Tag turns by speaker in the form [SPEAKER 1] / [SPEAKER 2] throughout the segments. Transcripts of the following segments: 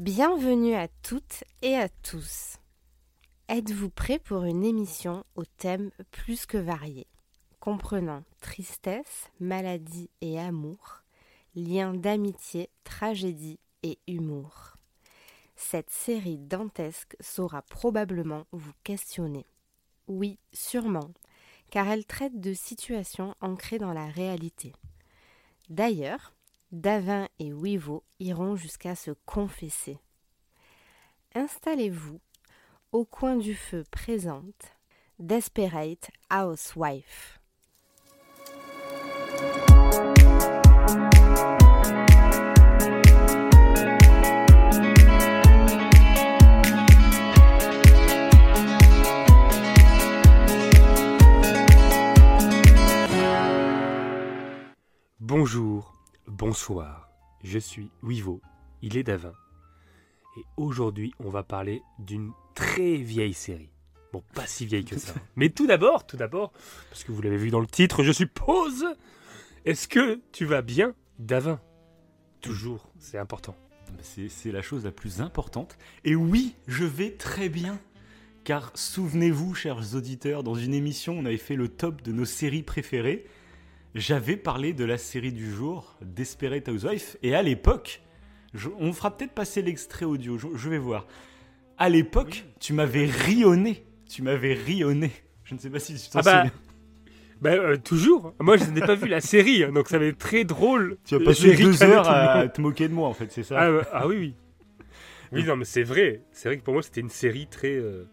[SPEAKER 1] Bienvenue à toutes et à tous. Êtes-vous prêts pour une émission au thème plus que varié, comprenant tristesse, maladie et amour, liens d'amitié, tragédie et humour? Cette série dantesque saura probablement vous questionner. Oui, sûrement, car elle traite de situations ancrées dans la réalité. D'ailleurs, Davin et Wivo iront jusqu'à se confesser. Installez-vous au coin du feu présente Desperate Housewife.
[SPEAKER 2] Bonjour, bonsoir, je suis Wivo, il est Davin. Et aujourd'hui, on va parler d'une très vieille série. Bon, pas si vieille que ça. Mais tout d'abord, tout d'abord, parce que vous l'avez vu dans le titre, je suppose, est-ce que tu vas bien, Davin? Toujours, c'est important.
[SPEAKER 3] C'est la chose la plus importante. Et oui, je vais très bien. Car souvenez-vous, chers auditeurs, dans une émission, on avait fait le top de nos séries préférées. J'avais parlé de la série du jour, Desperate Housewife, et à l'époque, on fera peut-être passer l'extrait audio, je, je vais voir. À l'époque, tu m'avais rionné. Tu m'avais rionné. Je ne sais pas si tu t'en
[SPEAKER 2] Ah bah,
[SPEAKER 3] souviens.
[SPEAKER 2] Bah, euh, toujours. Moi, je n'ai pas vu la série, hein, donc ça va être très drôle.
[SPEAKER 3] Tu as passé deux heures à te moquer de moi, en fait, c'est ça
[SPEAKER 2] Ah, euh, ah oui, oui. Oui, non, mais c'est vrai. C'est vrai que pour moi, c'était une série très. euh,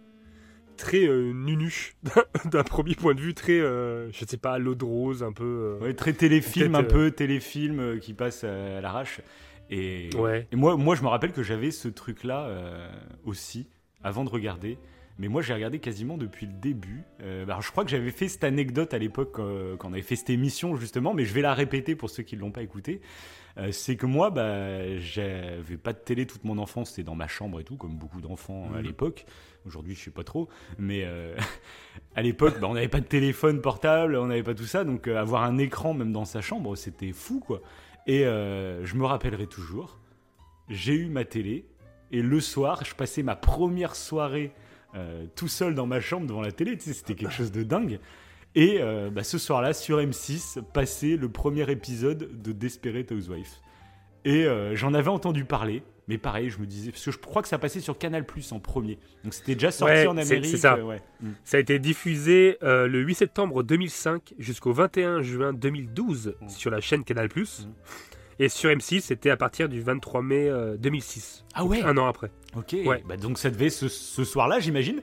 [SPEAKER 2] très euh, nunuche. D'un premier point de vue, très. euh, je sais pas, l'eau de rose, un peu. euh,
[SPEAKER 3] Ouais, très téléfilm, un peu téléfilm euh, qui passe à, à l'arrache. Et,
[SPEAKER 2] Ouais.
[SPEAKER 3] et moi, moi, je me rappelle que j'avais ce truc-là euh, aussi, avant de regarder. Mais moi, j'ai regardé quasiment depuis le début. Euh, alors, je crois que j'avais fait cette anecdote à l'époque euh, quand on avait fait cette émission, justement, mais je vais la répéter pour ceux qui ne l'ont pas écoutée. Euh, c'est que moi, bah, j'avais pas de télé toute mon enfance, c'était dans ma chambre et tout, comme beaucoup d'enfants à
[SPEAKER 2] Mhm.
[SPEAKER 3] l'époque. Aujourd'hui, je sais pas trop, mais euh, à l'époque, bah, on n'avait pas de téléphone portable, on n'avait pas tout ça, donc euh, avoir un écran même dans sa chambre, c'était fou, quoi. Et je me rappellerai toujours, j'ai eu ma télé, et le soir, je passais ma première soirée tout seul dans ma chambre devant la télé, tu sais, c'était quelque chose de dingue. Et euh, bah, ce soir-là, sur M6, passait le premier épisode de Desperate Housewife. Et euh, j'en avais entendu parler, mais pareil, je me disais, parce que je crois que ça passait sur Canal Plus en premier. Donc c'était déjà sorti
[SPEAKER 2] Ouais,
[SPEAKER 3] en Amérique.
[SPEAKER 2] c'est ça.
[SPEAKER 3] euh, ouais. Mm.
[SPEAKER 2] Ça a été diffusé euh, le 8 septembre 2005 jusqu'au 21 juin 2012
[SPEAKER 3] Mm.
[SPEAKER 2] sur la chaîne Canal+.
[SPEAKER 3] Mm.
[SPEAKER 2] Et sur M6, c'était à partir du 23 mai euh, 2006.
[SPEAKER 3] Ah ouais
[SPEAKER 2] Un an après.
[SPEAKER 3] Ok,
[SPEAKER 2] Ouais.
[SPEAKER 3] bah donc ça devait ce, ce soir-là, j'imagine.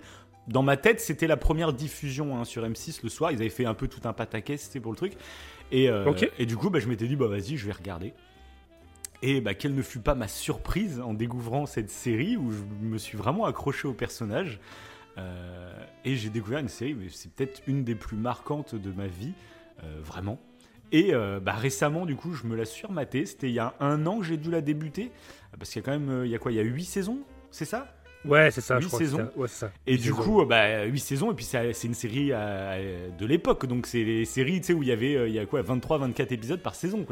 [SPEAKER 3] Dans ma tête, c'était la première diffusion hein, sur M6 le soir. Ils avaient fait un peu tout un pataquès, c'était pour le truc. Et, euh, et du coup, bah, je m'étais dit, bah vas-y, je vais regarder. Et bah, quelle ne fut pas ma surprise en découvrant cette série où je me suis vraiment accroché au personnage. Euh, et j'ai découvert une série, mais c'est peut-être une des plus marquantes de ma vie, euh, vraiment. Et euh, bah, récemment, du coup, je me la suis rematée. C'était il y a un an que j'ai dû la débuter. Parce qu'il y a quand même, il y a quoi? Il y a huit saisons, c'est ça?
[SPEAKER 2] Ouais, c'est ça,
[SPEAKER 3] Huit
[SPEAKER 2] je crois.
[SPEAKER 3] saisons.
[SPEAKER 2] Ouais, ça.
[SPEAKER 3] et du
[SPEAKER 2] saisons.
[SPEAKER 3] coup, bah, 8 saisons, et puis c'est une série euh, de l'époque. Donc, c'est les séries où il y avait euh, il y a quoi, 23, 24 épisodes par saison.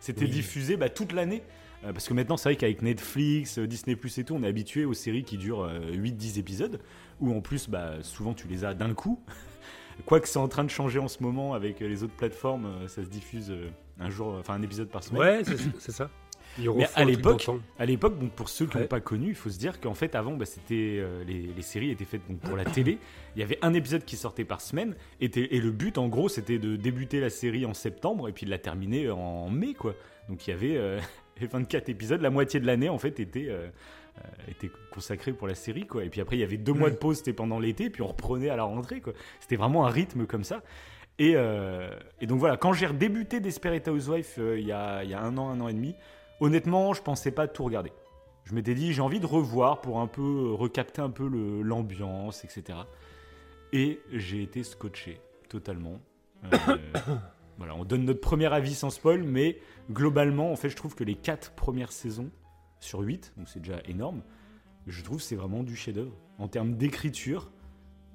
[SPEAKER 3] C'était
[SPEAKER 2] Oui.
[SPEAKER 3] diffusé bah, toute l'année. Euh, parce que maintenant, c'est vrai qu'avec Netflix, euh, Disney Plus et tout, on est habitué aux séries qui durent 8-10 épisodes. Où en plus, bah, souvent, tu les as d'un coup. Quoique c'est en train de changer en ce moment avec euh, les autres plateformes, euh, ça se diffuse euh, un jour, enfin un épisode par semaine.
[SPEAKER 2] Ouais, c'est ça.
[SPEAKER 3] Mais à l'époque, à l'époque, donc pour ceux qui n'ont
[SPEAKER 2] Ouais.
[SPEAKER 3] pas connu, il faut se dire qu'en fait avant, bah, c'était euh, les, les séries étaient faites donc, pour la télé. Il y avait un épisode qui sortait par semaine, et, et le but en gros c'était de débuter la série en septembre et puis de la terminer en mai quoi. Donc il y avait euh, les 24 épisodes, la moitié de l'année en fait était euh, euh, était consacrée pour la série quoi. Et puis après il y avait deux mois de pause, c'était pendant l'été, puis on reprenait à la rentrée quoi. C'était vraiment un rythme comme ça. Et, euh, et donc voilà, quand j'ai redébuté Desperate Housewife euh, il y, a, il y a un an, un an et demi, honnêtement, je pensais pas tout regarder. Je m'étais dit, j'ai envie de revoir pour un peu euh, recapter un peu l'ambiance, etc. Et j'ai été scotché totalement. Euh, voilà, on donne notre premier avis sans spoil, mais globalement, en fait, je trouve que les quatre premières saisons sur 8, donc c'est déjà énorme, je trouve que c'est vraiment du chef-d'œuvre. En termes d'écriture,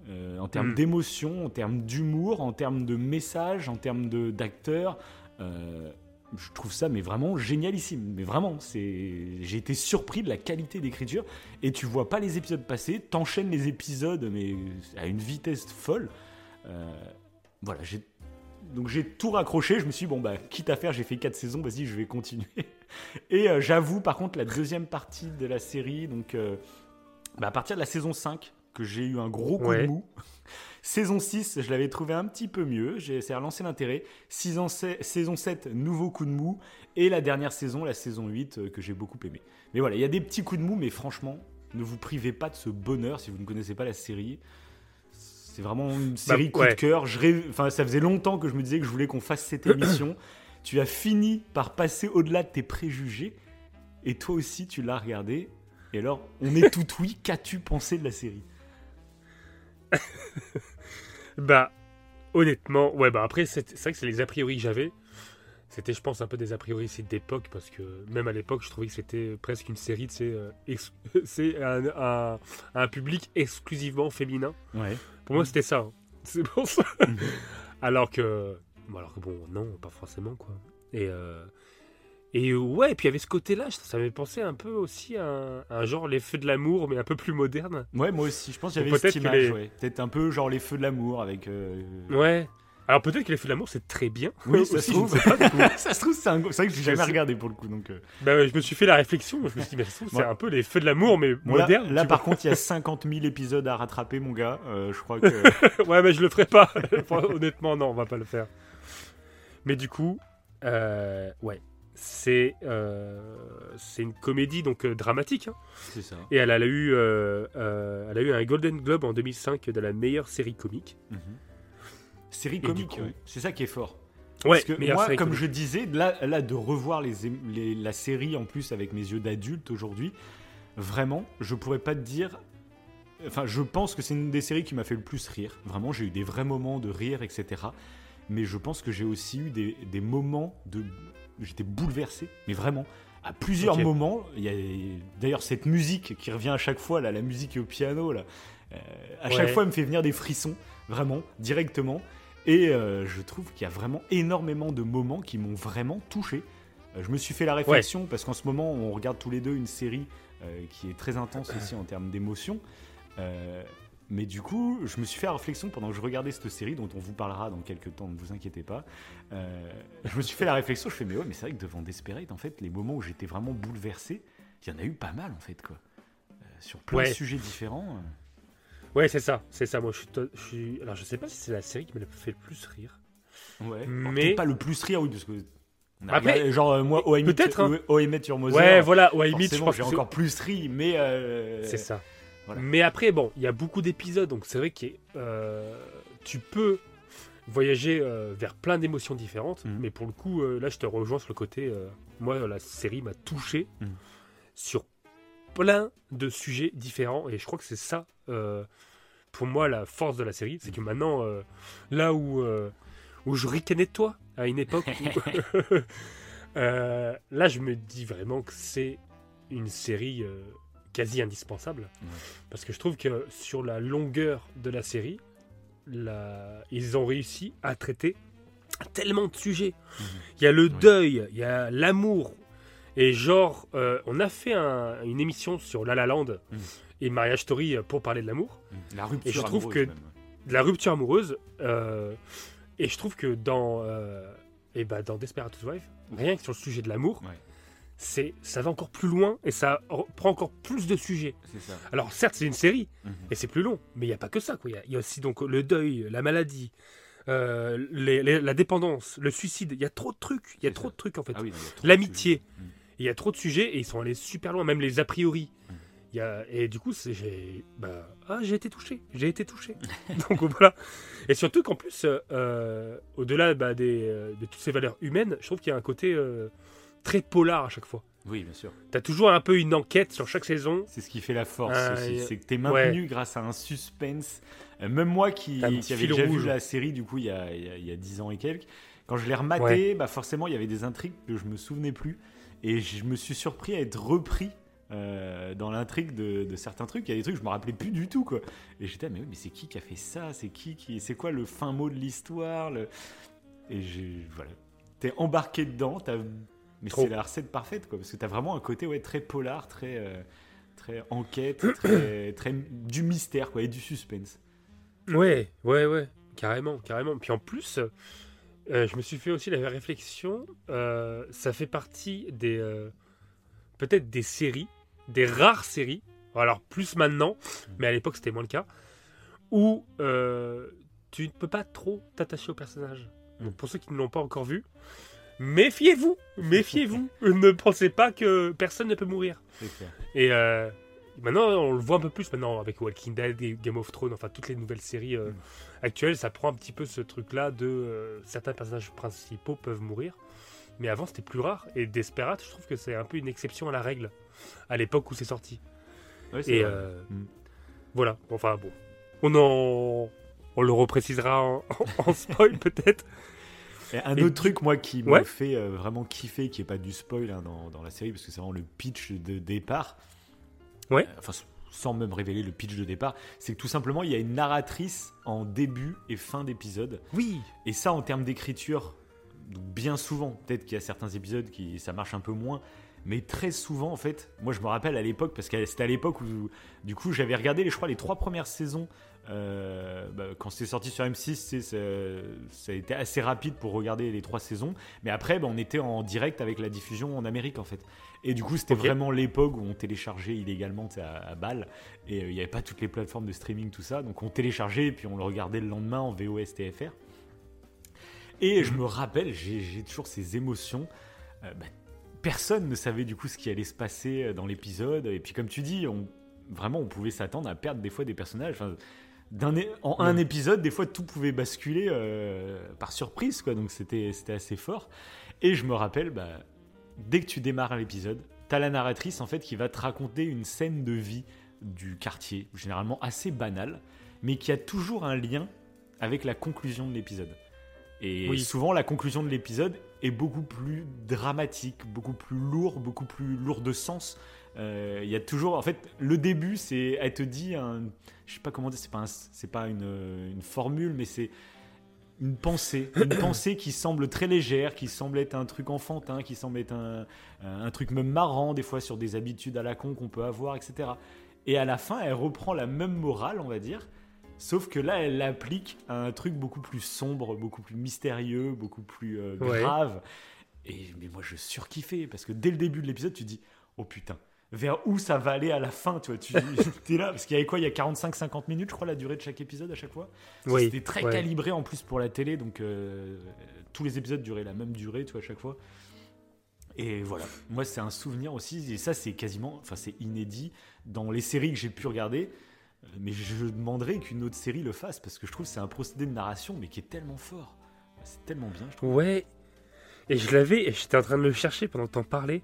[SPEAKER 3] euh, en termes
[SPEAKER 2] Mm.
[SPEAKER 3] d'émotion, en termes d'humour, en termes de message, en termes d'acteurs. euh, je trouve ça mais vraiment génialissime. Mais vraiment, c'est j'ai été surpris de la qualité d'écriture et tu vois pas les épisodes passer, t'enchaînes les épisodes mais à une vitesse folle. Euh, voilà, j'ai donc j'ai tout raccroché, je me suis dit, bon bah quitte à faire, j'ai fait 4 saisons, vas-y, je vais continuer. Et euh, j'avoue par contre la deuxième partie de la série, donc euh, bah, à partir de la saison 5 que j'ai eu un gros coup de mou. Saison 6, je l'avais trouvé un petit peu mieux, j'ai essayé de relancer l'intérêt. Saison 7, saison 7, nouveau coup de mou. Et la dernière saison, la saison 8, euh, que j'ai beaucoup aimé. Mais voilà, il y a des petits coups de mou, mais franchement, ne vous privez pas de ce bonheur si vous ne connaissez pas la série. C'est vraiment une série coup
[SPEAKER 2] ouais.
[SPEAKER 3] de cœur. Je rêve- Enfin, ça faisait longtemps que je me disais que je voulais qu'on fasse cette émission. tu as fini par passer au-delà de tes préjugés. Et toi aussi, tu l'as regardé. Et alors, on est tout oui. Qu'as-tu pensé de la série?
[SPEAKER 2] Bah, honnêtement, ouais, bah après, c'est c'est vrai que c'est les a priori que j'avais. C'était, je pense, un peu des a priori c'est d'époque, parce que même à l'époque, je trouvais que c'était presque une série, tu sais, euh, ex- c'est un, un- un public exclusivement féminin.
[SPEAKER 3] Ouais.
[SPEAKER 2] Pour moi, c'était ça. hein. C'est pour ça.
[SPEAKER 3] Mhm.
[SPEAKER 2] alors que, bon, alors que bon, non, pas forcément, quoi. Et, euh, et euh, ouais, et puis il y avait ce côté-là, ça m'avait pensé un peu aussi à un, un genre les feux de l'amour, mais un peu plus moderne.
[SPEAKER 3] Ouais, moi aussi. Je pense qu'il y avait cette image.
[SPEAKER 2] les-
[SPEAKER 3] ouais. Peut-être un peu genre les feux de l'amour avec. euh,
[SPEAKER 2] Ouais. Alors peut-être que les feux de l'amour, c'est très bien.
[SPEAKER 3] Oui, ça
[SPEAKER 2] Aussi,
[SPEAKER 3] se trouve.
[SPEAKER 2] pas,
[SPEAKER 3] ça se trouve, c'est un... c'est vrai que j'ai jamais regardé pour le coup. Donc, euh.
[SPEAKER 2] Bah ouais, je me suis fait la réflexion, je me suis dit, mais ça se trouve, c'est un peu les feux de l'amour, mais moderne.
[SPEAKER 3] là, par contre, il y a 50 000 épisodes à rattraper, mon gars. Euh, je crois que.
[SPEAKER 2] ouais, mais je le ferai pas. Honnêtement, non, on va pas le faire. Mais du coup, euh, ouais, c'est euh, c'est une comédie donc euh, dramatique, hein.
[SPEAKER 3] c'est ça.
[SPEAKER 2] et elle a eu euh, euh, elle a eu un Golden Globe en 2005 de la meilleure série comique.
[SPEAKER 3] Mhm. Série comique, ouais. c'est ça qui est fort.
[SPEAKER 2] Ouais,
[SPEAKER 3] Parce que moi, comme
[SPEAKER 2] comique.
[SPEAKER 3] je disais, là, là de revoir les, ém- les- la série en plus avec mes yeux d'adulte aujourd'hui, vraiment, je pourrais pas te dire. Enfin, je pense que c'est une des séries qui m'a fait le plus rire. Vraiment, j'ai eu des vrais moments de rire, etc. Mais je pense que j'ai aussi eu des, des moments de. J'étais bouleversé, mais vraiment. À plusieurs moments, il y a d'ailleurs cette musique qui revient à chaque fois, là, la musique au piano, là. Euh, à chaque fois, elle me fait venir des frissons, vraiment, directement. Et euh, je trouve qu'il y a vraiment énormément de moments qui m'ont vraiment touché. Euh, je me suis fait la réflexion parce qu'en ce moment, on regarde tous les deux une série qui est très intense aussi en termes d'émotion. Mais du coup, je me suis fait la réflexion pendant que je regardais cette série, dont on vous parlera dans quelques temps, ne vous inquiétez pas. Euh, je me suis fait la réflexion, je fais, mais ouais, mais c'est vrai que devant Desperate, en fait, les moments où j'étais vraiment bouleversé, il y en a eu pas mal, en fait, quoi. Euh, sur plein de sujets différents. euh.
[SPEAKER 2] Ouais, c'est ça, c'est ça. Moi, je suis, to- je suis- alors je sais pas si c'est la série qui me fait le plus rire.
[SPEAKER 3] Ouais.
[SPEAKER 2] Mais-
[SPEAKER 3] pas le plus rire, oui, parce que.
[SPEAKER 2] Après-
[SPEAKER 3] genre, euh, moi, OM
[SPEAKER 2] Peut-être, hein.
[SPEAKER 3] OM Your Mother,
[SPEAKER 2] Ouais, voilà. Limite, je pense
[SPEAKER 3] j'ai
[SPEAKER 2] que c'est-
[SPEAKER 3] encore plus ri, mais. euh,
[SPEAKER 2] C'est ça.
[SPEAKER 3] Voilà.
[SPEAKER 2] Mais après, bon, il y a beaucoup d'épisodes, donc c'est vrai que euh, tu peux voyager euh, vers plein d'émotions différentes.
[SPEAKER 3] Mhm.
[SPEAKER 2] Mais pour le coup, euh, là, je te rejoins sur le côté. moi, la série m'a touché
[SPEAKER 3] Mhm.
[SPEAKER 2] sur plein de sujets différents. Et je crois que c'est ça, pour moi, la force de la série. C'est que maintenant, euh, là où, où je ricanais de toi, à une époque, où- là, je me dis vraiment que c'est une série quasi indispensable. Parce que je trouve que sur la longueur de la série, la- ils ont réussi à traiter tellement de sujets.
[SPEAKER 3] Mhm.
[SPEAKER 2] Il y a le
[SPEAKER 3] Oui.
[SPEAKER 2] deuil, il y a l'amour. Et genre, euh, on a fait un- une émission sur La La Land
[SPEAKER 3] Mhm.
[SPEAKER 2] et Mariage Story euh, pour parler de l'amour,
[SPEAKER 3] La rupture
[SPEAKER 2] Et je trouve
[SPEAKER 3] amoureuse,
[SPEAKER 2] que-
[SPEAKER 3] même.
[SPEAKER 2] la rupture amoureuse. euh, et je trouve que dans, euh, et bah dans Desperate Housewives, rien que sur le sujet de l'amour,
[SPEAKER 3] Ouais.
[SPEAKER 2] C'est ça va encore plus loin et ça re- prend encore plus de sujets.
[SPEAKER 3] Ça.
[SPEAKER 2] Alors certes, c'est une série,
[SPEAKER 3] Mhm.
[SPEAKER 2] et c'est plus long, mais il n'y a pas que ça. Il y a- il y, a aussi donc le deuil, la maladie, euh, les- les- la dépendance, le suicide. Il y a trop de trucs. Il y a trop
[SPEAKER 3] ça.
[SPEAKER 2] de trucs en fait.
[SPEAKER 3] Ah oui,
[SPEAKER 2] L'amitié.
[SPEAKER 3] Mhm.
[SPEAKER 2] Il y a trop de sujets et ils sont allés super loin, même les a priori.
[SPEAKER 3] Mhm.
[SPEAKER 2] Il y a, et du coup, j'ai bah, ah, été touché. J'ai été touché. donc voilà. Et surtout qu'en plus, euh, au-delà bah, des, euh, de toutes ces valeurs humaines, je trouve qu'il y a un côté euh, très polar à chaque fois.
[SPEAKER 3] Oui, bien sûr.
[SPEAKER 2] T'as toujours un peu une enquête sur chaque saison.
[SPEAKER 3] C'est ce qui fait la force
[SPEAKER 2] Ah,
[SPEAKER 3] aussi. C'est que t'es maintenu grâce à un suspense. Euh, même moi qui, qui avait déjà
[SPEAKER 2] rouge.
[SPEAKER 3] vu la série, du coup, il y a, il y a- il y a 10 ans et quelques, quand je l'ai rematé, bah forcément, il y avait des intrigues que je me souvenais plus. Et je me suis surpris à être repris euh, dans l'intrigue de, de certains trucs. Il y a des trucs que je me rappelais plus du tout, quoi. Et j'étais, ah, mais oui, mais c'est qui qui a fait ça? C'est qui qui. C'est quoi le fin mot de l'histoire? Le... Et. Voilà. t'es embarqué dedans, t'as- mais c'est la recette parfaite, quoi, parce que t'as vraiment un côté ouais, très polar, très, euh, très enquête, très, très du mystère, quoi, et du suspense.
[SPEAKER 2] Ouais, ouais, ouais, carrément, carrément. Puis en plus, euh, je me suis fait aussi la réflexion, euh, ça fait partie des. peut-être des séries, des rares séries, alors plus maintenant, mais à l'époque c'était moins le cas, où tu ne peux pas trop t'attacher au personnage. Donc pour ceux qui ne l'ont pas encore vu, méfiez-vous, méfiez-vous. ne pensez pas que personne ne peut mourir.
[SPEAKER 3] Clair.
[SPEAKER 2] Et euh, maintenant, on le voit un peu plus maintenant avec Walking Dead et Game of Thrones, enfin toutes les nouvelles séries euh,
[SPEAKER 3] Mm.
[SPEAKER 2] actuelles, ça prend un petit peu ce truc-là de euh, certains personnages principaux peuvent mourir. Mais avant, c'était plus rare. Et Desperate, je trouve que c'est un peu une exception à la règle à l'époque où c'est sorti.
[SPEAKER 3] Ouais,
[SPEAKER 2] Et
[SPEAKER 3] Mm.
[SPEAKER 2] voilà. Enfin bon, on en, on le reprécisera en, en spoil peut-être.
[SPEAKER 3] Et un
[SPEAKER 2] Et
[SPEAKER 3] autre truc, moi, qui m'a
[SPEAKER 2] Ouais.
[SPEAKER 3] fait euh, vraiment kiffer, qui est pas du spoil hein, dans, dans la série, parce que c'est vraiment le pitch de départ.
[SPEAKER 2] Ouais.
[SPEAKER 3] Euh, Enfin, sans même révéler le pitch de départ, c'est que tout simplement, il y a une narratrice en début et fin d'épisode.
[SPEAKER 2] Oui.
[SPEAKER 3] Et ça, en termes d'écriture, bien souvent, peut-être qu'il y a certains épisodes qui ça marche un peu moins, mais très souvent, en fait, moi je me rappelle à l'époque, parce que c'était à l'époque où, du coup, j'avais regardé, les, je crois, les trois premières saisons. Euh, bah, quand c'était sorti sur M6, tu sais, ça, ça a été assez rapide pour regarder les trois saisons. Mais après, bah, on était en direct avec la diffusion en Amérique, en fait. Et du coup, c'était vraiment l'époque où on téléchargeait illégalement à, à balle. Et euh, il n'y avait pas toutes les plateformes de streaming, tout ça. Donc on téléchargeait et puis on le regardait le lendemain en VOS TFR. Et je me rappelle, j'ai toujours ces émotions. Euh, bah, personne ne savait du coup ce qui allait se passer dans l'épisode. Et puis comme tu dis, on, vraiment on pouvait s'attendre à perdre des fois des personnages. Enfin, d'un en un épisode, des fois tout pouvait basculer euh, par surprise, quoi. Donc c'était c'était assez fort. Et je me rappelle, bah, dès que tu démarres l'épisode, t'as la narratrice en fait qui va te raconter une scène de vie du quartier, généralement assez banale, mais qui a toujours un lien avec la conclusion de l'épisode. Et
[SPEAKER 2] Oui.
[SPEAKER 3] souvent, la conclusion de l'épisode est beaucoup plus dramatique, beaucoup plus lourd, beaucoup plus lourd de sens. Euh, Il y a toujours, en fait, le début, c'est, elle te dit, un, je sais pas comment dire, c'est pas, un- c'est pas une, une formule, mais c'est une pensée, une pensée qui semble très légère, qui semble être un truc enfantin, qui semble être un, un truc même marrant des fois sur des habitudes à la con qu'on peut avoir, etc. Et à la fin, elle reprend la même morale, on va dire, sauf que là, elle l'applique à un truc beaucoup plus sombre, beaucoup plus mystérieux, beaucoup plus euh,
[SPEAKER 2] Ouais.
[SPEAKER 3] grave. Et mais moi, je surkiffais parce que dès le début de l'épisode, tu dis, oh putain. Vers où ça va aller à la fin, tu vois, tu es là, parce qu'il y avait quoi, il y a 45-50 minutes, je crois, la durée de chaque épisode à chaque fois?
[SPEAKER 2] Oui,
[SPEAKER 3] C'était très
[SPEAKER 2] ouais.
[SPEAKER 3] calibré en plus pour la télé, donc euh, tous les épisodes duraient la même durée, tu vois, à chaque fois. Et voilà, moi c'est un souvenir aussi, et ça c'est quasiment, enfin c'est inédit dans les séries que j'ai pu regarder, euh, mais je demanderais qu'une autre série le fasse, parce que je trouve que c'est un procédé de narration, mais qui est tellement fort. C'est tellement bien, je trouve.
[SPEAKER 2] Ouais. Et je l'avais, et j'étais en train de le chercher pendant que t'en parlais.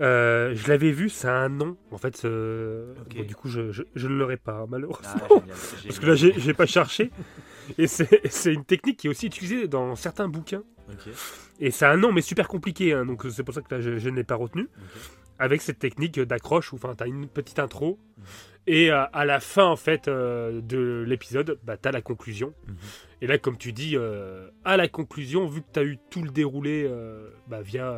[SPEAKER 2] Euh, je l'avais vu, ça a un nom. En fait, euh, bon, du coup, je, je, je ne l'aurai pas, malheureusement.
[SPEAKER 3] Ah, génial,
[SPEAKER 2] Parce que là, j'ai pas cherché. Et c'est une technique qui est aussi utilisée dans certains bouquins. Et ça a un nom, mais super compliqué. hein, donc c'est pour ça que là, je, je ne l'ai pas retenu. Avec cette technique d'accroche où enfin, tu as une petite intro.
[SPEAKER 3] Mhm.
[SPEAKER 2] Et euh, à la fin, en fait, euh, de l'épisode, bah, tu as la conclusion.
[SPEAKER 3] Mhm.
[SPEAKER 2] Et là, comme tu dis, euh, à la conclusion, vu que tu as eu tout le déroulé bah, via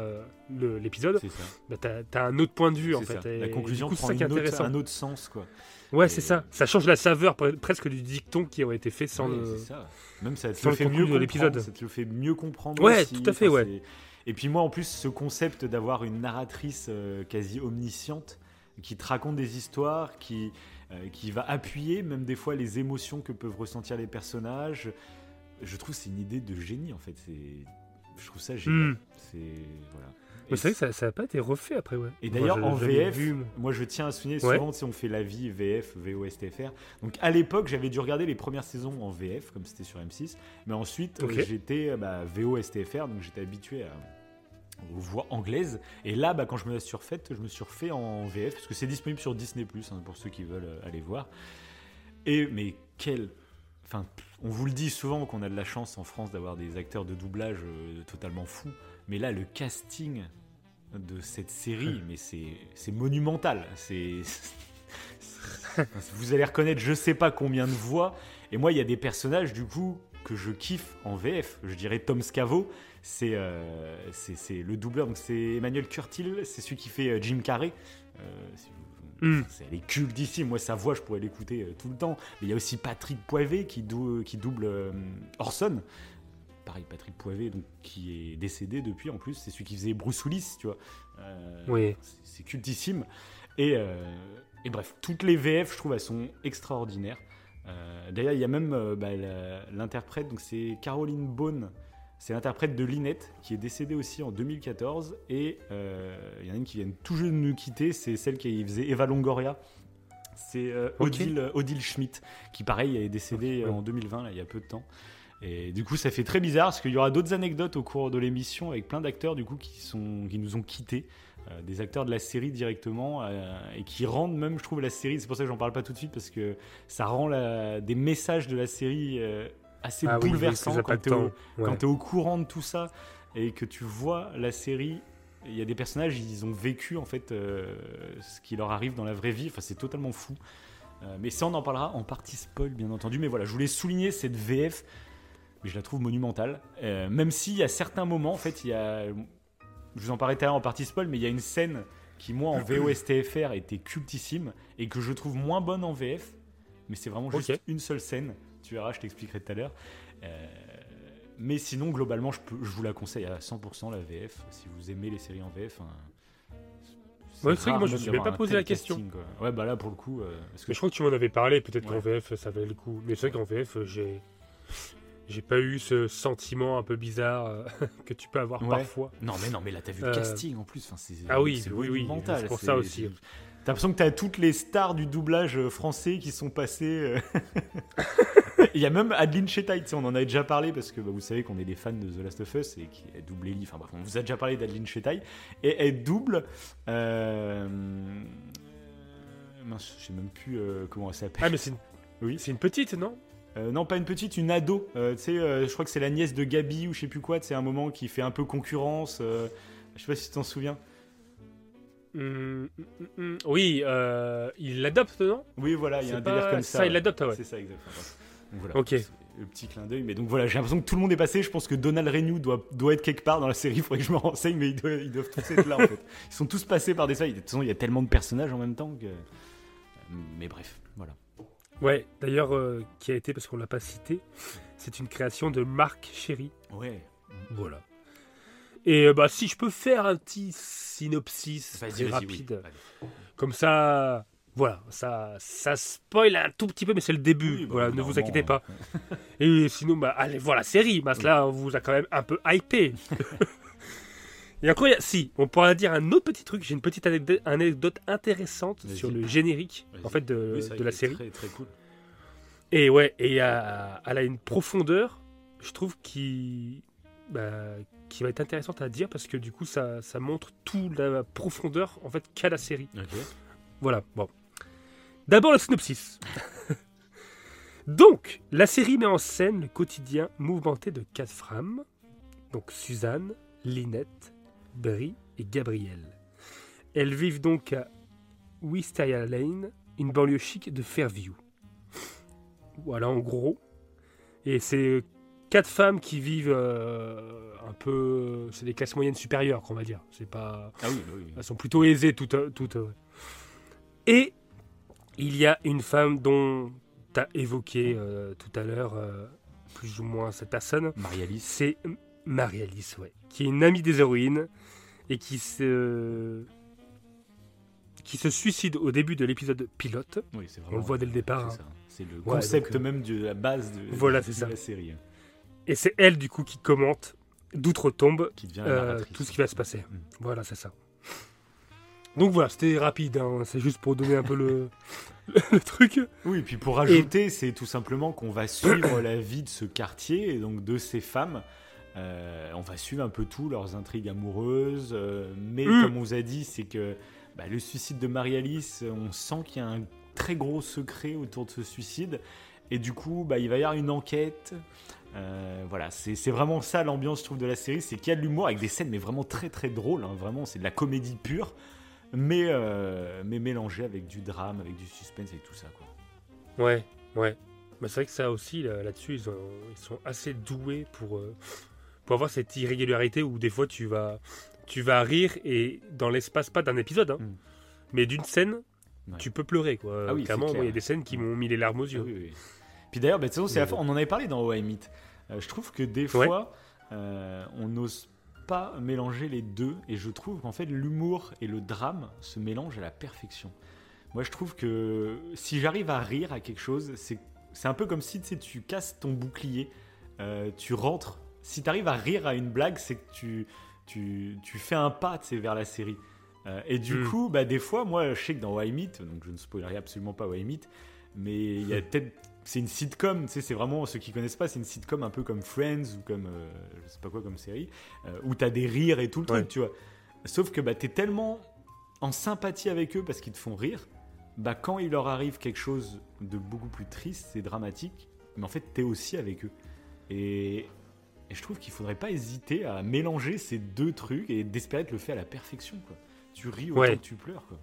[SPEAKER 2] l'épisode, bah, tu as, un autre point de vue, en fait.
[SPEAKER 3] ça.
[SPEAKER 2] Et
[SPEAKER 3] La conclusion
[SPEAKER 2] coup,
[SPEAKER 3] prend
[SPEAKER 2] ça qui est
[SPEAKER 3] une autre- un autre sens, quoi.
[SPEAKER 2] Ouais,
[SPEAKER 3] Et-
[SPEAKER 2] c'est ça. Ça change la saveur pre- presque du dicton qui aurait été fait sans
[SPEAKER 3] Ouais,
[SPEAKER 2] le...
[SPEAKER 3] c'est ça. Même ça te
[SPEAKER 2] sans
[SPEAKER 3] le fait mieux
[SPEAKER 2] de l'épisode.
[SPEAKER 3] Ça te le fait mieux comprendre.
[SPEAKER 2] Ouais,
[SPEAKER 3] aussi.
[SPEAKER 2] tout à fait,
[SPEAKER 3] Enfin,
[SPEAKER 2] ouais.
[SPEAKER 3] Et puis moi, en plus, ce concept d'avoir une narratrice quasi omnisciente qui te raconte des histoires, qui euh, qui va appuyer même des fois les émotions que peuvent ressentir les personnages. Je trouve que c'est une idée de génie en fait. C'est, je trouve ça génial.
[SPEAKER 2] Hmm.
[SPEAKER 3] C'est voilà.
[SPEAKER 2] Mais c'est vrai que ça, ça a pas été refait après, ouais.
[SPEAKER 3] et d'ailleurs, en VF,
[SPEAKER 2] vu, moi.
[SPEAKER 3] moi je tiens à souligner
[SPEAKER 2] Ouais.
[SPEAKER 3] souvent si on fait la vie VF, VOSTFR. Donc à l'époque, j'avais dû regarder les premières saisons en VF, comme c'était sur M6. Mais ensuite, euh, j'étais bah, VOSTFR, donc j'étais habitué à, voix anglaises. Et là, bah, quand je me la suis refaite, je me suis refait en VF, parce que c'est disponible sur Disney, hein, pour ceux qui veulent euh, aller voir. Et mais quel. Enfin, on vous le dit souvent qu'on a de la chance en France d'avoir des acteurs de doublage euh, totalement fous. Mais là, le casting de cette série, mais c'est c'est monumental. C'est vous allez reconnaître je sais pas combien de voix. Et moi, il y a des personnages du coup que je kiffe en VF. Je dirais Tom Scavo, c'est euh, c'est le doubleur, donc c'est Emmanuel Curtil, c'est celui qui fait euh, Jim Carrey. Euh, si vous-
[SPEAKER 2] Mm.
[SPEAKER 3] c'est- Elle est culte d'ici, moi sa voix je pourrais l'écouter euh, tout le temps. Mais il y a aussi Patrick Poivet qui, dou- qui double Orson. Pareil, Patrick Poivet, donc, qui est décédé depuis en plus, c'est celui qui faisait Bruce Willis, tu vois.
[SPEAKER 2] Oui.
[SPEAKER 3] c'est- cultissime. Et, et bref, toutes les VF, je trouve, elles sont extraordinaires. Euh, D'ailleurs, il y a même euh, bah, l'interprète, donc c'est Caroline Bone, c'est l'interprète de Linette, qui est décédée aussi en 2014. Et euh, il y en a une qui vient tout juste de nous quitter, c'est celle qui faisait Eva Longoria. C'est. Odile, Odile Schmidt, qui pareil est décédée en 2020, là, il y a peu de temps. Et du coup, ça fait très bizarre parce qu'il y aura d'autres anecdotes au cours de l'émission avec plein d'acteurs du coup qui sont qui nous ont quittés, des acteurs de la série directement euh, et qui rendent même, je trouve, la série. C'est pour ça que j'en parle pas tout de suite parce que ça rend la- des messages de la série euh, assez
[SPEAKER 2] Ah oui, oui,
[SPEAKER 3] bouleversants quand.
[SPEAKER 2] Ouais.
[SPEAKER 3] tu es au courant de tout ça et que tu vois la série. Il y a des personnages, ils ont vécu en fait euh, ce qui leur arrive dans la vraie vie. Enfin, c'est totalement fou. Euh, mais ça, on en parlera en partie spoil, bien entendu. Mais voilà, je voulais souligner cette VF, mais je la trouve monumentale. Euh, même s'il y a certains moments, en fait, il y a. Je vous en parlais tout à l'heure en partie spoil, mais il y a une scène qui, moi, en VOSTFR, était cultissime et que je trouve moins bonne en VF. Mais c'est vraiment juste une seule scène. Tu verras, je t'expliquerai tout à l'heure. Euh, mais sinon, globalement, je, peux, je vous la conseille à 100% la VF. Si vous aimez les séries en VF. hein,
[SPEAKER 2] Ouais, c'est vrai que
[SPEAKER 3] rare
[SPEAKER 2] moi, je me
[SPEAKER 3] même
[SPEAKER 2] suis même pas posé la question.
[SPEAKER 3] casting. Ouais, bah là, pour le coup. euh, parce que
[SPEAKER 2] Mais je crois que tu m'en avais parlé, peut-être qu'en. VF ça valait le coup. Mais c'est vrai qu'en VF, j'ai. J'ai pas eu ce sentiment un peu bizarre euh, que tu peux avoir
[SPEAKER 3] Ouais.
[SPEAKER 2] parfois.
[SPEAKER 3] Non, mais non, mais là, t'as vu
[SPEAKER 2] Euh,
[SPEAKER 3] le casting en plus. Enfin, c'est,
[SPEAKER 2] Ah oui,
[SPEAKER 3] c'est
[SPEAKER 2] oui, oui, c'est pour
[SPEAKER 3] c'est-
[SPEAKER 2] ça aussi.
[SPEAKER 3] T'as l'impression que t'as toutes les stars du doublage euh, français qui sont passées. euh. Il y a même Adeline Chetaille, tu sais, on en avait déjà parlé parce que bah, vous savez qu'on est des fans de The Last of Us et qui double Ellie. Enfin bref, on vous a déjà parlé d'Adeline Chetaille et elle double. Euh... Mince, je sais même plus euh, comment elle s'appelle.
[SPEAKER 2] Ah, mais c'est une...
[SPEAKER 3] Oui.
[SPEAKER 2] c'est une petite, non?
[SPEAKER 3] Euh, non, pas une petite, une ado. Euh, tu sais, euh, je crois que c'est la nièce de Gabi ou je sais plus quoi. C'est un moment qui fait un peu concurrence. je sais pas si tu t'en souviens.
[SPEAKER 2] Hum, hum, hum. Oui, il l'adopte, non?
[SPEAKER 3] Oui, voilà, il y a un délire comme
[SPEAKER 2] ça,
[SPEAKER 3] ça.
[SPEAKER 2] il l'adopte, ouais.
[SPEAKER 3] C'est ça, exactement. Donc voilà.
[SPEAKER 2] Ok.
[SPEAKER 3] Le petit clin d'œil. Mais donc voilà, j'ai l'impression que tout le monde est passé. Je pense que Donald Renew doit, doit être quelque part dans la série. Il faudrait que je me renseigne, mais ils doivent, ils doivent tous être là en fait. Ils sont tous passés par des salles. De toute façon, il y a tellement de personnages en même temps que. Mais bref, voilà.
[SPEAKER 2] Ouais, d'ailleurs, euh, qui a été, parce qu'on l'a pas cité, c'est une création de Marc Chéry.
[SPEAKER 3] Ouais.
[SPEAKER 2] Voilà. Et euh, bah, si je peux faire un petit synopsis
[SPEAKER 3] Vas-y,
[SPEAKER 2] très
[SPEAKER 3] vas-y,
[SPEAKER 2] rapide,
[SPEAKER 3] oui.
[SPEAKER 2] Comme ça, voilà, ça, ça spoil un tout petit peu, mais c'est le début.
[SPEAKER 3] Oui, bah,
[SPEAKER 2] voilà, ne vous inquiétez pas. Et sinon, bah, allez voir la série. Bah, là, on vous a quand même un peu hypé. Et encore, il y a- si, on pourra dire un autre petit truc. J'ai une petite anecdote, anecdote intéressante sur le générique, en fait, de,
[SPEAKER 3] Oui,
[SPEAKER 2] la série.
[SPEAKER 3] Très, très cool.
[SPEAKER 2] Et ouais, et elle a une profondeur, je trouve, qui, bah, qui va être intéressante à dire parce que du coup, ça, ça montre toute la profondeur en fait qu'a la série. Voilà, bon. D'abord le synopsis. donc, la série met en scène le quotidien mouvementé de quatre femmes, donc Suzanne, Linette, Brie et Gabrielle. Elles vivent donc à Wisteria Lane, une banlieue chic de Fairview. Voilà, en gros. Et c'est quatre femmes qui vivent euh, un peu. C'est des classes moyennes supérieures, qu'on va dire. C'est pas.
[SPEAKER 3] Ah oui, oui.
[SPEAKER 2] Elles sont plutôt aisées toutes. toutes ouais. Et il y a une femme dont tu as évoqué euh, tout à l'heure euh, plus ou moins cette personne.
[SPEAKER 3] Marie-Alice.
[SPEAKER 2] C'est Marie-Alice, ouais, qui est une amie des héroïnes et qui se qui se suicide au début de l'épisode pilote.
[SPEAKER 3] Oui, c'est
[SPEAKER 2] On le voit dès le départ.
[SPEAKER 3] C'est
[SPEAKER 2] hein.
[SPEAKER 3] le
[SPEAKER 2] Ouais,
[SPEAKER 3] concept
[SPEAKER 2] donc, euh,
[SPEAKER 3] même de la base de,
[SPEAKER 2] Voilà,
[SPEAKER 3] de
[SPEAKER 2] c'est ça.
[SPEAKER 3] la série.
[SPEAKER 2] Et c'est elle, du coup, qui commente d'outre-tombe euh, tout ce qui va se passer.
[SPEAKER 3] Mm.
[SPEAKER 2] Voilà, c'est ça. Donc voilà, c'était rapide, hein, c'est juste pour donner un peu le, le truc.
[SPEAKER 3] Oui, et puis pour rajouter, c'est tout simplement qu'on va suivre la vie de ce quartier et donc de ces femmes. Euh, on va suivre un peu tout, leurs intrigues amoureuses. euh, mais
[SPEAKER 2] Mm.
[SPEAKER 3] comme on vous a dit, c'est que bah, le suicide de Marie-Alice, on sent qu'il y a un très gros secret autour de ce suicide. Et du coup, bah, il va y avoir une enquête. Euh, voilà, c'est vraiment ça l'ambiance, je trouve, de la série. C'est qu'il y a de l'humour avec des scènes, mais vraiment très très drôles. hein, vraiment, c'est de la comédie pure, mais, euh, mais mélangée avec du drame, avec du suspense et tout ça. Quoi.
[SPEAKER 2] Ouais, ouais. Bah, c'est vrai que ça aussi, là- là-dessus, ils, ont- ils sont assez doués pour, euh, pour avoir cette irrégularité où des fois tu vas, tu vas rire et dans l'espace, pas d'un épisode, hein,
[SPEAKER 3] Mm.
[SPEAKER 2] mais d'une scène,
[SPEAKER 3] Ouais.
[SPEAKER 2] tu peux pleurer. Quoi.
[SPEAKER 3] Ah oui,
[SPEAKER 2] Clairement, il y a des scènes qui m'ont mis les larmes aux
[SPEAKER 3] Ah
[SPEAKER 2] yeux.
[SPEAKER 3] oui, oui. Puis d'ailleurs, bah, c'est la on en avait parlé dans How I Meet. Euh, je trouve que des
[SPEAKER 2] Ouais.
[SPEAKER 3] fois, euh, on n'ose pas mélanger les deux. Et je trouve qu'en fait, l'humour et le drame se mélangent à la perfection. Moi, je trouve que si j'arrive à rire à quelque chose, c'est un peu comme si tu casses ton bouclier, euh, tu rentres. Si tu arrives à rire à une blague, c'est que tu, tu, tu fais un pas vers la série. Euh, et du
[SPEAKER 2] Mm.
[SPEAKER 3] coup, bah, des fois, moi, je sais que dans Why Meet, donc je ne spoilerai absolument pas Why Meet, mais il y a peut-être. C'est une sitcom, tu sais, c'est vraiment, ceux qui connaissent pas, c'est une sitcom un peu comme Friends ou comme, euh, je sais pas quoi, comme série, euh, où t'as des rires et tout le
[SPEAKER 2] Ouais.
[SPEAKER 3] truc, tu vois. Sauf que bah, t'es tellement en sympathie avec eux parce qu'ils te font rire, bah quand il leur arrive quelque chose de beaucoup plus triste et dramatique, mais en fait t'es aussi avec eux. Et, et je trouve qu'il faudrait pas hésiter à mélanger ces deux trucs et d'espérer le fait à la perfection, quoi. Tu ris autant
[SPEAKER 2] Ouais.
[SPEAKER 3] que tu pleures, quoi.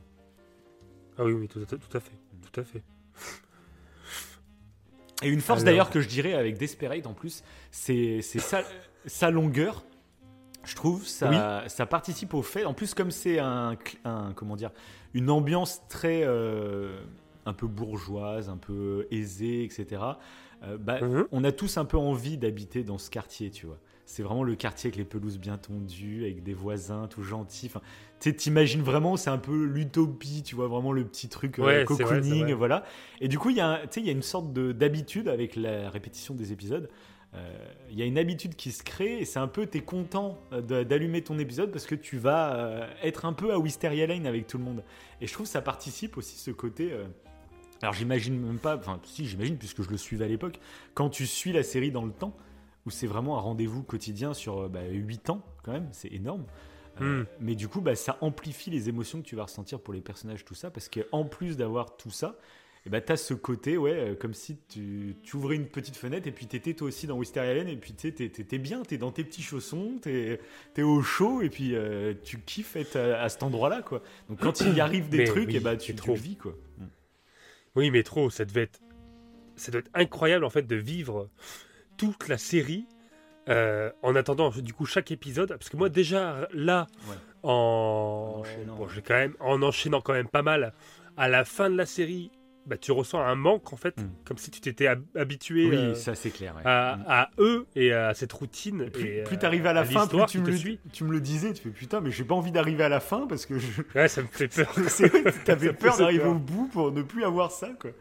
[SPEAKER 2] Ah oui, oui, tout à, tout à fait. Tout à fait.
[SPEAKER 3] Et une force
[SPEAKER 2] Alors-
[SPEAKER 3] d'ailleurs que je dirais avec Desperate en plus, c'est sa, sa longueur. Je trouve ça, ça participe au fait. En plus, comme c'est un comment dire, une ambiance très euh, un peu bourgeoise, un peu aisée, etc. euh, bah,
[SPEAKER 2] Mhm.
[SPEAKER 3] on a tous un peu envie d'habiter dans ce quartier, tu vois. C'est vraiment le quartier avec les pelouses bien tondues, avec des voisins tout gentils. Enfin, tu t'imagines vraiment, c'est un peu l'utopie, tu vois, vraiment le petit truc euh,
[SPEAKER 2] Ouais,
[SPEAKER 3] cocooning,
[SPEAKER 2] vrai.
[SPEAKER 3] voilà. Et du coup, il y, a une sorte de- d'habitude avec la répétition des épisodes. Euh, Il y a une habitude qui se crée et c'est un peu, t'es content d'allumer ton épisode parce que tu vas être un peu à Wisteria Lane avec tout le monde. Et je trouve que ça participe aussi ce côté. Alors j'imagine même pas, enfin si j'imagine puisque je le suivais à l'époque, quand tu suis la série dans le temps, où c'est vraiment un rendez-vous quotidien sur euh, bah, 8 ans quand même, c'est énorme. Euh,
[SPEAKER 2] Mm.
[SPEAKER 3] Mais du coup, bah, ça amplifie les émotions que tu vas ressentir pour les personnages, tout ça, parce qu'en plus d'avoir tout ça, et bah, tu as ce côté, ouais, euh, comme si tu, tu ouvrais une petite fenêtre et puis tu étais toi aussi dans Wisteria Lane et puis tu es, bien, tu es dans tes petits chaussons, tu es, au chaud et puis euh, tu kiffes être à, à cet endroit-là, quoi. Donc quand il y arrive des
[SPEAKER 2] Mais
[SPEAKER 3] trucs,
[SPEAKER 2] oui,
[SPEAKER 3] et bah, tu,
[SPEAKER 2] c'est
[SPEAKER 3] tu
[SPEAKER 2] trop.
[SPEAKER 3] le vis, quoi. Mm.
[SPEAKER 2] Oui, mais trop, ça devait être, ça doit être incroyable en fait de vivre toute la série euh, en attendant du coup chaque épisode. Parce que moi déjà là,
[SPEAKER 3] Ouais.
[SPEAKER 2] en,
[SPEAKER 3] En enchaînant,
[SPEAKER 2] bon,
[SPEAKER 3] ouais.
[SPEAKER 2] j'ai quand même en enchaînant quand même pas mal, à la fin de la série, bah, tu ressens un manque en fait,
[SPEAKER 3] Mm.
[SPEAKER 2] comme si tu t'étais hab- habitué
[SPEAKER 3] Oui,
[SPEAKER 2] euh,
[SPEAKER 3] ça c'est clair. ouais.
[SPEAKER 2] à,
[SPEAKER 3] Mm.
[SPEAKER 2] à eux et à cette routine.
[SPEAKER 3] Et plus,
[SPEAKER 2] et,
[SPEAKER 3] plus
[SPEAKER 2] euh,
[SPEAKER 3] t'arrives à la fin, plus tu me, le,
[SPEAKER 2] suit.
[SPEAKER 3] tu me le disais, tu fais putain, mais j'ai pas envie d'arriver à la fin parce que je...
[SPEAKER 2] Ouais, ça me fait peur.
[SPEAKER 3] t'avais peur d'arriver au bout pour ne plus avoir ça, quoi.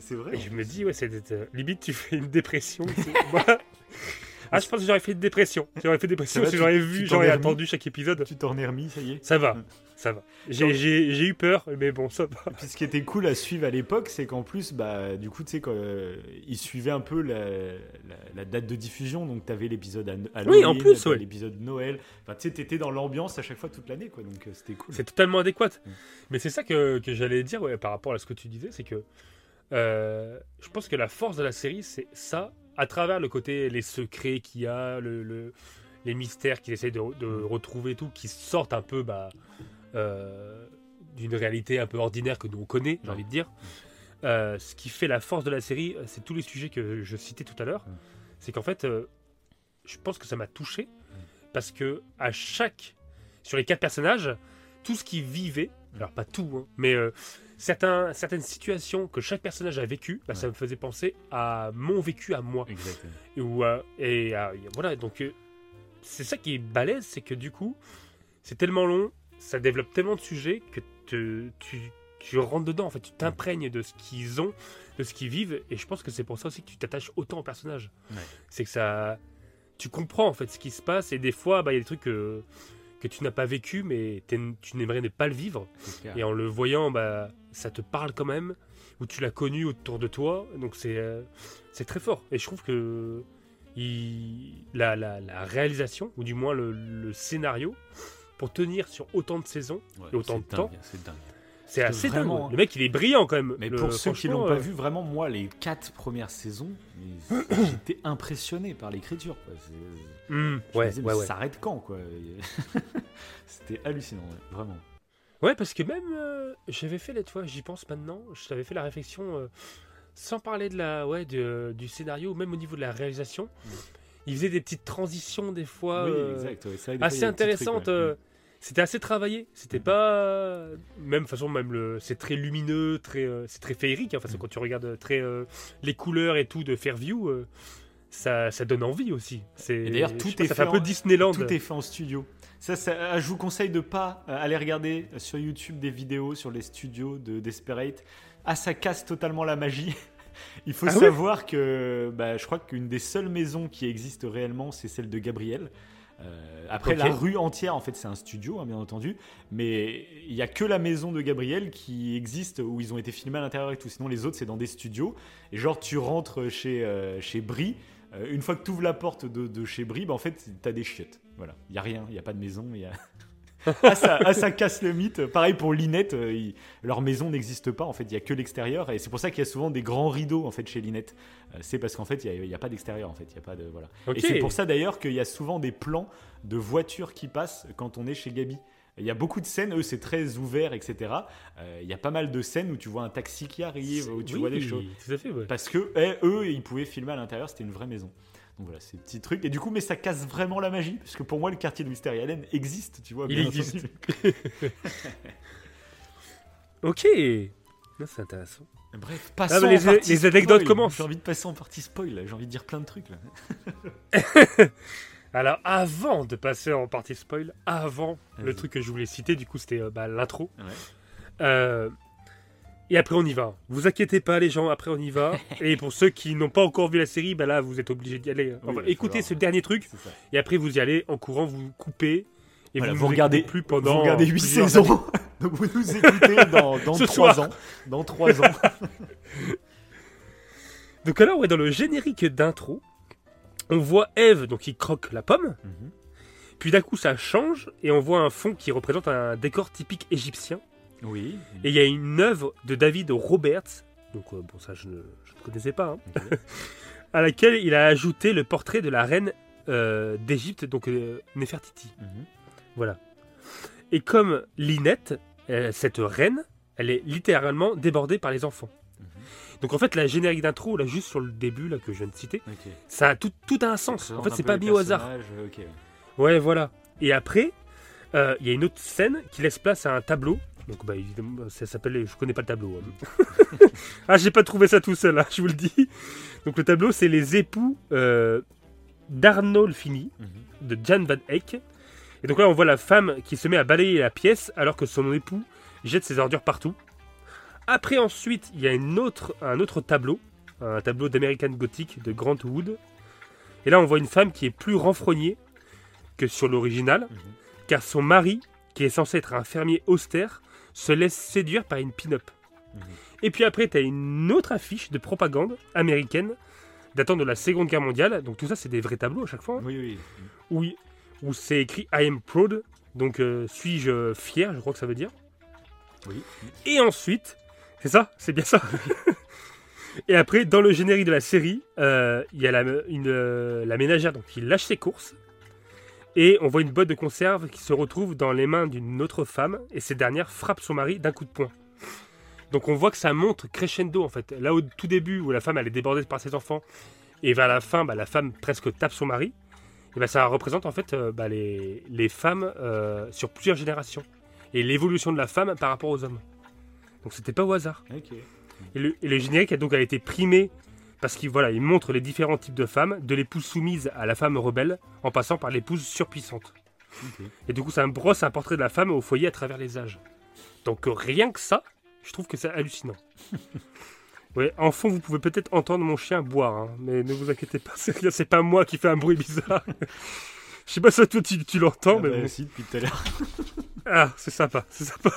[SPEAKER 3] C'est vrai.
[SPEAKER 2] Et je me dis, ouais, c'est euh, limite, tu fais une dépression. tu. Moi- ah, je pense que j'aurais fait une dépression. J'aurais fait une dépression si
[SPEAKER 3] tu-
[SPEAKER 2] j'aurais
[SPEAKER 3] tu
[SPEAKER 2] vu, j'aurais attendu chaque épisode.
[SPEAKER 3] Tu t'en es remis, ça y est.
[SPEAKER 2] Ça va,
[SPEAKER 3] Mm.
[SPEAKER 2] Ça va. J'ai- eu peur, mais bon, ça va.
[SPEAKER 3] Et puis ce qui était cool à suivre à l'époque, c'est qu'en plus, bah, du coup, tu sais, euh, ils suivaient un peu la, la- la date de diffusion. Donc, t'avais l'épisode à, à
[SPEAKER 2] Oui, en plus, ouais.
[SPEAKER 3] l'épisode de Noël. Enfin, tu sais, t'étais dans l'ambiance à chaque fois toute l'année, quoi. Donc, euh, c'était cool.
[SPEAKER 2] C'est totalement adéquat.
[SPEAKER 3] Mm.
[SPEAKER 2] Mais c'est ça que, que j'allais dire ouais, par rapport à ce que tu disais, c'est que euh, je pense que la force de la série, c'est ça, à travers le côté, les secrets qu'il y a, le, le- les mystères qu'ils essayent de, de
[SPEAKER 3] Mm.
[SPEAKER 2] retrouver, et tout, qui sortent un peu bah, euh, d'une réalité un peu ordinaire que nous on connaît, j'ai envie de dire. Euh, ce qui fait la force de la série, euh, c'est tous les sujets que je citais tout à l'heure.
[SPEAKER 3] Mm.
[SPEAKER 2] C'est qu'en fait, euh, je pense que ça m'a touché parce que à chaque, sur les quatre personnages, tout ce qu'ils vivaient, alors pas tout, hein, mais euh, certains, certaines situations que chaque personnage a vécues, bah, ça me faisait penser à mon vécu à moi.
[SPEAKER 3] Exactement.
[SPEAKER 2] Et, où, euh, et euh, voilà, donc c'est ça qui est balèze, c'est que du coup, c'est tellement long, ça développe tellement de sujets que te- tu, tu rentres dedans, en fait, tu t'imprègnes de ce qu'ils ont, de ce qu'ils vivent, et je pense que c'est pour ça aussi que tu t'attaches autant au personnage.
[SPEAKER 3] Ouais.
[SPEAKER 2] C'est que ça, tu comprends en fait ce qui se passe, et des fois, bah, il y a des trucs que, que tu n'as pas vécu, mais tu n'aimerais ne pas le vivre. Et en le voyant, bah, ça te parle quand même, ou tu l'as connu autour de toi, donc c'est euh, c'est très fort. Et je trouve que il- la, la- la réalisation, ou du moins le, le scénario, pour tenir sur autant de saisons,
[SPEAKER 3] Ouais,
[SPEAKER 2] et autant de temps,
[SPEAKER 3] C'est dingue.
[SPEAKER 2] c'est assez
[SPEAKER 3] vraiment,
[SPEAKER 2] dingue. Le mec, il est brillant quand même.
[SPEAKER 3] Mais
[SPEAKER 2] Le-
[SPEAKER 3] pour ceux qui l'ont pas
[SPEAKER 2] euh,
[SPEAKER 3] vu, vraiment, moi, les quatre premières saisons, j'étais impressionné par l'écriture. me
[SPEAKER 2] ouais,
[SPEAKER 3] disais,
[SPEAKER 2] ouais,
[SPEAKER 3] mais
[SPEAKER 2] ouais.
[SPEAKER 3] ça arrête quand, quoi? C'était hallucinant, vraiment.
[SPEAKER 2] Ouais, parce que même, euh, j'avais fait, tu vois, j'y pense maintenant, je t'avais fait la réflexion, euh, sans parler de la, ouais, de- du scénario, même au niveau de la réalisation, il faisait des petites transitions des fois
[SPEAKER 3] oui,
[SPEAKER 2] euh,
[SPEAKER 3] exact. ouais, vrai des
[SPEAKER 2] assez intéressantes.
[SPEAKER 3] ouais.
[SPEAKER 2] euh, C'était assez travaillé. C'était
[SPEAKER 3] Mm.
[SPEAKER 2] pas même de toute façon même le c'est très lumineux, très euh, c'est très féerique. C'est
[SPEAKER 3] Mm.
[SPEAKER 2] quand tu regardes très euh, les couleurs et tout de Fairview, euh, ça, ça donne envie aussi. C'est
[SPEAKER 3] d'ailleurs, tout est
[SPEAKER 2] ça fait un peu Disneyland.
[SPEAKER 3] Tout est fait en studio. Ça, ça- ah, je vous conseille de pas euh, aller regarder sur YouTube des vidéos sur les studios de Desperate. Ah, ça casse totalement la magie. Il faut
[SPEAKER 2] Ah
[SPEAKER 3] savoir que bah, je crois qu'une des seules maisons qui existe réellement, c'est celle de Gabriel. Euh, après, la rue entière, en fait, c'est un studio, hein, bien entendu. Mais il n'y a que la maison de Gabriel qui existe où ils ont été filmés à l'intérieur et tout. Sinon, les autres, c'est dans des studios. Et genre, tu rentres chez, euh, chez Brie. euh, une fois que tu ouvres la porte de, de chez Brie, bah, en fait, tu as des chiottes. Voilà. Il n'y a rien. Il n'y a pas de maison. il Y a... ah, ça, ah, ça casse le mythe. Pareil pour Linette, euh, ils- leur maison n'existe pas. En fait, il y a que l'extérieur, et c'est pour ça qu'il y a souvent des grands rideaux en fait chez Linette. Euh, c'est parce qu'en fait, il n'y a, pas d'extérieur. En fait, il y a pas de voilà. Et c'est pour ça d'ailleurs qu'il y a souvent des plans de voitures qui passent quand on est chez Gabi. Il y a beaucoup de scènes, eux c'est très ouvert, etc. Euh, il y a pas mal de scènes où tu vois un taxi qui arrive, où tu
[SPEAKER 2] Oui,
[SPEAKER 3] vois des choses.
[SPEAKER 2] Tout à fait. ouais.
[SPEAKER 3] Parce que eh, eux, ils pouvaient filmer à l'intérieur, c'était une vraie maison. Donc voilà, ces petits trucs. Et du coup, mais ça casse vraiment la magie, parce que pour moi, le quartier de Mystery Island existe, tu vois.
[SPEAKER 2] Il existe. Ok. C'est intéressant.
[SPEAKER 3] Bref,
[SPEAKER 2] Ah,
[SPEAKER 3] passons
[SPEAKER 2] bah, les-
[SPEAKER 3] partie
[SPEAKER 2] les anecdotes
[SPEAKER 3] spoil.
[SPEAKER 2] commencent.
[SPEAKER 3] J'ai envie de passer en partie spoil, j'ai envie de dire plein de trucs là.
[SPEAKER 2] Alors, avant de passer en partie spoil, avant le
[SPEAKER 3] Vas-y.
[SPEAKER 2] truc que je voulais citer, du coup, c'était euh, bah, l'intro.
[SPEAKER 3] Ouais.
[SPEAKER 2] Euh, et après, on y va. Vous inquiétez pas, les gens, après, on y va. et pour ceux qui n'ont pas encore vu la série, bah là, vous êtes obligés d'y aller. Enfin,
[SPEAKER 3] va
[SPEAKER 2] écoutez ce dernier truc, et après, vous y allez en courant, vous coupez. Et
[SPEAKER 3] Voilà,
[SPEAKER 2] vous,
[SPEAKER 3] vous regardez-
[SPEAKER 2] plus pendant.
[SPEAKER 3] Vous regardez 8
[SPEAKER 2] plusieurs
[SPEAKER 3] saisons, donc vous nous écoutez dans, dans
[SPEAKER 2] Ce
[SPEAKER 3] 3
[SPEAKER 2] soir.
[SPEAKER 3] ans. Dans 3 ans.
[SPEAKER 2] Donc, alors, ouais, dans le générique d'intro, on voit Eve, donc, qui croque la pomme.
[SPEAKER 3] Mhm.
[SPEAKER 2] Puis d'un coup, ça change, et on voit un fond qui représente un décor typique égyptien.
[SPEAKER 3] Oui.
[SPEAKER 2] Et il y a une œuvre de David Roberts, donc euh, bon ça je ne, je ne connaissais pas, hein, à laquelle il a ajouté le portrait de la reine euh, d'Égypte, donc euh, Néfertiti.
[SPEAKER 3] Mhm.
[SPEAKER 2] Voilà. Et comme Linette, cette reine, elle est littéralement débordée par les enfants.
[SPEAKER 3] Mhm.
[SPEAKER 2] Donc en fait la générique d'intro, là juste sur le début là que je viens de citer, ça a tout, tout a un sens. En fait c'est pas mis au hasard. Ouais, voilà. Et après, il y a une autre scène qui laisse place à un tableau. Donc, bah, évidemment, ça s'appelle. Je connais pas le tableau. hein. ah, j'ai pas trouvé ça tout seul, hein, je vous le dis. Donc, le tableau, c'est les époux euh, d'Arnold Fini,
[SPEAKER 3] Mhm.
[SPEAKER 2] de Jan Van Eyck. Et donc là, on voit la femme qui se met à balayer la pièce alors que son époux jette ses ordures partout. Après, ensuite, il y a une autre, un autre tableau, un tableau d'American Gothic de Grant Wood. Et là, on voit une femme qui est plus renfrognée que sur l'original,
[SPEAKER 3] Mhm.
[SPEAKER 2] car son mari, qui est censé être un fermier austère, se laisse séduire par une pin-up.
[SPEAKER 3] Mhm.
[SPEAKER 2] Et puis après, tu as une autre affiche de propagande américaine datant de la Seconde Guerre mondiale. Donc tout ça, c'est des vrais tableaux à chaque fois. hein
[SPEAKER 3] Oui, oui.
[SPEAKER 2] où, c'est écrit I am proud, donc euh, suis-je fier, je crois que ça veut dire.
[SPEAKER 3] Oui.
[SPEAKER 2] Et ensuite, c'est ça, c'est bien ça. Et après, dans le générique de la série, euh, il y a la, une, euh, la ménagère donc, qui lâche ses courses. Et on voit une boîte de conserve qui se retrouve dans les mains d'une autre femme. Et cette dernière frappe son mari d'un coup de poing. Donc on voit que ça monte crescendo en fait. Là au tout début où la femme elle est débordée par ses enfants. Et vers la fin, bah, la femme presque tape son mari. Et bah, ça représente en fait euh, bah, les, les femmes euh, sur plusieurs générations. Et l'évolution de la femme par rapport aux hommes. Donc c'était pas au hasard.
[SPEAKER 3] Ok.
[SPEAKER 2] Et le, et le générique a donc a été primé parce qu'il voilà, il montre les différents types de femmes, de l'épouse soumise à la femme rebelle, en passant par l'épouse surpuissante. Et du coup, ça brosse un portrait de la femme au foyer à travers les âges. Donc euh, rien que ça, je trouve que c'est hallucinant. ouais, en fond, vous pouvez peut-être entendre mon chien boire, hein, mais ne vous inquiétez pas, c'est pas moi qui fais un bruit bizarre. Je sais pas si toi tu, tu l'entends,
[SPEAKER 3] Ah
[SPEAKER 2] mais
[SPEAKER 3] bah,
[SPEAKER 2] bon.
[SPEAKER 3] si, depuis tout à l'heure.
[SPEAKER 2] Ah, c'est sympa, c'est sympa.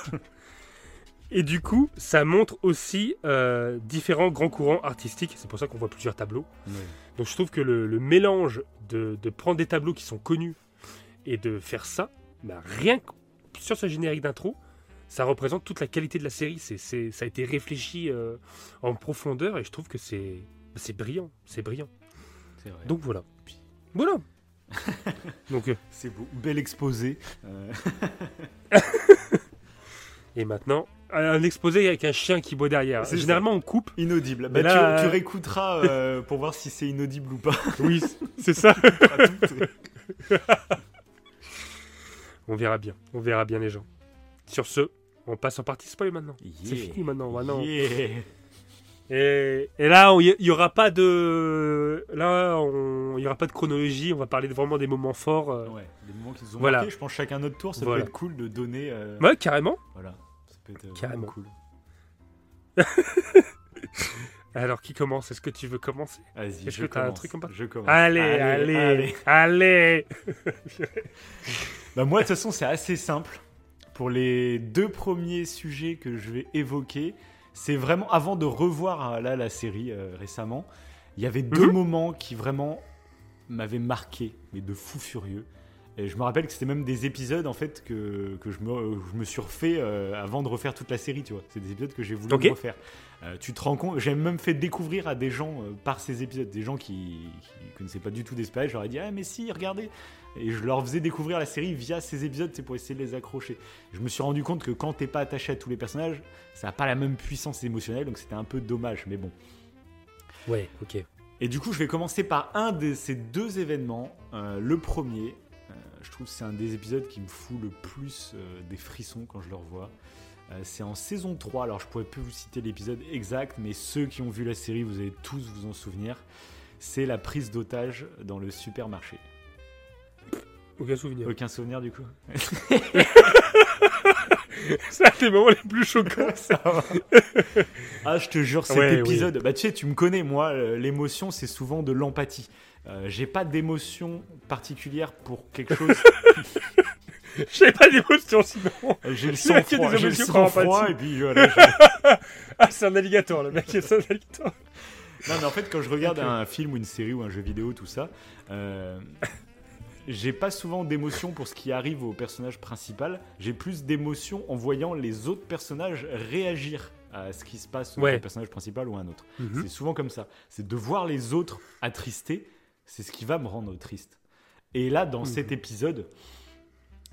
[SPEAKER 2] Et du coup, ça montre aussi euh, différents grands courants artistiques. C'est pour ça qu'on voit plusieurs tableaux. Donc je trouve que le, le mélange de, de prendre des tableaux qui sont connus et de faire ça, bah, rien que sur ce générique d'intro, ça représente toute la qualité de la série. C'est, c'est- ça a été réfléchi euh, en profondeur et je trouve que c'est, c'est brillant. C'est brillant.
[SPEAKER 3] C'est vrai.
[SPEAKER 2] Donc voilà. Voilà. Donc, euh,
[SPEAKER 3] C'est beau. Bel exposé.
[SPEAKER 2] Et maintenant, un exposé avec un chien qui boit derrière.
[SPEAKER 3] C'est
[SPEAKER 2] Généralement, on coupe.
[SPEAKER 3] Inaudible. Bah,
[SPEAKER 2] là,
[SPEAKER 3] tu, tu
[SPEAKER 2] euh,
[SPEAKER 3] réécouteras euh, pour voir si c'est inaudible ou pas.
[SPEAKER 2] Oui, c'est ça. On verra bien. On verra bien les gens. Sur ce, on passe en partie spoil maintenant. C'est fini maintenant. maintenant.
[SPEAKER 3] Yeah.
[SPEAKER 2] Et, et là, il y, aura pas de, là, il y aura pas de chronologie. On va parler de vraiment des moments forts. euh.
[SPEAKER 3] Ouais, des moments qui nous ont
[SPEAKER 2] Voilà.
[SPEAKER 3] marqué. Je pense chacun notre tour, ça
[SPEAKER 2] Voilà.
[SPEAKER 3] peut être cool de donner. euh,
[SPEAKER 2] Ouais, carrément.
[SPEAKER 3] Voilà. Peut être
[SPEAKER 2] Carrément.
[SPEAKER 3] vraiment cool.
[SPEAKER 2] Alors, qui commence? Est-ce que tu veux commencer?
[SPEAKER 3] Vas-y, je
[SPEAKER 2] que t'as un
[SPEAKER 3] commence.
[SPEAKER 2] truc en bas
[SPEAKER 3] Je commence.
[SPEAKER 2] allez, allez, allez,
[SPEAKER 3] Bah moi, de toute façon, c'est assez simple. Pour les deux premiers sujets que je vais évoquer, c'est vraiment avant de revoir euh, là la série euh, récemment, il y avait deux
[SPEAKER 2] Mhm.
[SPEAKER 3] moments qui vraiment m'avaient marqué, mais de fou furieux. Et je me rappelle que c'était même des épisodes en fait que, que je, me, je me suis refait euh, avant de refaire toute la série, tu vois. C'est des épisodes que j'ai voulu refaire. Euh, tu te rends compte, j'ai même fait découvrir à des gens euh, par ces épisodes, des gens qui, qui connaissaient pas du tout d'Espagnol, j'aurais dit ah mais si regardez, et je leur faisais découvrir la série via ces épisodes, c'est pour essayer de les accrocher. Je me suis rendu compte que quand t'es pas attaché à tous les personnages, ça n'a pas la même puissance émotionnelle, donc c'était un peu dommage, mais bon.
[SPEAKER 2] Ouais, ok.
[SPEAKER 3] Et du coup, je vais commencer par un de ces deux événements. Euh, le premier, je trouve que c'est un des épisodes qui me fout le plus euh, des frissons quand je le revois. Euh, c'est en saison 3, alors je pourrais plus vous citer l'épisode exact, mais ceux qui ont vu la série, vous allez tous vous en souvenir. C'est la prise d'otage dans le supermarché.
[SPEAKER 2] Aucun souvenir.
[SPEAKER 3] Aucun souvenir du coup
[SPEAKER 2] C'est les moments les plus choquants.
[SPEAKER 3] Ça ah, je te jure, cet
[SPEAKER 2] Ouais,
[SPEAKER 3] épisode, bah tu sais, tu me connais, moi, euh, l'émotion, c'est souvent de l'empathie. Euh, J'ai pas d'émotion particulière pour quelque chose.
[SPEAKER 2] J'avais pas d'émotion sinon.
[SPEAKER 3] Euh, J'ai le sang-froid,
[SPEAKER 2] des
[SPEAKER 3] j'ai le sang-froid,
[SPEAKER 2] empathie.
[SPEAKER 3] et puis voilà. je-
[SPEAKER 2] Ah, c'est un alligator, le mec, c'est un alligator.
[SPEAKER 3] Non, mais en fait, quand je regarde un film ou une série ou un jeu vidéo, tout ça, euh, j'ai pas souvent d'émotion pour ce qui arrive au personnage principal. J'ai plus d'émotion en voyant les autres personnages réagir à ce qui se passe au
[SPEAKER 2] Ouais.
[SPEAKER 3] personnage principal ou à un autre.
[SPEAKER 2] Mhm.
[SPEAKER 3] C'est souvent comme ça. C'est de voir les autres attristés, c'est ce qui va me rendre triste. Et là, dans
[SPEAKER 2] Mhm.
[SPEAKER 3] cet épisode,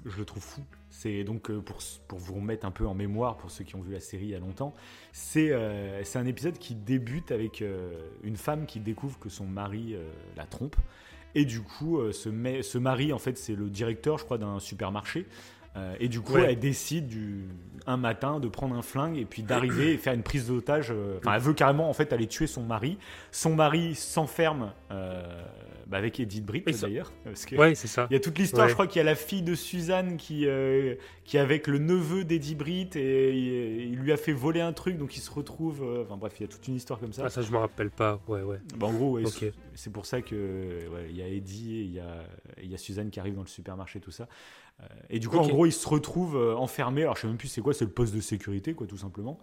[SPEAKER 3] je le trouve fou. C'est donc euh, pour, pour vous remettre un peu en mémoire pour ceux qui ont vu la série il y a longtemps, c'est euh, un épisode qui débute avec euh, une femme qui découvre que son mari la trompe. Et du coup, euh, ce, ma- ce mari, en fait, c'est le directeur, je crois, d'un supermarché. Euh, et du coup,
[SPEAKER 2] Ouais.
[SPEAKER 3] elle décide du, un matin de prendre un flingue et puis d'arriver et faire une prise d'otage. euh, Enfin, elle veut carrément en fait aller tuer son mari. Son mari s'enferme euh, bah, avec Edith Britt d'ailleurs.
[SPEAKER 2] Ouais, c'est ça.
[SPEAKER 3] il y a toute l'histoire,
[SPEAKER 2] Ouais.
[SPEAKER 3] je crois qu'il y a la fille de Suzanne qui, euh, qui est avec le neveu d'Eddie Britt et il, il lui a fait voler un truc, donc il se retrouve. euh, Enfin bref, il y a toute une histoire comme ça.
[SPEAKER 2] Ah, ça, je me rappelle pas. Ouais, ouais.
[SPEAKER 3] Bah, en gros, ouais, c'est- pour ça que ouais, il y a Eddie et il y a, il y a Suzanne qui arrive dans le supermarché, tout ça. Euh, et du coup, en gros, il se retrouve euh, enfermé. Alors, je sais même plus c'est quoi, c'est le poste de sécurité, quoi, tout simplement.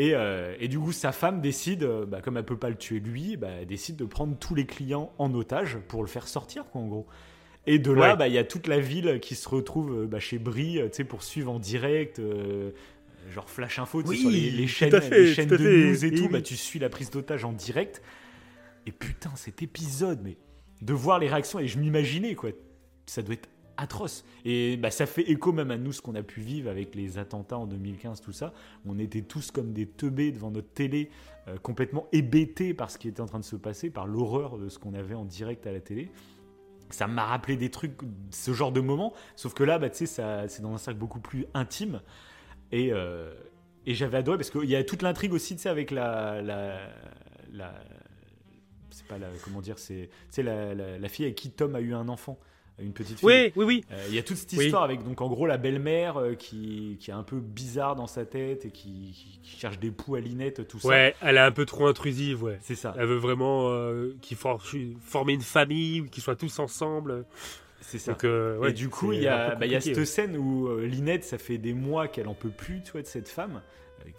[SPEAKER 3] Et, euh, et du coup, sa femme décide, euh, bah, comme elle peut pas le tuer lui, bah, elle décide de prendre tous les clients en otage pour le faire sortir, quoi, en gros. Et de là,
[SPEAKER 2] Ouais.
[SPEAKER 3] bah, il y a toute la ville qui se retrouve euh, chez Brie, pour suivre en direct. euh, Genre Flash Info,
[SPEAKER 2] Oui,
[SPEAKER 3] sur les, chaînes,
[SPEAKER 2] fait,
[SPEAKER 3] les chaînes de news et tout,
[SPEAKER 2] oui.
[SPEAKER 3] tu suis la prise d'otage en direct. Et putain, cet épisode, mais de voir les réactions, et je m'imaginais, quoi, ça doit être atroce. Et bah, ça fait écho même à nous, ce qu'on a pu vivre avec les attentats en 2015, tout ça. On était tous comme des teubés devant notre télé, euh, complètement hébétés par ce qui était en train de se passer, par l'horreur de ce qu'on avait en direct à la télé. Ça m'a rappelé des trucs, ce genre de moments, sauf que là, bah, tu sais, c'est dans un cercle beaucoup plus intime. Et, euh, et j'avais adoré parce qu'il y a toute l'intrigue aussi, avec la. la, c'est pas la. Comment dire C'est la, la, la fille avec qui Tom a eu un enfant, une petite fille.
[SPEAKER 2] Oui, oui, oui.
[SPEAKER 3] Euh, Il y a toute cette
[SPEAKER 2] Oui.
[SPEAKER 3] histoire avec, donc, en gros, la belle-mère euh, qui, qui est un peu bizarre dans sa tête et qui, qui- qui cherche des poux à Linette, tout ça.
[SPEAKER 2] Ouais, elle est un peu trop intrusive, ouais.
[SPEAKER 3] C'est ça.
[SPEAKER 2] Elle veut vraiment euh, qu'ils for- former une famille, qu'ils soient tous ensemble.
[SPEAKER 3] C'est ça.
[SPEAKER 2] Donc, euh, ouais,
[SPEAKER 3] et du coup, il y, a, bah, y a cette scène où euh, Linette, ça fait des mois qu'elle en peut plus tu vois, de cette femme, euh,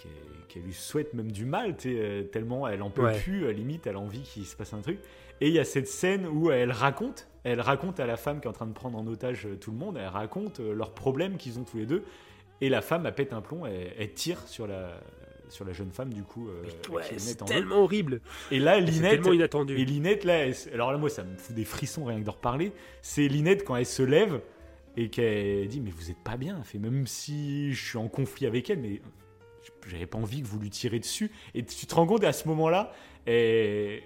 [SPEAKER 3] qu'elle lui souhaite même du mal, euh, tellement elle en peut
[SPEAKER 2] Ouais.
[SPEAKER 3] plus, euh, limite, elle a envie qu'il se passe un truc. Et il y a cette scène où elle raconte, elle raconte à la femme qui est en train de prendre en otage euh, tout le monde, elle raconte euh, leurs problèmes qu'ils ont tous les deux, et la femme, elle pète un plomb, elle, elle tire sur la, sur la jeune femme, du coup, euh,
[SPEAKER 2] ouais. C'est tellement horrible.
[SPEAKER 3] Et là, Linette,
[SPEAKER 2] tellement inattendu.
[SPEAKER 3] et Linette, là, elle- alors là, moi, ça me fout des frissons rien que d'en reparler. C'est Linette quand elle se lève et qu'elle dit Mais vous êtes pas bien. Elle fait Même si je suis en conflit avec elle, mais j'avais pas envie que vous lui tirez dessus. Et tu te rends compte à ce moment-là, elle,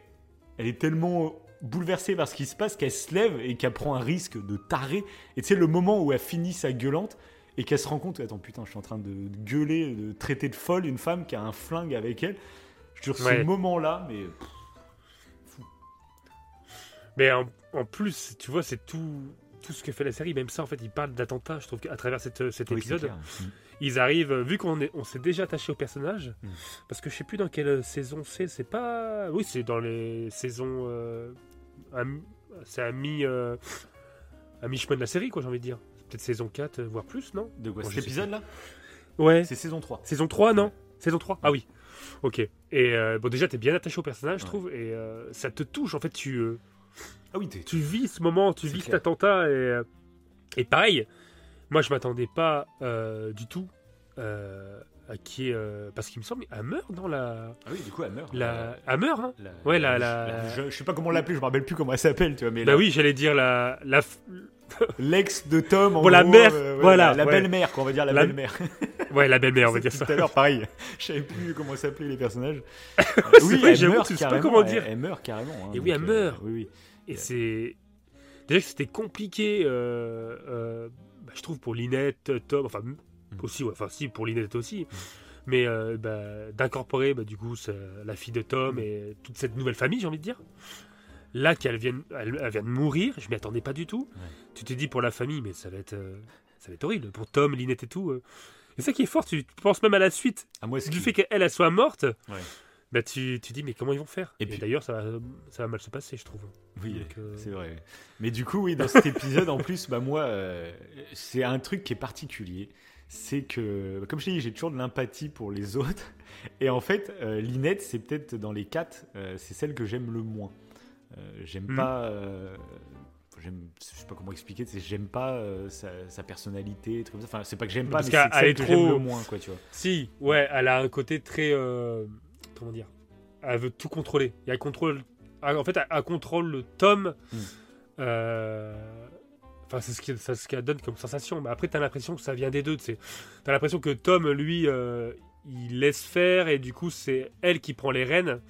[SPEAKER 3] elle est tellement bouleversée par ce qui se passe qu'elle se lève et qu'elle prend un risque de taré. Et tu sais, le moment où elle finit sa gueulante et qu'elle se rend compte, attends putain, je suis en train de gueuler, de traiter de folle une femme qui a un flingue avec elle. Je te jure, ce
[SPEAKER 2] Ouais.
[SPEAKER 3] moment-là, mais
[SPEAKER 2] Mais en, en plus, tu vois, c'est tout, tout ce que fait la série. Même ça, en fait, il parle d'attentats. Je trouve qu'à travers cette, cet
[SPEAKER 3] Oui, c'est
[SPEAKER 2] épisode.
[SPEAKER 3] Mm.
[SPEAKER 2] ils arrivent, euh, vu qu'on est- on s'est déjà attaché au personnage,
[SPEAKER 3] Mm.
[SPEAKER 2] parce que je sais plus dans quelle saison c'est. C'est pas. Oui, c'est dans les saisons. euh, à mi- c'est à mi. euh, à mi-chemin de la série, quoi, j'ai envie de dire. C'est Peut-être saison 4, euh, voire plus, non?
[SPEAKER 3] De quoi
[SPEAKER 2] Bon,
[SPEAKER 3] Cet épisode-là?
[SPEAKER 2] Ouais.
[SPEAKER 3] C'est saison 3.
[SPEAKER 2] Saison 3, non? Saison 3 Ah oui. Ok. Et euh, bon, déjà, t'es bien attaché au personnage, je trouve, et euh, ça te touche. En fait, tu.
[SPEAKER 3] Ah oui,
[SPEAKER 2] tu vis ce moment, tu vis cet attentat et, euh, et pareil, moi je m'attendais pas euh, du tout euh, à qui euh, parce qu'il me semble elle meurt dans la
[SPEAKER 3] Ah oui, du coup, elle meurt.
[SPEAKER 2] la elle meurt hein
[SPEAKER 3] La-
[SPEAKER 2] Ouais, la-
[SPEAKER 3] la-
[SPEAKER 2] la-
[SPEAKER 3] Je, je sais pas comment l'appeler, je me rappelle plus comment elle s'appelle, tu vois, mais
[SPEAKER 2] bah oui j'allais dire la la
[SPEAKER 3] l'ex de Tom, en
[SPEAKER 2] Bon, la
[SPEAKER 3] gros,
[SPEAKER 2] mère,
[SPEAKER 3] ouais,
[SPEAKER 2] voilà,
[SPEAKER 3] la,
[SPEAKER 2] ouais.
[SPEAKER 3] belle-mère, on va dire la, belle-mère.
[SPEAKER 2] ouais la belle-mère on va dire ça
[SPEAKER 3] Tout à l'heure, pareil, je savais plus comment s'appelaient les personnages. Oui, elle
[SPEAKER 2] j'avoue,
[SPEAKER 3] meurt
[SPEAKER 2] tu sais pas comment dire.
[SPEAKER 3] Elle, meurt carrément. hein,
[SPEAKER 2] Et oui, elle meurt.
[SPEAKER 3] oui, oui.
[SPEAKER 2] Et c'est déjà que c'était compliqué euh, euh, bah, je trouve pour Linette Tom enfin
[SPEAKER 3] Mm.
[SPEAKER 2] aussi ouais, enfin si pour Linette aussi mais euh, bah, d'incorporer bah, du coup la fille de Tom
[SPEAKER 3] Mm.
[SPEAKER 2] et toute cette nouvelle famille j'ai envie de dire là qu'elle vient elle, elle vient de mourir je m'y attendais pas du tout
[SPEAKER 3] Ouais.
[SPEAKER 2] tu t'es dit pour la famille mais ça va être ça va être horrible pour Tom Linette et tout et ça qui est fort tu penses même à la suite
[SPEAKER 3] Ah, moi,
[SPEAKER 2] du
[SPEAKER 3] qui-
[SPEAKER 2] fait qu'elle elle soit morte
[SPEAKER 3] Ouais.
[SPEAKER 2] Bah tu, tu dis mais comment ils vont faire?
[SPEAKER 3] Et puis-
[SPEAKER 2] d'ailleurs ça va, ça va mal se passer je trouve
[SPEAKER 3] Oui,
[SPEAKER 2] euh,
[SPEAKER 3] c'est vrai. Mais du coup, oui, dans cet épisode, en plus, bah moi, euh, c'est un truc qui est particulier. C'est que, comme je t'ai dit, j'ai toujours de l'empathie pour les autres. Et en fait, euh, Linette, c'est peut-être dans les quatre, euh, c'est celle que j'aime le moins. J'aime
[SPEAKER 2] Mhm.
[SPEAKER 3] pas. j'aime, je sais pas comment expliquer. c'est- J'aime pas sa, sa personnalité, comme ça. Enfin, c'est pas que j'aime pas,
[SPEAKER 2] Parce
[SPEAKER 3] mais c'est celle
[SPEAKER 2] est
[SPEAKER 3] que j'aime
[SPEAKER 2] trop-
[SPEAKER 3] le moins, quoi, tu vois.
[SPEAKER 2] Si, ouais, elle a un côté très. Euh, comment dire Elle veut tout contrôler. Et elle contrôle. En fait, elle, elle contrôle Tom.
[SPEAKER 3] Mm.
[SPEAKER 2] euh, Enfin, c'est ce qu'elle donne comme sensation. Mais après, t'as l'impression que ça vient des deux. T'as l'impression que Tom, lui, euh, il laisse faire et du coup, c'est elle qui prend les rênes.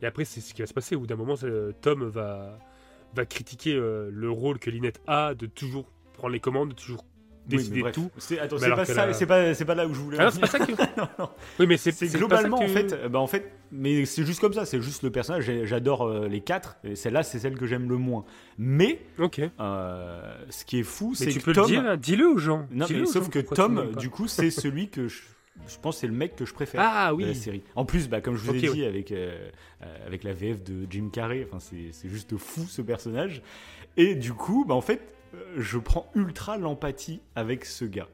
[SPEAKER 2] Et après, c'est ce qui va se passer. Au bout d'un moment, c'est- Tom va, va critiquer euh, le rôle que Lynette a de toujours prendre les commandes, de toujours décider de tout.
[SPEAKER 3] C'est, attends, c'est pas ça,
[SPEAKER 2] la-
[SPEAKER 3] c'est pas, c'est pas là où je voulais.
[SPEAKER 2] Ah
[SPEAKER 3] en
[SPEAKER 2] non, c'est pas ça que.
[SPEAKER 3] non, non.
[SPEAKER 2] Oui, mais c'est
[SPEAKER 3] C'est
[SPEAKER 2] c'est pas
[SPEAKER 3] globalement
[SPEAKER 2] ça
[SPEAKER 3] en
[SPEAKER 2] que-
[SPEAKER 3] fait, euh, bah en fait, mais c'est juste comme ça, c'est juste le personnage. J'adore euh, les quatre, et celle-là c'est celle que j'aime le moins. Mais
[SPEAKER 2] Ok.
[SPEAKER 3] euh, ce qui est fou,
[SPEAKER 2] Mais
[SPEAKER 3] c'est
[SPEAKER 2] tu
[SPEAKER 3] que
[SPEAKER 2] peux
[SPEAKER 3] Tom,
[SPEAKER 2] le dire, hein, dis-le aux gens.
[SPEAKER 3] non
[SPEAKER 2] Dis-le
[SPEAKER 3] mais
[SPEAKER 2] aux
[SPEAKER 3] sauf
[SPEAKER 2] gens
[SPEAKER 3] que Tom, du coup, c'est celui que je, je pense c'est le mec que je préfère.
[SPEAKER 2] Ah
[SPEAKER 3] de la
[SPEAKER 2] oui.
[SPEAKER 3] série. En plus, bah, comme je vous ai
[SPEAKER 2] Ok,
[SPEAKER 3] dit avec, euh, avec la VF de Jim Carrey, enfin, c'est c'est juste fou ce personnage. Et du coup, bah, en fait, je prends ultra l'empathie avec ce gars.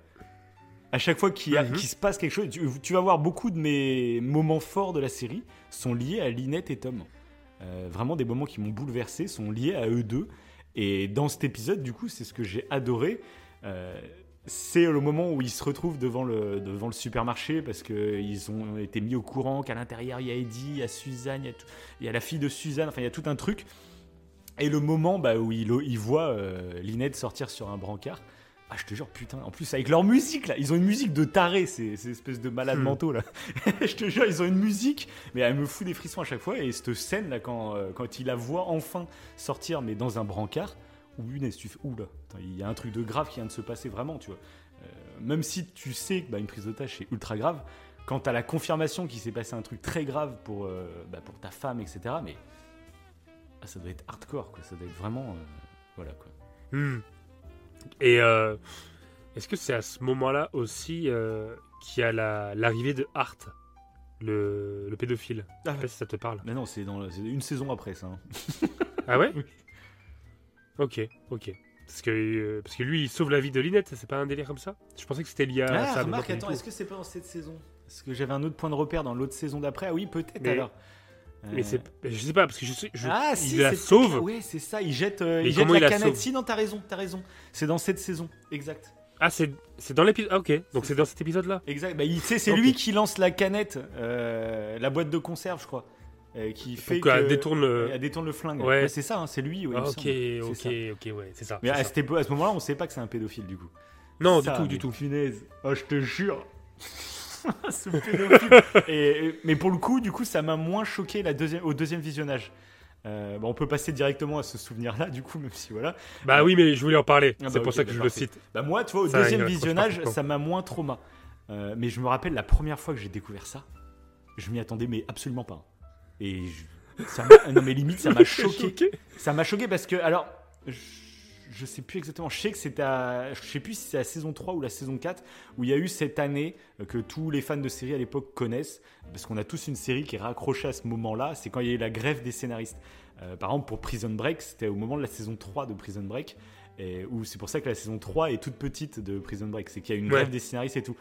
[SPEAKER 3] À chaque fois qu'il y a-
[SPEAKER 2] Mhm.
[SPEAKER 3] qu'il se passe quelque chose, tu, tu vas voir beaucoup de mes moments forts de la série sont liés à Lynette et Tom. Euh, vraiment des moments qui m'ont bouleversé sont liés à eux deux. Et dans cet épisode, du coup, c'est ce que j'ai adoré. Euh, c'est le moment où ils se retrouvent devant le, devant le supermarché parce qu'ils ont été mis au courant qu'à l'intérieur il y a Eddie, il y a Suzanne, il y a, tout- il y a la fille de Suzanne, enfin il y a tout un truc. Et le moment bah, où il, il voit euh, Lynette sortir sur un brancard, ah je te jure, putain, en plus avec leur musique là, ils ont une musique de taré, ces, ces espèces de malades
[SPEAKER 2] Hmm.
[SPEAKER 3] mentaux là. je te jure, ils ont une musique, mais elle me fout des frissons à chaque fois. Et cette scène là, quand, euh, quand il la voit enfin sortir, mais dans un brancard, ou une tu fais, oula, il y a un truc de grave qui vient de se passer vraiment, tu vois. Euh, même si tu sais que bah, une prise d'otage c'est ultra grave, quand t'as la confirmation qu'il s'est passé un truc très grave pour, euh, bah, pour ta femme, etc., mais ah, ça doit être hardcore, quoi. Ça doit être vraiment. euh, voilà, quoi.
[SPEAKER 2] Hmm. Et euh, est-ce que c'est à ce moment-là aussi euh, qu'il y a la- l'arrivée de Hart, le, le pédophile? Je sais pas si ça te parle.
[SPEAKER 3] Mais non, c'est dans c'est une saison après ça. hein.
[SPEAKER 2] Ah ouais?
[SPEAKER 3] Oui.
[SPEAKER 2] Ok, ok. Parce que, euh, parce que lui, il sauve la vie de Lynette, c'est pas un délire comme ça? Je pensais que c'était lié à
[SPEAKER 3] Ah,
[SPEAKER 2] ça. mais
[SPEAKER 3] remarque,
[SPEAKER 2] non, pas du
[SPEAKER 3] attends,
[SPEAKER 2] tout.
[SPEAKER 3] est-ce que c'est pas dans cette saison? Est-ce que j'avais un autre point de repère dans l'autre saison d'après Ah oui, peut-être
[SPEAKER 2] Mais-
[SPEAKER 3] alors.
[SPEAKER 2] Mais
[SPEAKER 3] Euh,
[SPEAKER 2] c'est, mais je sais pas, parce que je sais, je-
[SPEAKER 3] Ah,
[SPEAKER 2] il
[SPEAKER 3] si,
[SPEAKER 2] la
[SPEAKER 3] c'est-
[SPEAKER 2] sauve.
[SPEAKER 3] Ouais, c'est ça, il jette, euh, il jette la
[SPEAKER 2] il la
[SPEAKER 3] canette. Si, non, t'as raison, t'as raison. C'est dans cette saison, exact.
[SPEAKER 2] Ah, c'est, c'est dans l'épisode. Ah, ok, donc c'est dans cet épisode-là.
[SPEAKER 3] Exact. Bah, il- c'est
[SPEAKER 2] Ok.
[SPEAKER 3] lui qui lance la canette, euh, la boîte de conserve, je crois, euh, qui fait
[SPEAKER 2] qu'elle
[SPEAKER 3] que-
[SPEAKER 2] détourne le-
[SPEAKER 3] elle détourne le flingue.
[SPEAKER 2] Ouais.
[SPEAKER 3] c'est ça, hein, c'est lui. ouais,
[SPEAKER 2] Ah, ok.
[SPEAKER 3] C'est
[SPEAKER 2] ok,
[SPEAKER 3] ça.
[SPEAKER 2] ok, ouais, c'est ça.
[SPEAKER 3] Mais
[SPEAKER 2] c'est
[SPEAKER 3] à,
[SPEAKER 2] ça.
[SPEAKER 3] ce moment-là, on sait pas que c'est un pédophile du coup.
[SPEAKER 2] Non,
[SPEAKER 3] Ça,
[SPEAKER 2] du tout, du tout.
[SPEAKER 3] Punaise. Oh, je te jure. Ce pédophile. Et- et- mais pour le coup, du coup, ça m'a moins choqué la deuxième, au deuxième visionnage. Euh, on peut passer directement à ce souvenir-là, du coup, même si voilà.
[SPEAKER 2] Bah oui, mais je voulais en parler.
[SPEAKER 3] Ah bah
[SPEAKER 2] c'est pour ça que
[SPEAKER 3] bah
[SPEAKER 2] je le cite.
[SPEAKER 3] Bah moi, tu vois, au
[SPEAKER 2] Ça,
[SPEAKER 3] deuxième visionnage, ça m'a moins trauma. Euh, mais je me rappelle la première fois que j'ai découvert ça, je m'y attendais mais absolument pas. Et je- ça non mais limite ça m'a choqué? Ça m'a choqué parce que alors je, je sais plus exactement, je sais que c'était à je sais plus si c'est la saison 3 ou la saison 4 où il y a eu cette année euh, que tous les fans de série à l'époque connaissent parce qu'on a tous une série qui est raccrochée à ce moment-là, c'est quand il y a eu la grève des scénaristes. Euh, par exemple pour Prison Break, c'était au moment de la saison 3 de Prison Break et où c'est pour ça que la saison 3 est toute petite de Prison Break, c'est qu'il y a une
[SPEAKER 2] Ouais.
[SPEAKER 3] grève des scénaristes et tout.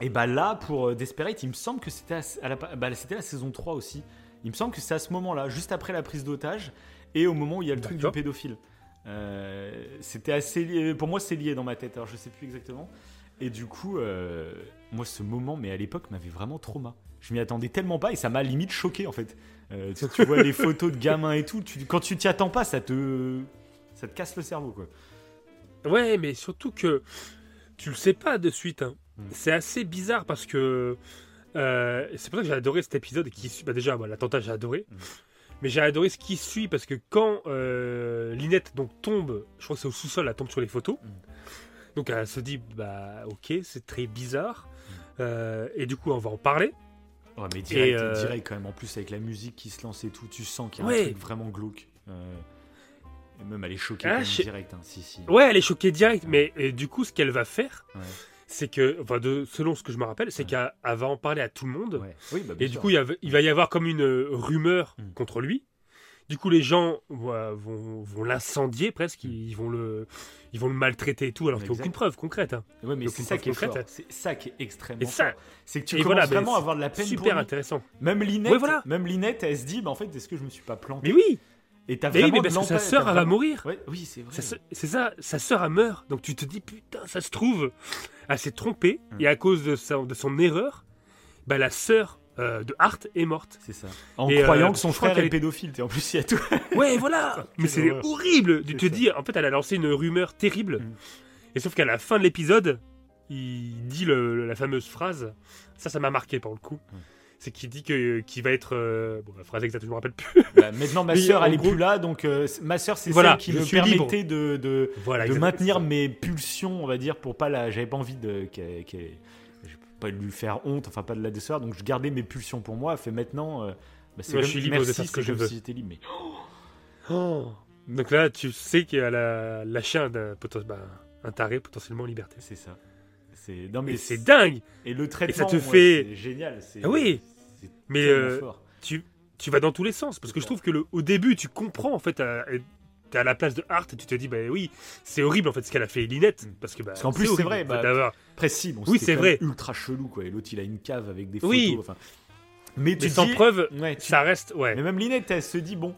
[SPEAKER 3] Et bah là, pour euh, Desperate, il me semble que c'était à, la, bah, c'était la saison 3 aussi. Il me semble que c'est à ce moment-là, juste après la prise d'otage et au moment où il y a le truc du pédophile. Euh, c'était assez lié, pour moi c'est lié dans ma tête, alors je sais plus exactement. Et du coup, euh, moi ce moment, mais à l'époque, m'avait vraiment trauma. Je m'y attendais tellement pas et ça m'a limite choqué en fait. Euh, tu, tu vois les photos de gamins et tout, tu- quand tu t'y attends pas, ça te, ça te casse le cerveau quoi.
[SPEAKER 2] Ouais, mais surtout que tu le sais pas de suite. hein.
[SPEAKER 3] Mm.
[SPEAKER 2] C'est assez bizarre parce que euh, c'est pour ça que j'ai adoré cet épisode qui. Bah déjà, moi, l'attentat, j'ai adoré.
[SPEAKER 3] Mm.
[SPEAKER 2] Mais j'ai adoré ce qui suit parce que quand euh, Linette donc tombe, je crois que c'est au sous-sol, elle tombe sur les photos.
[SPEAKER 3] Mm.
[SPEAKER 2] Donc elle se dit bah ok, c'est très bizarre.
[SPEAKER 3] Mm.
[SPEAKER 2] Euh, et du coup, on va en parler.
[SPEAKER 3] Ouais, mais direct,
[SPEAKER 2] euh,
[SPEAKER 3] direct quand même. En plus, avec la musique qui se lance et tout, tu sens qu'il y a
[SPEAKER 2] Ouais.
[SPEAKER 3] un truc vraiment glauque. Et même elle est choquée
[SPEAKER 2] Ah, je-
[SPEAKER 3] direct. hein, si, si.
[SPEAKER 2] Ouais, elle est choquée direct. Mais du coup, ce qu'elle va faire. C'est que, enfin, de, selon ce que je me rappelle, c'est
[SPEAKER 3] Ouais.
[SPEAKER 2] qu'elle elle va en parler à tout le monde.
[SPEAKER 3] Ouais. Oui, bah,
[SPEAKER 2] Et du coup, il, y a- il va y avoir comme une euh, rumeur
[SPEAKER 3] Mm.
[SPEAKER 2] contre lui. Du coup, les gens ouais, vont, vont l'incendier presque,
[SPEAKER 3] Mm.
[SPEAKER 2] ils vont le, ils vont le maltraiter et tout, alors qu'il n'y a aucune preuve concrète. hein.
[SPEAKER 3] Ouais, mais c'est ça qui est
[SPEAKER 2] concrète.
[SPEAKER 3] C'est ça qui est extrêmement
[SPEAKER 2] Et ça,
[SPEAKER 3] fort. C'est que tu commences
[SPEAKER 2] voilà,
[SPEAKER 3] vraiment à avoir de la peine
[SPEAKER 2] super intéressant.
[SPEAKER 3] Même Linette,
[SPEAKER 2] Ouais, voilà.
[SPEAKER 3] même Linette, elle se dit, bah, en fait, est-ce que je me suis pas planté?
[SPEAKER 2] Mais oui,
[SPEAKER 3] Et t'as
[SPEAKER 2] mais, oui,
[SPEAKER 3] vraiment
[SPEAKER 2] mais
[SPEAKER 3] de
[SPEAKER 2] parce que sa sœur, va
[SPEAKER 3] vraiment-
[SPEAKER 2] mourir.
[SPEAKER 3] Ouais, oui, c'est vrai.
[SPEAKER 2] C'est ça, sa sœur, elle meurt. Donc tu te dis, putain, ça se trouve, elle s'est trompée,
[SPEAKER 3] Mm.
[SPEAKER 2] et à cause de, sa- de son erreur, bah, la sœur euh, de Hart est morte.
[SPEAKER 3] C'est ça. En
[SPEAKER 2] Et,
[SPEAKER 3] croyant
[SPEAKER 2] euh,
[SPEAKER 3] que son frère
[SPEAKER 2] qu'elle
[SPEAKER 3] est pédophile. t'es- En plus, il y a tout.
[SPEAKER 2] Ouais, voilà Mais c'est horrible Tu te
[SPEAKER 3] ça.
[SPEAKER 2] dis, en fait, elle a lancé une rumeur terrible.
[SPEAKER 3] Mm.
[SPEAKER 2] Et sauf qu'à la fin de l'épisode, il dit le- la fameuse phrase. Ça, ça m'a marqué pour le coup.
[SPEAKER 3] Mm.
[SPEAKER 2] C'est qu'il dit que qu'il va être. euh, bon, la phrase exacte, je me rappelle plus.
[SPEAKER 3] Bah, maintenant, ma sœur, elle est plus là, donc euh, ma sœur, c'est
[SPEAKER 2] Voilà,
[SPEAKER 3] celle qui me
[SPEAKER 2] libre.
[SPEAKER 3] permettait de, de,
[SPEAKER 2] voilà.
[SPEAKER 3] de maintenir
[SPEAKER 2] ça.
[SPEAKER 3] mes pulsions, on va dire, pour pas la. J'avais pas envie de. qu'elle- pas lui faire honte, enfin pas de la décevoir, donc je gardais mes pulsions pour moi. Fait maintenant. euh, bah, c'est
[SPEAKER 2] Moi, je suis libre de
[SPEAKER 3] merci,
[SPEAKER 2] faire ce que je veux.
[SPEAKER 3] si j'étais libre, mais
[SPEAKER 2] Oh. Donc là, tu sais qu'elle a lâché un, un, poten- bah, un taré potentiellement en liberté.
[SPEAKER 3] c'est ça. C'est non
[SPEAKER 2] Mais
[SPEAKER 3] mais
[SPEAKER 2] c'est dingue
[SPEAKER 3] Et le traitement,
[SPEAKER 2] te
[SPEAKER 3] ouais,
[SPEAKER 2] fait-
[SPEAKER 3] c'est génial. c'est-
[SPEAKER 2] Ah oui. Mais euh, tu, tu vas dans tous les sens. Parce que je trouve que le, au début, tu comprends en fait. à- T'es à la place de Hart et tu te dis, bah oui, c'est horrible en fait ce qu'elle a fait Linette.
[SPEAKER 3] Mm.
[SPEAKER 2] Parce que bah,
[SPEAKER 3] Parce qu'en plus, c'est vrai, bah,
[SPEAKER 2] d'avoir-
[SPEAKER 3] Après, si, bon,
[SPEAKER 2] Oui, c'est vrai.
[SPEAKER 3] ultra chelou, quoi. Et l'autre, il a une cave avec des photos.
[SPEAKER 2] Oui.
[SPEAKER 3] Enfin, mais tu
[SPEAKER 2] Mais sans
[SPEAKER 3] dis-
[SPEAKER 2] preuve,
[SPEAKER 3] Ouais, tu-
[SPEAKER 2] ça reste. Ouais.
[SPEAKER 3] Mais même Linette, elle se dit, bon,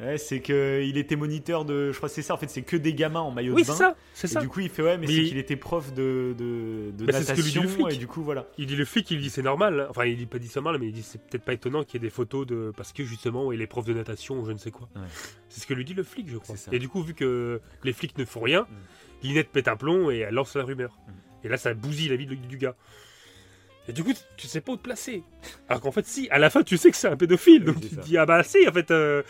[SPEAKER 3] ouais, c'est que il était moniteur de. Je crois que c'est ça, en fait, c'est que des gamins en maillot
[SPEAKER 2] Oui,
[SPEAKER 3] de
[SPEAKER 2] c'est
[SPEAKER 3] bain.
[SPEAKER 2] ça. C'est
[SPEAKER 3] Et
[SPEAKER 2] ça.
[SPEAKER 3] du coup, il fait, ouais, mais,
[SPEAKER 2] Mais
[SPEAKER 3] c'est
[SPEAKER 2] il-
[SPEAKER 3] qu'il était prof de, de, de
[SPEAKER 2] Bah, c'est ce que lui dit
[SPEAKER 3] natation.
[SPEAKER 2] le flic.
[SPEAKER 3] et du coup, voilà.
[SPEAKER 2] Il dit le flic, il dit c'est normal. Enfin, il dit pas dit ça mal, mais il dit c'est peut-être pas étonnant qu'il y ait des photos de parce que justement il est prof de natation ou je ne sais quoi.
[SPEAKER 3] Ouais.
[SPEAKER 2] C'est ce que lui dit le flic, je crois.
[SPEAKER 3] C'est ça.
[SPEAKER 2] Et du coup, vu que les flics ne font rien, Linette pète un plomb et elle lance la rumeur.
[SPEAKER 3] Mm.
[SPEAKER 2] Et là, ça bousille la vie du, du gars. Et du coup, tu- sais pas où te placer. Alors qu'en fait, si, à la fin, tu sais que c'est un pédophile. Donc tu te dis, ah bah si, en fait. euh,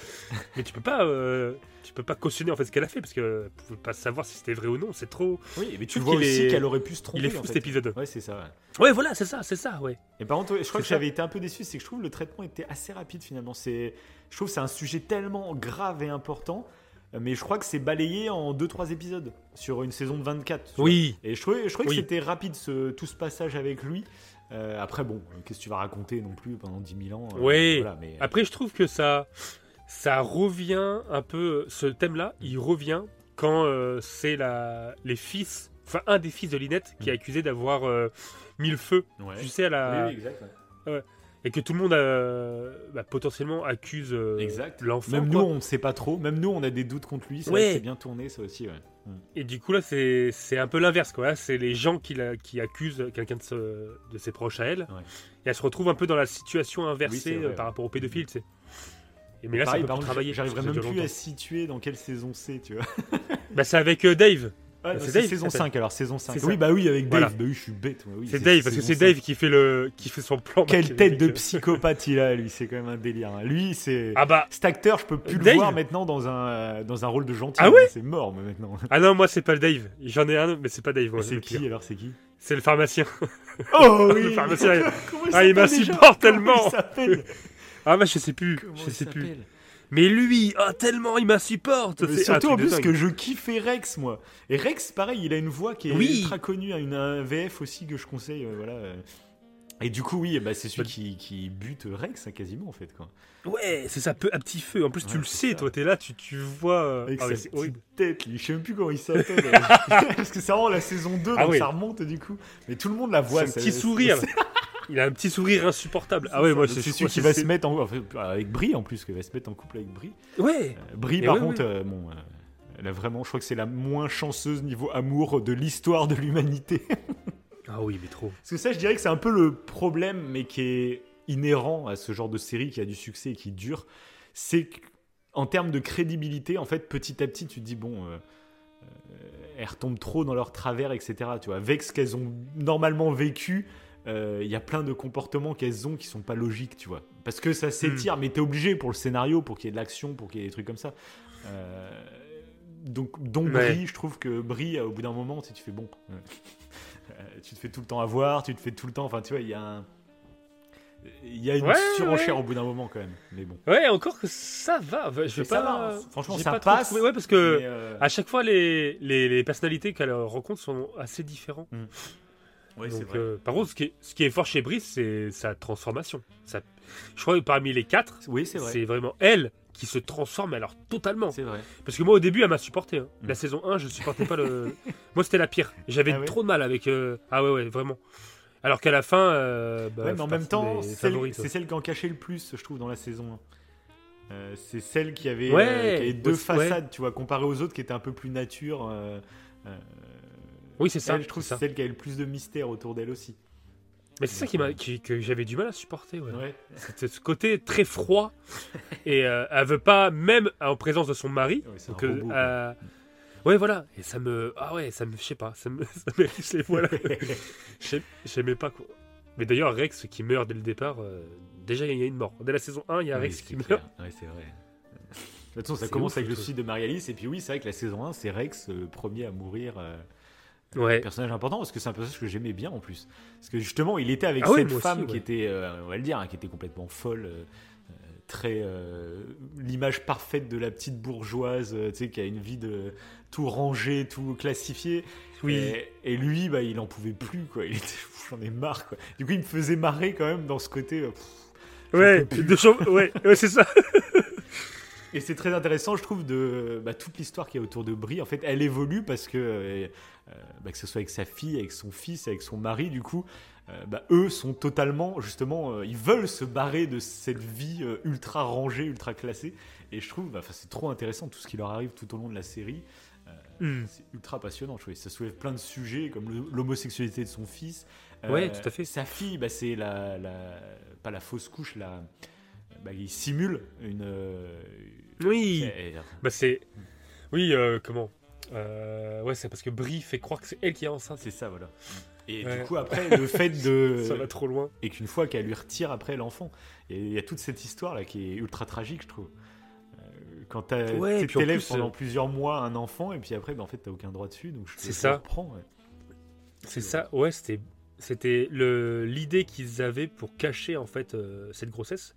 [SPEAKER 2] Mais tu peux pas. euh, Tu peux pas cautionner en fait ce qu'elle a fait parce que tu peux pas savoir si c'était vrai ou non. C'est trop.
[SPEAKER 3] Oui, mais tu vois aussi
[SPEAKER 2] est-
[SPEAKER 3] qu'elle aurait pu se tromper.
[SPEAKER 2] Il est
[SPEAKER 3] en
[SPEAKER 2] fou
[SPEAKER 3] fait.
[SPEAKER 2] cet épisode.
[SPEAKER 3] Ouais, c'est ça. ouais.
[SPEAKER 2] Ouais, voilà, c'est ça, c'est ça, ouais.
[SPEAKER 3] Et par contre, je crois que j'avais été un peu déçu, c'est que je trouve le traitement était assez rapide finalement. C'est, je trouve que c'est un sujet tellement grave et important, euh, mais je crois que c'est balayé en 2-3 épisodes sur une saison de 24. tu vois.
[SPEAKER 2] Oui.
[SPEAKER 3] Et je trouvais, je trouvais
[SPEAKER 2] Oui.
[SPEAKER 3] que c'était rapide ce, tout ce passage avec lui. Euh, après, bon, qu'est-ce que tu vas raconter non plus pendant 10 000 ans euh,
[SPEAKER 2] Oui.
[SPEAKER 3] voilà, mais,
[SPEAKER 2] Après, je trouve que ça, ça revient un peu. Ce thème-là, il revient quand euh, c'est la, les fils, enfin un des fils de Linette qui est accusé d'avoir euh, mis le feu,
[SPEAKER 3] ouais.
[SPEAKER 2] tu sais, à la,
[SPEAKER 3] Oui, oui, exact. ouais.
[SPEAKER 2] et que tout le monde euh, bah, potentiellement accuse euh, l'enfant.
[SPEAKER 3] Même
[SPEAKER 2] quoi.
[SPEAKER 3] nous, on ne sait pas trop. Même nous, on a des doutes contre lui. C'est
[SPEAKER 2] Ouais.
[SPEAKER 3] c'est bien tourné, ça aussi. Ouais.
[SPEAKER 2] Et du coup là, c'est un peu l'inverse, quoi. C'est les gens qui, la- qui accusent quelqu'un de, ce- de ses proches à elle,
[SPEAKER 3] Ouais.
[SPEAKER 2] et elle se retrouve un peu dans la situation inversée
[SPEAKER 3] vrai,
[SPEAKER 2] euh, par rapport au pédophile, tu sais. Et mais là,
[SPEAKER 3] Pareil,
[SPEAKER 2] c'est
[SPEAKER 3] par
[SPEAKER 2] pas
[SPEAKER 3] contre,
[SPEAKER 2] travailler.
[SPEAKER 3] J'arriverai
[SPEAKER 2] parce que
[SPEAKER 3] même
[SPEAKER 2] ça
[SPEAKER 3] plus à
[SPEAKER 2] longtemps.
[SPEAKER 3] situer dans quelle saison c'est, tu vois.
[SPEAKER 2] Bah, c'est avec euh, Dave.
[SPEAKER 3] Ah,
[SPEAKER 2] C'est Dave,
[SPEAKER 3] saison
[SPEAKER 2] ça
[SPEAKER 3] 5 alors, saison 5.
[SPEAKER 2] C'est
[SPEAKER 3] Oui, bah oui, avec Dave.
[SPEAKER 2] Voilà.
[SPEAKER 3] Bah oui, je suis bête. oui,
[SPEAKER 2] C'est Dave, parce que c'est Dave
[SPEAKER 3] 5.
[SPEAKER 2] qui fait, le, qui fait son plan.
[SPEAKER 3] Quelle tête de psychopathe il a, lui, c'est quand même un délire. hein. Lui, c'est.
[SPEAKER 2] Ah bah,
[SPEAKER 3] Cet acteur, je peux plus
[SPEAKER 2] Dave
[SPEAKER 3] le voir maintenant dans un, dans un rôle de gentil.
[SPEAKER 2] Ah ouais
[SPEAKER 3] C'est mort, moi, maintenant.
[SPEAKER 2] ah non, moi c'est pas le Dave. J'en ai un, mais c'est pas Dave.
[SPEAKER 3] c'est qui alors C'est qui?
[SPEAKER 2] C'est le pharmacien.
[SPEAKER 3] Oh
[SPEAKER 2] Le pharmacien, il- Ah, m'insupporte tellement. Ah bah je sais plus.
[SPEAKER 3] Comment
[SPEAKER 2] je sais plus. Mais lui, ah tellement il m'insupporte.
[SPEAKER 3] Surtout en
[SPEAKER 2] truc de
[SPEAKER 3] plus
[SPEAKER 2] dingue.
[SPEAKER 3] que je kiffais Rex moi. Et Rex pareil, il a une voix qui est
[SPEAKER 2] Oui.
[SPEAKER 3] ultra connue, une un VF aussi que je conseille euh, voilà. Euh. Et du coup oui, bah, c'est celui qui, qui bute Rex hein, quasiment en fait quoi.
[SPEAKER 2] Ouais, c'est ça, peu à petit feu. En plus, tu
[SPEAKER 3] Ouais,
[SPEAKER 2] le sais,
[SPEAKER 3] ça.
[SPEAKER 2] toi, t'es là, tu, tu vois. euh,
[SPEAKER 3] Avec
[SPEAKER 2] ah ouais,
[SPEAKER 3] sa petite
[SPEAKER 2] horrible.
[SPEAKER 3] tête, lui. je sais même plus comment il s'appelle. Parce que c'est vraiment la saison 2,
[SPEAKER 2] Ah
[SPEAKER 3] donc
[SPEAKER 2] oui.
[SPEAKER 3] ça remonte du coup. Mais tout le monde la voit.
[SPEAKER 2] C'est un
[SPEAKER 3] ça-
[SPEAKER 2] petit sourire. Il a un petit sourire insupportable. Ah
[SPEAKER 3] c'est
[SPEAKER 2] ouais, moi, c'est
[SPEAKER 3] celui qui va se mettre en enfin, avec Brie en plus, qui va se mettre en couple avec Brie.
[SPEAKER 2] Ouais.
[SPEAKER 3] Euh, Brie par
[SPEAKER 2] ouais,
[SPEAKER 3] contre,
[SPEAKER 2] ouais.
[SPEAKER 3] euh, bon, euh, elle a vraiment, je crois que c'est la moins chanceuse niveau amour de l'histoire de l'humanité.
[SPEAKER 2] Ah oui, mais trop.
[SPEAKER 3] Parce que ça, je dirais que c'est un peu le problème, mais qui est inhérent à ce genre de série qui a du succès et qui dure. C'est qu'en termes de crédibilité, en fait, petit à petit, tu te dis, bon, euh, euh, elles retombent trop dans leur travers, etc. Tu vois, avec ce qu'elles ont normalement vécu, euh, il y a plein de comportements qu'elles ont qui sont pas logiques, tu vois. Parce que ça s'étire, mais t'es obligé pour le scénario, pour qu'il y ait de l'action, pour qu'il y ait des trucs comme ça. Donc, donc
[SPEAKER 2] Ouais.
[SPEAKER 3] Brie, je trouve que Brie, au bout d'un moment, tu sais, tu fais bon. Tu te fais tout le temps avoir, tu te fais tout le temps. Enfin, tu vois, il y a un. Il y a une
[SPEAKER 2] Ouais,
[SPEAKER 3] surenchère
[SPEAKER 2] ouais.
[SPEAKER 3] au bout d'un moment quand même. Mais bon.
[SPEAKER 2] Ouais, encore que ça va. Je vais pas.
[SPEAKER 3] va, hein. Franchement, ça
[SPEAKER 2] pas
[SPEAKER 3] passe.
[SPEAKER 2] Ouais, parce que
[SPEAKER 3] euh,
[SPEAKER 2] à chaque fois, les, les, les personnalités qu'elle rencontre sont assez différentes.
[SPEAKER 3] ouais, c'est
[SPEAKER 2] Donc,
[SPEAKER 3] vrai.
[SPEAKER 2] euh, par contre, ce qui, est, ce qui est fort chez Brice, c'est sa transformation. Ça, je crois que parmi les quatre,
[SPEAKER 3] Oui, c'est vrai.
[SPEAKER 2] c'est vraiment elle qui se transforme alors totalement.
[SPEAKER 3] C'est vrai.
[SPEAKER 2] Parce que moi, au début, elle m'a supporté. hein.
[SPEAKER 3] Mm.
[SPEAKER 2] La saison 1, je supportais pas le. moi, c'était la pire. J'avais
[SPEAKER 3] Ah ouais
[SPEAKER 2] trop de mal avec. euh, Ah ouais, ouais, vraiment. Alors qu'à la fin. euh, bah,
[SPEAKER 3] ouais, mais
[SPEAKER 2] fait
[SPEAKER 3] en même temps, celle- c'est
[SPEAKER 2] ouais.
[SPEAKER 3] celle qui en cachait le plus, je trouve, dans la saison 1. Euh, c'est celle qui avait,
[SPEAKER 2] Ouais,
[SPEAKER 3] qui avait deux façades, tu vois, comparée aux autres qui étaient un peu plus nature.
[SPEAKER 2] Oui, c'est ça.
[SPEAKER 3] elle, je trouve,
[SPEAKER 2] c'est
[SPEAKER 3] celle qui avait le plus de mystère autour d'elle aussi.
[SPEAKER 2] Mais c'est ça qui m'a, qui- que j'avais du mal à supporter. Ouais.
[SPEAKER 3] Ouais.
[SPEAKER 2] C'était ce côté très froid. et euh, elle veut pas, même en présence de son mari.
[SPEAKER 3] Ouais,
[SPEAKER 2] Donc, euh,
[SPEAKER 3] robot,
[SPEAKER 2] euh, ouais, voilà. Et ça me. Ah ouais, ça me. Je sais pas. Ça me, ça me les. J'ai- J'aimais pas quoi. Mais d'ailleurs, Rex qui meurt dès le départ. euh, déjà, il y a une mort. Dès la saison 1, il y a Rex qui
[SPEAKER 3] clair.
[SPEAKER 2] meurt.
[SPEAKER 3] Ouais, c'est vrai. De toute façon, ça commence
[SPEAKER 2] ouf,
[SPEAKER 3] avec
[SPEAKER 2] le
[SPEAKER 3] suicide de Marie-Alice, et puis oui, c'est vrai que la saison 1, c'est Rex, le premier à mourir.
[SPEAKER 2] Ouais.
[SPEAKER 3] personnage important parce que c'est un personnage que j'aimais bien en plus. Parce que justement, il était avec
[SPEAKER 2] Ah
[SPEAKER 3] cette
[SPEAKER 2] aussi,
[SPEAKER 3] femme
[SPEAKER 2] ouais.
[SPEAKER 3] qui était, euh, on va le dire, hein, qui était complètement folle, euh, euh, très euh, l'image parfaite de la petite bourgeoise, tu sais, qui a une vie de tout rangé, tout classifié.
[SPEAKER 2] Oui.
[SPEAKER 3] Et, et lui, bah, il en pouvait plus, quoi. Il était, j'en ai marre, quoi. Du coup, il me faisait marrer quand même dans ce côté. pff,
[SPEAKER 2] Ouais, de ouais, ouais, c'est ça.
[SPEAKER 3] Et c'est très intéressant, je trouve, de bah, toute l'histoire qu'il y a autour de Brie. En fait, elle évolue parce que, euh, bah, que ce soit avec sa fille, avec son fils, avec son mari, du coup, euh, bah, eux sont totalement, justement, euh, ils veulent se barrer de cette vie euh, ultra rangée, ultra classée. Et je trouve, bah, c'est trop intéressant tout ce qui leur arrive tout au long de la série.
[SPEAKER 2] Hmm.
[SPEAKER 3] C'est ultra passionnant, je trouve. Ça soulève plein de sujets comme l'homosexualité de son fils. Euh,
[SPEAKER 2] Ouais, tout à fait.
[SPEAKER 3] Sa fille, bah, c'est la, la- pas la fausse couche, la, bah, il simule une. euh,
[SPEAKER 2] Oui. Bah, c'est. Oui, euh, comment? Euh, Ouais, c'est parce que Brie fait croire que c'est elle qui est enceinte.
[SPEAKER 3] C'est ça, voilà. Et
[SPEAKER 2] Ouais.
[SPEAKER 3] du coup, après, le fait de.
[SPEAKER 2] Ça va trop loin.
[SPEAKER 3] Et qu'une fois qu'elle lui retire après l'enfant, et il y a toute cette histoire là qui est ultra tragique, je trouve. Euh, Quand t'as-
[SPEAKER 2] Ouais,
[SPEAKER 3] t'élèves
[SPEAKER 2] plus,
[SPEAKER 3] pendant
[SPEAKER 2] euh,
[SPEAKER 3] plusieurs mois un enfant, et puis après, bah, en fait, t'as aucun droit dessus, donc je
[SPEAKER 2] ça.
[SPEAKER 3] ouais.
[SPEAKER 2] C'est ça, ouais, c'était c'était le l'idée qu'ils avaient pour cacher en fait euh, cette grossesse.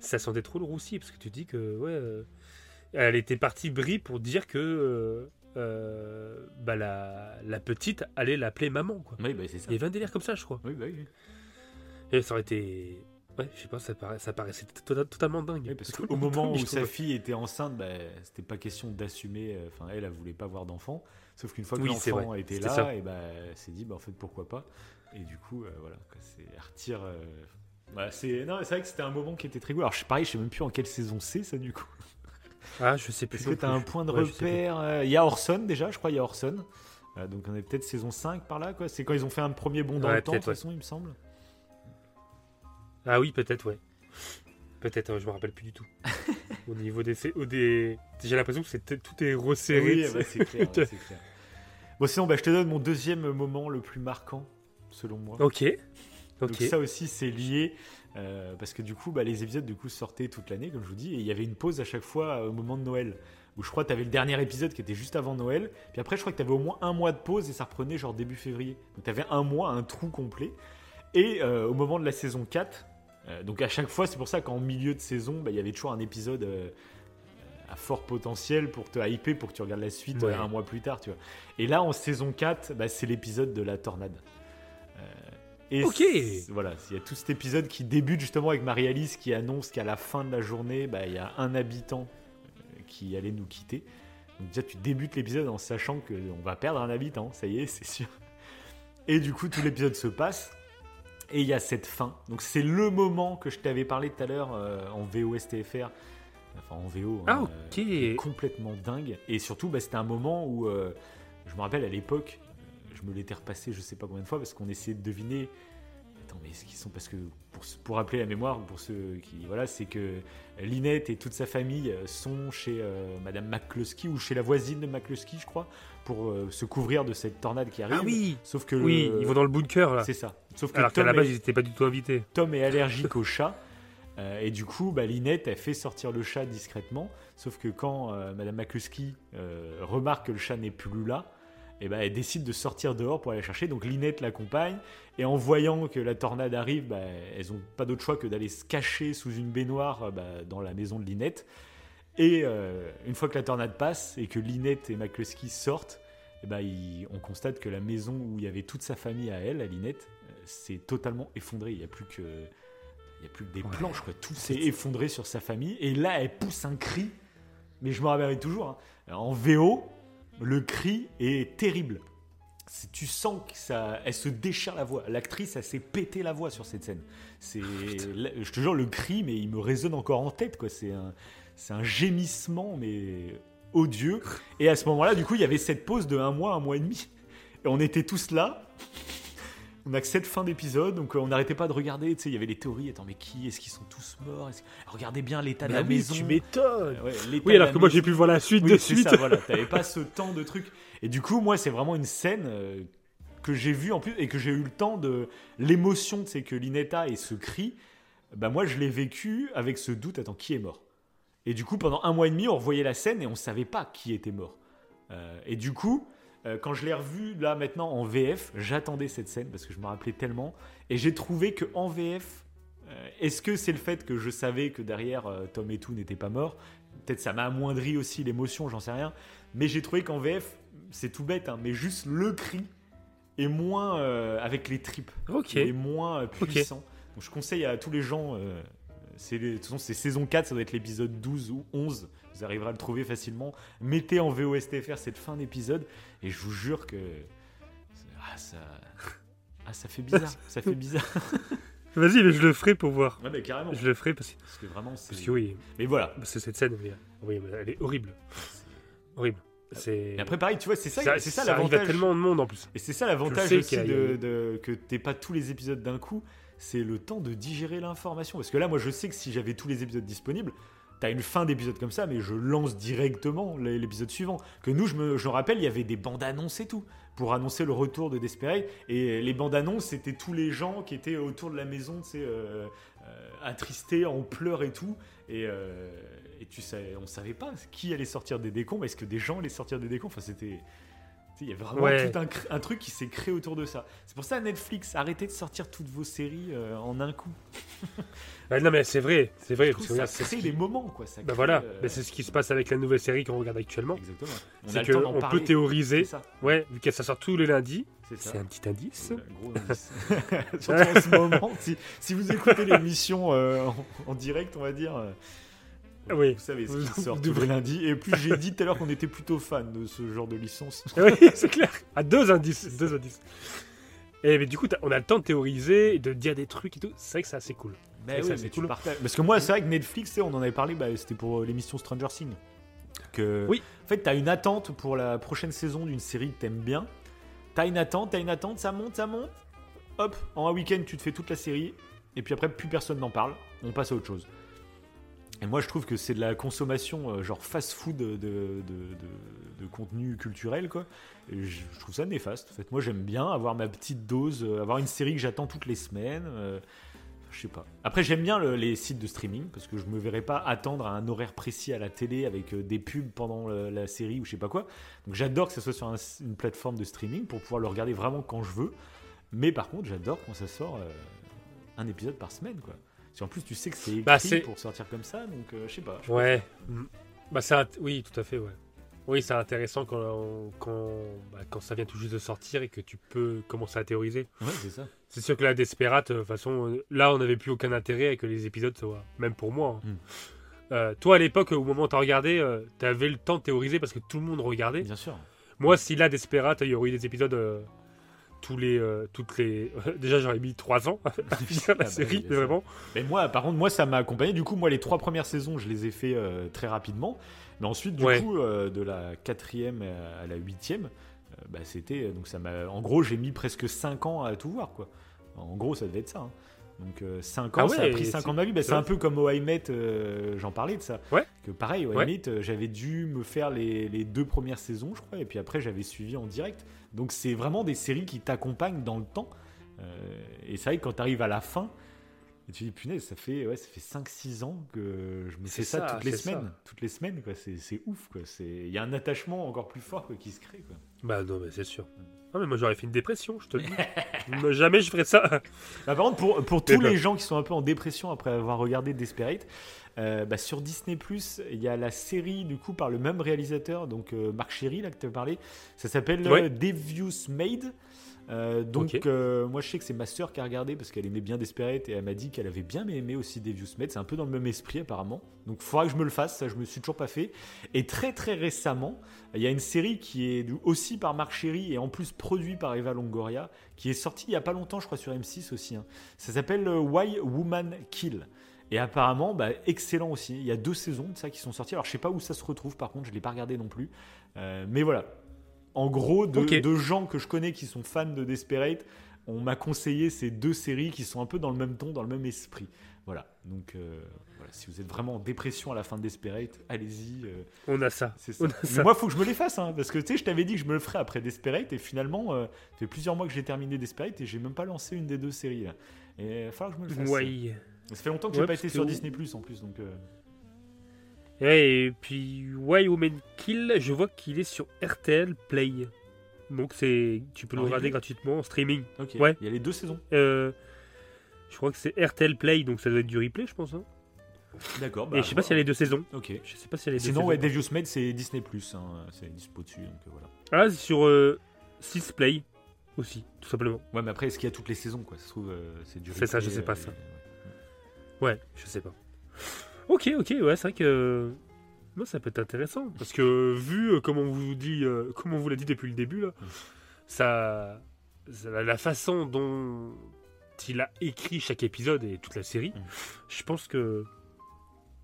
[SPEAKER 2] Ça sentait trop le roussi parce que tu dis que ouais, euh, elle était partie Brie pour dire que euh, bah, la, la petite allait l'appeler maman quoi.
[SPEAKER 3] Oui, bah, c'est ça.
[SPEAKER 2] Il y avait un délire comme ça, je crois.
[SPEAKER 3] Oui, bah, oui.
[SPEAKER 2] Et ça aurait été ouais, je sais pas, ça paraît ça paraissait to- totalement dingue.
[SPEAKER 3] Oui, parce qu'au moment où sa fille était enceinte, bah, c'était pas question d'assumer. euh, Enfin, elle, elle voulait pas avoir d'enfant. Sauf qu'une fois que
[SPEAKER 2] Oui,
[SPEAKER 3] l'enfant était là,
[SPEAKER 2] ça.
[SPEAKER 3] et bah, elle s'est dit, bah, en fait, pourquoi pas. Et du coup, euh, voilà, c'est retire. euh, voilà, c'est non, c'est vrai que c'était un moment qui était très cool. Alors, je, pareil, je sais même plus en quelle saison c'est, ça, du coup.
[SPEAKER 2] Ah, je sais plus.
[SPEAKER 3] Est-ce que
[SPEAKER 2] non
[SPEAKER 3] tu as un point de
[SPEAKER 2] Ouais,
[SPEAKER 3] repère euh, Il y a Orson déjà, je crois, il y a Orson. Euh, donc on est peut-être saison 5 par là, quoi. C'est quand ils ont fait un premier bond dans
[SPEAKER 2] Ouais,
[SPEAKER 3] le temps, de toute façon, il me semble.
[SPEAKER 2] Ah oui, peut-être, ouais. Peut-être, je me rappelle plus du tout. au niveau des, des... j'ai l'impression que c'est tout est resserré.
[SPEAKER 3] Oui, bah, c'est clair, ouais, c'est clair. Bon, sinon, bah, je te donne mon deuxième moment le plus marquant, selon moi.
[SPEAKER 2] Ok. Ok.
[SPEAKER 3] Donc ça aussi, c'est lié euh, parce que du coup, bah, les épisodes du coup sortaient toute l'année, comme je vous dis, et il y avait une pause à chaque fois euh, au moment de Noël. Où je crois que tu avais le dernier épisode qui était juste avant Noël, puis après je crois que tu avais au moins un mois de pause et ça reprenait genre début février. Donc tu avais un mois, un trou complet. Et euh, au moment de la saison 4, euh, donc à chaque fois, c'est pour ça qu'en milieu de saison, bah, il y avait toujours un épisode à fort potentiel pour te hyper, pour que tu regardes la suite
[SPEAKER 2] Ouais.
[SPEAKER 3] un mois plus tard. Tu vois. Et là, en saison 4, bah, c'est l'épisode de la tornade. Et
[SPEAKER 2] Ok.
[SPEAKER 3] Voilà, il y a tout cet épisode qui débute justement avec Marie-Alice qui annonce qu'à la fin de la journée, bah, il y a un habitant euh, qui allait nous quitter. Donc déjà, tu débutes l'épisode en sachant qu'on va perdre un habitant, ça y est, c'est sûr. Et du coup, tout l'épisode se passe. Et il y a cette fin. Donc c'est le moment que je t'avais parlé tout à l'heure euh, en VOSTFR. Enfin en VO.
[SPEAKER 2] Ah,
[SPEAKER 3] hein,
[SPEAKER 2] ok.
[SPEAKER 3] euh, complètement dingue. Et surtout, bah, c'était un moment où, euh, je me rappelle à l'époque, me l'étais repassé je sais pas combien de fois parce qu'on essayait de deviner. Attends, mais est-ce qu'ils sont. Parce que pour, pour rappeler la mémoire, pour ceux qui. Voilà, c'est que Linette et toute sa famille sont chez euh, Madame McCluskey ou chez la voisine de McCluskey, je crois, pour euh, se couvrir de cette tornade qui arrive.
[SPEAKER 2] Ah oui.
[SPEAKER 3] Sauf que.
[SPEAKER 2] Oui,
[SPEAKER 3] le-
[SPEAKER 2] ils vont dans le bunker là.
[SPEAKER 3] C'est ça. Sauf que
[SPEAKER 2] Alors qu'à la base,
[SPEAKER 3] est-
[SPEAKER 2] ils n'étaient pas du tout invités.
[SPEAKER 3] Tom est allergique au chat. euh, et du coup, bah, Linette, elle fait sortir le chat discrètement. Sauf que quand euh, Madame McCluskey euh, remarque que le chat n'est plus là, et ben elle décide de sortir dehors pour aller chercher. Donc Linette l'accompagne. Et en voyant que la tornade arrive, bah, elles n'ont pas d'autre choix que d'aller se cacher sous une baignoire euh, bah, dans la maison de Linette. Et euh, une fois que la tornade passe et que Linette et McCluskey sortent, eh ben, il- on constate que la maison où il y avait toute sa famille à elle, à Linette, euh, s'est totalement effondrée. Il n'y a plus que, il y a plus que des
[SPEAKER 2] Ouais.
[SPEAKER 3] planches, quoi. Tout s'est effondré sur sa famille. Et là, elle pousse un cri. Mais je me rappellerai toujours. hein. En VO, le cri est terrible. Tu sens que ça, elle se déchire la voix. L'actrice, elle s'est pété la voix sur cette scène. C'est, là, je te jure, le cri, mais il me résonne encore en tête, quoi. C'est un, c'est un gémissement, mais odieux. Et à ce moment-là, du coup, il y avait cette pause de un mois, un mois et demi. Et on était tous là. On a que cette fin d'épisode, donc euh, on n'arrêtait pas de regarder. Tu sais, il y avait les théories. Attends, mais qui Est-ce qu'ils sont tous morts Est-ce- Regardez bien l'état de
[SPEAKER 2] Bah
[SPEAKER 3] la
[SPEAKER 2] oui,
[SPEAKER 3] maison.
[SPEAKER 2] tu m'étonnes.
[SPEAKER 3] Ouais, l'état
[SPEAKER 2] Oui,
[SPEAKER 3] de
[SPEAKER 2] alors
[SPEAKER 3] la
[SPEAKER 2] que moi, j'ai pu voir la suite
[SPEAKER 3] Oui,
[SPEAKER 2] de
[SPEAKER 3] c'est
[SPEAKER 2] suite.
[SPEAKER 3] ça, voilà. T'avais pas ce temps de trucs. Et du coup, moi, c'est vraiment une scène euh, que j'ai vue en plus et que j'ai eu le temps de l'émotion, c'est que Linetta et ce cri. Bah moi, je l'ai vécu avec ce doute. Attends, qui est mort? Et du coup, pendant un mois et demi, on revoyait la scène et on savait pas qui était mort. Euh, et du coup, euh, quand je l'ai revu là maintenant en VF, j'attendais cette scène parce que je me rappelais tellement. Et j'ai trouvé que en VF, euh, est-ce que c'est le fait que je savais que derrière euh, Tom et tout n'était pas mort Peut-être ça m'a amoindri aussi l'émotion, j'en sais rien. Mais j'ai trouvé qu'en VF, c'est tout bête, hein, mais juste le cri est moins avec les tripes.
[SPEAKER 2] Ok.
[SPEAKER 3] Il est moins puissant. Donc je conseille à tous les gens, c'est de toute façon c'est saison 4, ça doit être l'épisode 12 ou 11, vous arriverez à le trouver facilement. Mettez en VOSTFR cette fin d'épisode et je vous jure que ah, ça, ah, ça fait bizarre, ça fait bizarre.
[SPEAKER 2] Vas-y, mais je le ferai pour voir.
[SPEAKER 3] Ouais mais carrément,
[SPEAKER 2] Je le ferai parce que,
[SPEAKER 3] parce que vraiment c'est...
[SPEAKER 2] parce que oui,
[SPEAKER 3] Mais voilà.
[SPEAKER 2] parce que cette scène, oui, oui, elle est horrible. Horrible. C'est.
[SPEAKER 3] Et après pareil, tu vois, c'est ça,
[SPEAKER 2] ça,
[SPEAKER 3] c'est ça l'avantage.
[SPEAKER 2] tellement de monde en plus.
[SPEAKER 3] Et c'est ça l'avantage aussi
[SPEAKER 2] y a-
[SPEAKER 3] de, de- que t'aies pas tous les épisodes d'un coup, c'est le temps de digérer l'information. Parce que là, moi, je sais que si j'avais tous les épisodes disponibles, t'as une fin d'épisode comme ça, mais je lance directement l'épisode suivant. Que nous, je me, je me rappelle, il y avait des bandes annonces et tout pour annoncer le retour de Desperate. Et les bandes annonces, c'était tous les gens qui étaient autour de la maison, tu sais, euh, euh, attristés, en pleurs et tout. Et, euh, et tu sais, on savait pas qui allait sortir des décombres. Est-ce que des gens allaient sortir des décombres Enfin, c'était. Il y a vraiment
[SPEAKER 2] Ouais.
[SPEAKER 3] tout un, un truc qui s'est créé autour de ça. C'est pour ça, Netflix, arrêtez de sortir toutes vos séries euh, en un coup.
[SPEAKER 2] Bah, non, mais c'est vrai, c'est vrai. Parce que
[SPEAKER 3] ça
[SPEAKER 2] regarde, c'est ce
[SPEAKER 3] crée
[SPEAKER 2] qui-
[SPEAKER 3] des moments, quoi. Ça
[SPEAKER 2] Bah voilà,
[SPEAKER 3] euh,
[SPEAKER 2] c'est ce qui se passe avec la nouvelle série qu'on regarde actuellement.
[SPEAKER 3] Exactement.
[SPEAKER 2] C'est qu'on peut théoriser.
[SPEAKER 3] Ça.
[SPEAKER 2] Ouais, vu que ça sort tous les lundis.
[SPEAKER 3] C'est
[SPEAKER 2] un petit indice.
[SPEAKER 3] Euh, Gros indice. Surtout en ce moment, si, si vous écoutez l'émission euh, en, en direct, on va dire,
[SPEAKER 2] Oui.
[SPEAKER 3] vous savez ce qui sort tous les
[SPEAKER 2] devrez-
[SPEAKER 3] lundis. Et plus j'ai dit tout à l'heure qu'on était plutôt fan de ce genre de licence.
[SPEAKER 2] oui, c'est clair. À deux indices, deux indices. Et mais du coup, on a le temps de théoriser, de dire des trucs et tout. C'est vrai que c'est assez cool.
[SPEAKER 3] Bah oui,
[SPEAKER 2] cool.
[SPEAKER 3] Parce que moi, c'est vrai que Netflix, on en avait parlé, bah, c'était pour euh, l'émission Stranger Things. Que,
[SPEAKER 2] Oui.
[SPEAKER 3] En fait, t'as une attente pour la prochaine saison d'une série que t'aimes bien. T'as une attente, t'as une attente, ça monte, ça monte. Hop, en un week-end, tu te fais toute la série. Et puis après, plus personne n'en parle. On passe à autre chose. Et moi, je trouve que c'est de la consommation, euh, genre fast-food de, contenu culturel, quoi. Je, trouve ça néfaste. En fait, moi, j'aime bien avoir ma petite dose, euh, avoir une série que j'attends toutes les semaines. euh, je sais pas. Après, j'aime bien le- les sites de streaming parce que je me verrais pas attendre à un horaire précis à la télé avec des pubs pendant la série ou je sais pas quoi. Donc, j'adore que ça soit sur un- une plateforme de streaming pour pouvoir le regarder vraiment quand je veux. Mais par contre, j'adore quand ça sort un épisode par semaine, quoi. Si en plus tu sais que c'est écrit
[SPEAKER 2] Bah,
[SPEAKER 3] pour sortir comme ça, donc euh, je sais pas.
[SPEAKER 2] Ouais. Bah, oui, tout à fait, ouais. Oui, c'est intéressant quand, on- quand, bah, quand ça vient tout juste de sortir et que tu peux commencer à théoriser.
[SPEAKER 3] Ouais, c'est ça.
[SPEAKER 2] C'est sûr que la Desperate, de toute façon, euh, là, on n'avait plus aucun intérêt à que les épisodes soient, même pour moi. hein.
[SPEAKER 3] Mm.
[SPEAKER 2] Euh, toi, à l'époque, au moment où tu as regardé, tu avais le temps de théoriser parce que tout le monde regardait.
[SPEAKER 3] Bien sûr.
[SPEAKER 2] Moi, si là, Desperate, il y aurait eu des épisodes euh, tous les, euh, toutes les. Déjà, j'aurais mis 3 ans à finir
[SPEAKER 3] Ah
[SPEAKER 2] la
[SPEAKER 3] bah
[SPEAKER 2] série,
[SPEAKER 3] oui,
[SPEAKER 2] mais
[SPEAKER 3] ça-
[SPEAKER 2] vraiment.
[SPEAKER 3] Mais moi, par contre, moi, ça m'a accompagné. Du coup, moi, les trois premières saisons, je les ai fait euh, très rapidement. Mais ensuite, du
[SPEAKER 2] Ouais.
[SPEAKER 3] coup, euh, de la quatrième à la huitième, bah, c'était donc ça m'a. En gros, j'ai mis presque 5 ans à tout voir, quoi. En gros, ça devait être ça. hein. Donc 5 ans,
[SPEAKER 2] Ah
[SPEAKER 3] ça a pris
[SPEAKER 2] et
[SPEAKER 3] 5
[SPEAKER 2] c'est-
[SPEAKER 3] ans de ma vie. Bah,
[SPEAKER 2] c'est
[SPEAKER 3] un peu comme Met, euh, j'en parlais de ça.
[SPEAKER 2] Ouais.
[SPEAKER 3] Que pareil, I
[SPEAKER 2] Ouais.
[SPEAKER 3] J'avais dû me faire les, les deux premières saisons, je crois, et puis après j'avais suivi en direct. Donc c'est vraiment des séries qui t'accompagnent dans le temps. Euh, et c'est vrai que quand tu arrives à la fin, tu dis punaise, ça fait, ouais, ça fait 5-6 ans que je me fais ça,
[SPEAKER 2] ça,
[SPEAKER 3] toutes les semaines.
[SPEAKER 2] ça.
[SPEAKER 3] Toutes les semaines, quoi. C'est, c'est ouf, quoi. Il y a un attachement encore plus fort quoi, qui se crée, quoi.
[SPEAKER 2] Bah non, mais c'est sûr. Ah, mais moi, j'aurais fait une dépression, je te le dis. Mais Jamais je ferais ça.
[SPEAKER 3] Bah, par contre, pour, pour
[SPEAKER 2] Mais
[SPEAKER 3] tous
[SPEAKER 2] bah.
[SPEAKER 3] les gens qui sont un peu en dépression après avoir regardé Desperate, euh, bah, sur Disney il y a la série du coup par le même réalisateur, donc euh, Marc Chéry, là que tu as parlé. Ça s'appelle
[SPEAKER 2] Ouais.
[SPEAKER 3] euh, Devious Made. Euh, donc euh, moi je sais que c'est ma sœur qui a regardé parce qu'elle aimait bien Desperate et elle m'a dit qu'elle avait bien aimé aussi Devious Made. C'est un peu dans le même esprit apparemment. Donc il faudra que je me le fasse, ça je me suis toujours pas fait. Et très très récemment, il y a une série qui est aussi par Marc Chéry et en plus produit par Eva Longoria qui est sortie il y a pas longtemps je crois sur M6 aussi. hein. Ça s'appelle euh, Why Woman Kill. Et apparemment, bah, excellent aussi. Il y a deux saisons de ça qui sont sorties. Alors, je sais pas où ça se retrouve, par contre, je l'ai pas regardé non plus. Euh, mais voilà. En gros, de, gens que je connais qui sont fans de Desperate, on m'a conseillé ces deux séries qui sont un peu dans le même ton, dans le même esprit. Voilà. Donc, euh, voilà. si vous êtes vraiment en dépression à la fin de Desperate, allez-y. euh,
[SPEAKER 2] On a ça.
[SPEAKER 3] c'est ça.
[SPEAKER 2] On a
[SPEAKER 3] Mais
[SPEAKER 2] ça.
[SPEAKER 3] moi, faut que je me les fasse, hein, parce que tu sais, je t'avais dit que je me le ferais après Desperate, et finalement, euh, ça fait plusieurs mois que j'ai terminé Desperate et j'ai même pas lancé une des deux séries. Là. Et il va falloir que je me le fasse.
[SPEAKER 2] Ouais.
[SPEAKER 3] Ça fait longtemps que j'ai
[SPEAKER 2] Ouais,
[SPEAKER 3] pas été sur Disney Plus en plus, donc.
[SPEAKER 2] Et puis Why Woman Kill, je vois qu'il est sur RTL Play. Donc c'est, tu peux le regarder
[SPEAKER 3] replay
[SPEAKER 2] gratuitement en streaming. Ouais.
[SPEAKER 3] Il y a les deux saisons.
[SPEAKER 2] Euh, je crois que c'est RTL Play, donc ça doit être du replay, je pense. hein.
[SPEAKER 3] D'accord.
[SPEAKER 2] et je sais pas s'il y a les deux saisons.
[SPEAKER 3] Ok.
[SPEAKER 2] Je sais pas s'il y a les deux
[SPEAKER 3] Sinon,
[SPEAKER 2] saisons.
[SPEAKER 3] ouais, Devious Made, c'est Disney Plus. Hein, c'est dispo dessus, donc euh, voilà.
[SPEAKER 2] Ah, c'est sur euh, 6 Play aussi, tout simplement.
[SPEAKER 3] Ouais, mais après, est-ce qu'il y a toutes les saisons, quoi? Ça se trouve, euh, c'est du.
[SPEAKER 2] C'est ça, je sais pas ça.
[SPEAKER 3] ouais.
[SPEAKER 2] Ouais, je sais pas. Ok, ok, ouais, c'est vrai que. Moi, ça peut être intéressant. Parce que, vu euh, comme on vous dit, euh, comme on vous l'a dit depuis le début, là, ça. ça- la- façon dont il a écrit chaque épisode et toute la série,
[SPEAKER 3] Mm.
[SPEAKER 2] je pense que.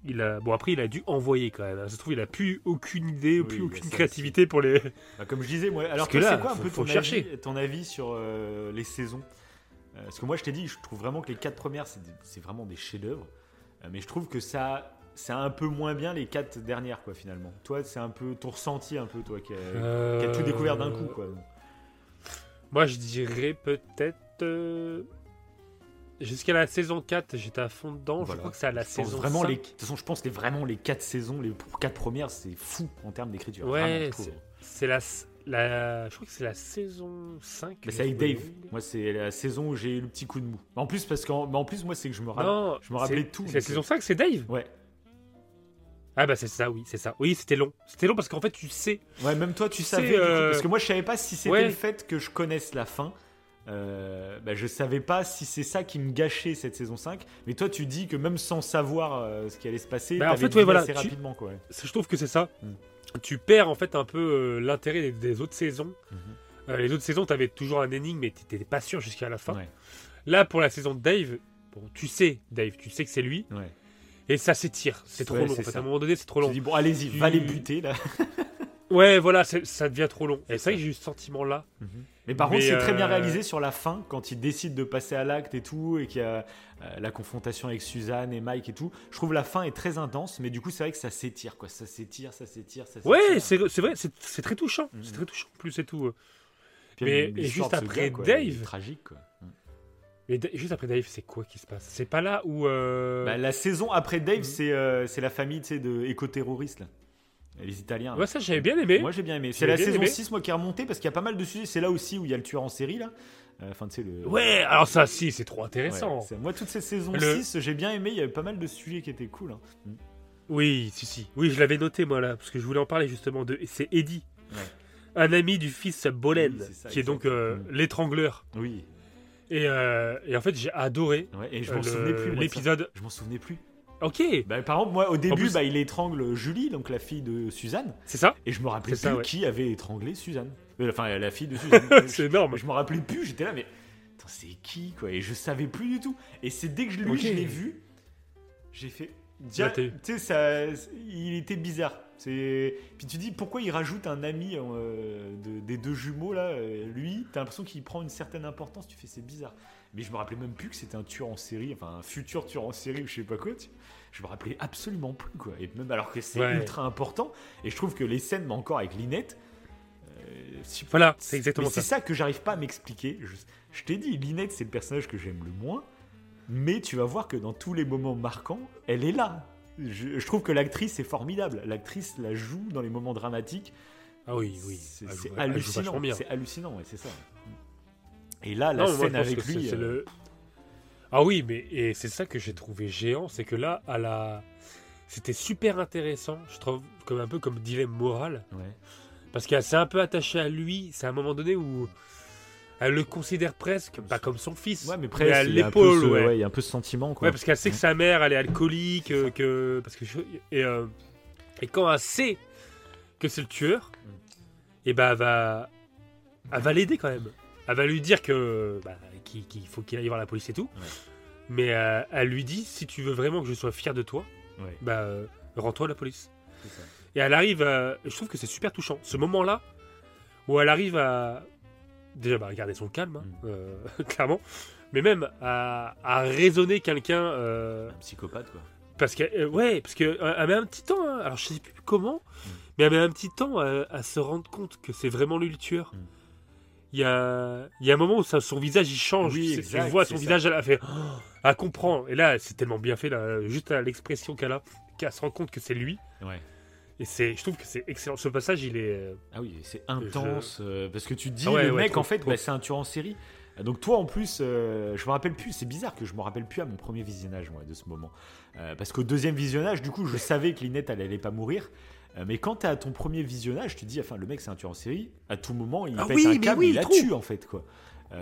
[SPEAKER 2] Il a, bon après il a dû envoyer quand même. hein. Ça se trouve il a plus aucune idée,
[SPEAKER 3] Oui,
[SPEAKER 2] plus
[SPEAKER 3] a
[SPEAKER 2] aucune créativité pour les.
[SPEAKER 3] Bah, comme je disais, moi, alors
[SPEAKER 2] que là,
[SPEAKER 3] c'est quoi un
[SPEAKER 2] faut-
[SPEAKER 3] peu ton,
[SPEAKER 2] chercher.
[SPEAKER 3] avis, ton avis sur euh, les saisons? Euh, Parce que moi, je t'ai dit, je trouve vraiment que les quatre premières, c'est des- c'est vraiment des chefs-d'œuvre. Euh, mais je trouve que ça, c'est un peu moins bien les quatre dernières, quoi, finalement. Toi, c'est un peu ton ressenti, un peu, toi, qui a, qui a tout découvert d'un coup, quoi.
[SPEAKER 2] Moi je dirais peut-être. euh, Jusqu'à la saison 4, j'étais à fond dedans. Je crois que c'est à la
[SPEAKER 3] Je
[SPEAKER 2] saison
[SPEAKER 3] vraiment
[SPEAKER 2] 5.
[SPEAKER 3] les, de toute façon, je pense que vraiment les quatre saisons, les quatre premières, c'est fou en termes d'écriture.
[SPEAKER 2] Ouais. C'est la, la. Je crois que c'est la saison 5.
[SPEAKER 3] Mais c'est avec Dave. Moi, c'est la saison où j'ai eu le petit coup de mou. En plus, parce qu'en mais en plus, moi, c'est que je me rappelle.
[SPEAKER 2] Non,
[SPEAKER 3] je me rappelais tout,
[SPEAKER 2] C'est la saison
[SPEAKER 3] euh,
[SPEAKER 2] 5, c'est Dave
[SPEAKER 3] Ouais.
[SPEAKER 2] Ah bah c'est ça, oui, c'est ça. Oui, c'était long. C'était long parce qu'en fait, tu sais.
[SPEAKER 3] Ouais, même toi, tu
[SPEAKER 2] Tu
[SPEAKER 3] savais.
[SPEAKER 2] sais,
[SPEAKER 3] du coup,
[SPEAKER 2] euh,
[SPEAKER 3] parce que moi, je savais pas si c'était
[SPEAKER 2] ouais.
[SPEAKER 3] le fait que je connaisse la fin. Euh, bah, je savais pas si c'est ça qui me gâchait cette saison 5. Mais toi, tu dis que même sans savoir euh, ce qui allait se passer,
[SPEAKER 2] Bah, en fait, ouais, voilà,
[SPEAKER 3] assez
[SPEAKER 2] tu-
[SPEAKER 3] rapidement, quoi. ouais.
[SPEAKER 2] Je trouve que c'est ça.
[SPEAKER 3] Mm.
[SPEAKER 2] Tu perds en fait un peu euh, l'intérêt des, des autres saisons.
[SPEAKER 3] Mhm.
[SPEAKER 2] Euh, les autres saisons, t'avais toujours un énigme, mais t'étais pas sûr jusqu'à la fin.
[SPEAKER 3] Ouais.
[SPEAKER 2] Là, pour la saison de Dave, bon, tu sais, Dave, tu sais que c'est lui,
[SPEAKER 3] Ouais.
[SPEAKER 2] et ça s'étire. C'est trop
[SPEAKER 3] Ouais,
[SPEAKER 2] long.
[SPEAKER 3] c'est
[SPEAKER 2] En fait. À un moment donné, c'est trop
[SPEAKER 3] Tu
[SPEAKER 2] long.
[SPEAKER 3] dis, bon, allez-y,
[SPEAKER 2] Tu-
[SPEAKER 3] va les buter, là.
[SPEAKER 2] Ouais, voilà, ça devient trop long. Et
[SPEAKER 3] C'est
[SPEAKER 2] vrai
[SPEAKER 3] ça.
[SPEAKER 2] que j'ai eu ce sentiment-là.
[SPEAKER 3] Mais par
[SPEAKER 2] Mais,
[SPEAKER 3] contre, c'est très bien
[SPEAKER 2] euh,
[SPEAKER 3] réalisé sur la fin, quand il décide de passer à l'acte et tout, et qu'il y a euh, la confrontation avec Suzanne et Mike et tout. Je trouve la fin est très intense, mais du coup, c'est vrai que ça s'étire, quoi. Ça s'étire, ça s'étire, ça s'étire.
[SPEAKER 2] Ouais, c'est vrai, c'est très touchant.
[SPEAKER 3] Mhm.
[SPEAKER 2] C'est très touchant, plus et tout.
[SPEAKER 3] Puis,
[SPEAKER 2] mais- et juste après
[SPEAKER 3] quoi,
[SPEAKER 2] Dave-
[SPEAKER 3] tragique, quoi.
[SPEAKER 2] Mais Da- juste après Dave, c'est quoi qui se passe? C'est pas là où. euh,
[SPEAKER 3] Bah, la saison après Dave,
[SPEAKER 2] Mhm.
[SPEAKER 3] c'est euh, la famille, de éco-terroristes, là. Les Italiens.
[SPEAKER 2] Ouais, ça j'avais bien aimé.
[SPEAKER 3] Moi j'ai bien aimé. C'est la saison
[SPEAKER 2] aimé.
[SPEAKER 3] 6 moi qui est remontée parce qu'il y a pas mal de sujets. C'est là aussi où il y a le tueur en série là. Euh, Enfin tu sais le.
[SPEAKER 2] Ouais, alors ça, si, c'est trop intéressant.
[SPEAKER 3] moi toute cette saison
[SPEAKER 2] Le-
[SPEAKER 3] 6 j'ai bien aimé. Il y avait pas mal de sujets qui étaient cool. hein.
[SPEAKER 2] Oui, si, si. Oui, je l'avais noté moi là, parce que je voulais en parler justement de. C'est Eddie,
[SPEAKER 3] Ouais.
[SPEAKER 2] un ami du fils Bolen,
[SPEAKER 3] Oui,
[SPEAKER 2] qui est donc euh,
[SPEAKER 3] Mm.
[SPEAKER 2] l'étrangleur.
[SPEAKER 3] Oui.
[SPEAKER 2] Et, euh, et en fait, j'ai adoré
[SPEAKER 3] Ouais, et je
[SPEAKER 2] euh,
[SPEAKER 3] m'en
[SPEAKER 2] le-
[SPEAKER 3] souvenais plus.
[SPEAKER 2] l'épisode.
[SPEAKER 3] Je m'en souvenais plus.
[SPEAKER 2] Ok,
[SPEAKER 3] Bah, par exemple moi au début
[SPEAKER 2] plus-
[SPEAKER 3] bah, il étrangle Julie donc la fille de Suzanne
[SPEAKER 2] c'est ça
[SPEAKER 3] et je me rappelais plus
[SPEAKER 2] C'est ça, ouais.
[SPEAKER 3] qui avait étranglé Suzanne. Euh, Enfin la fille de Suzanne.
[SPEAKER 2] C'est énorme.
[SPEAKER 3] je me rappelais plus. J'étais là mais c'est qui quoi? Et je savais plus du tout. Et c'est dès que je, lui
[SPEAKER 2] Ok.
[SPEAKER 3] je l'ai vu, j'ai fait. Tu sais, il était bizarre. C'est. Puis tu dis pourquoi il rajoute un ami euh, de- des deux jumeaux là. euh, lui, t'as l'impression qu'il prend une certaine importance. Tu fais c'est bizarre. Mais je me rappelais même plus que c'était un tueur en série, enfin un futur tueur en série ou je sais pas quoi. tu- Je me rappelais absolument plus quoi. Et même alors que c'est
[SPEAKER 2] Ouais.
[SPEAKER 3] ultra important. Et je trouve que les scènes, mais encore avec Linette. euh, si-
[SPEAKER 2] Voilà, c'est exactement
[SPEAKER 3] mais
[SPEAKER 2] ça.
[SPEAKER 3] C'est ça que j'arrive pas à m'expliquer. Je, je t'ai dit, Linette, c'est le personnage que j'aime le moins. Mais tu vas voir que dans tous les moments marquants, elle est là. Je, je trouve que l'actrice est formidable. L'actrice la joue dans les moments dramatiques.
[SPEAKER 2] Ah oui, oui.
[SPEAKER 3] C'est c'est hallucinant. C'est hallucinant, ouais, c'est ça. Et là, la
[SPEAKER 2] Non,
[SPEAKER 3] scène avec
[SPEAKER 2] que c'est-
[SPEAKER 3] lui.
[SPEAKER 2] c'est
[SPEAKER 3] euh,
[SPEAKER 2] le- Ah oui, mais et c'est ça que j'ai trouvé géant, c'est que là, à la, c'était super intéressant. Je trouve comme un peu comme dilemme moral,
[SPEAKER 3] ouais.
[SPEAKER 2] parce qu'elle s'est un peu attachée à lui. C'est à un moment donné où elle le considère presque
[SPEAKER 3] Comme
[SPEAKER 2] pas comme son fils,
[SPEAKER 3] Ouais, mais presque. peu
[SPEAKER 2] l'épaule, ouais.
[SPEAKER 3] il y a un peu ce sentiment, quoi.
[SPEAKER 2] Ouais, parce qu'elle sait que sa mère, elle est alcoolique, euh, que parce que je- et, euh, et quand elle sait que c'est le tueur,
[SPEAKER 3] Mm.
[SPEAKER 2] et ben elle va, elle va l'aider quand même. Elle va lui dire que bah, qu'il faut qu'il aille voir la police et tout.
[SPEAKER 3] Ouais.
[SPEAKER 2] Mais euh, elle lui dit si tu veux vraiment que je sois fier de toi,
[SPEAKER 3] Ouais,
[SPEAKER 2] bah rends-toi à la police.
[SPEAKER 3] ça.
[SPEAKER 2] Et elle arrive, à- je trouve que c'est super touchant. Ce moment-là où elle arrive à déjà bah, garder son calme, hein,
[SPEAKER 3] Mm.
[SPEAKER 2] euh, clairement, mais même à, à raisonner quelqu'un. euh,
[SPEAKER 3] Un psychopathe, quoi.
[SPEAKER 2] parce que, euh, ouais, parce que euh, elle met un petit temps, hein. alors je sais plus comment,
[SPEAKER 3] Mm.
[SPEAKER 2] mais elle met un petit temps à, à se rendre compte que c'est vraiment lui le tueur.
[SPEAKER 3] Mm.
[SPEAKER 2] Il y a, il y a un moment où ça- son visage il change,
[SPEAKER 3] Oui,
[SPEAKER 2] tu, sais, tu
[SPEAKER 3] exact,
[SPEAKER 2] vois
[SPEAKER 3] c'est
[SPEAKER 2] son visage, elle a fait, oh, elle comprend. Et là, c'est tellement bien fait, là, juste à l'expression qu'elle a, qu'elle se rend compte que c'est lui.
[SPEAKER 3] Ouais.
[SPEAKER 2] Et c'est, je trouve que c'est excellent. Ce passage, il est, euh,
[SPEAKER 3] Ah oui, c'est intense. euh, parce que tu dis,
[SPEAKER 2] Ah ouais,
[SPEAKER 3] le
[SPEAKER 2] ouais,
[SPEAKER 3] mec,
[SPEAKER 2] trop,
[SPEAKER 3] en fait, bah, c'est un tueur en série. Donc toi, en plus, euh, je me rappelle plus, c'est bizarre que je me rappelle plus à mon premier visionnage, moi, de ce moment. Euh, parce qu'au deuxième visionnage, du coup, je savais que Linette, elle allait pas mourir. Euh, mais quand t'es à ton premier visionnage, tu te dis, enfin, le mec, c'est un tueur en série. À tout moment, il
[SPEAKER 2] Ah
[SPEAKER 3] pète
[SPEAKER 2] oui,
[SPEAKER 3] un câble,
[SPEAKER 2] oui,
[SPEAKER 3] il la tue, en fait, quoi.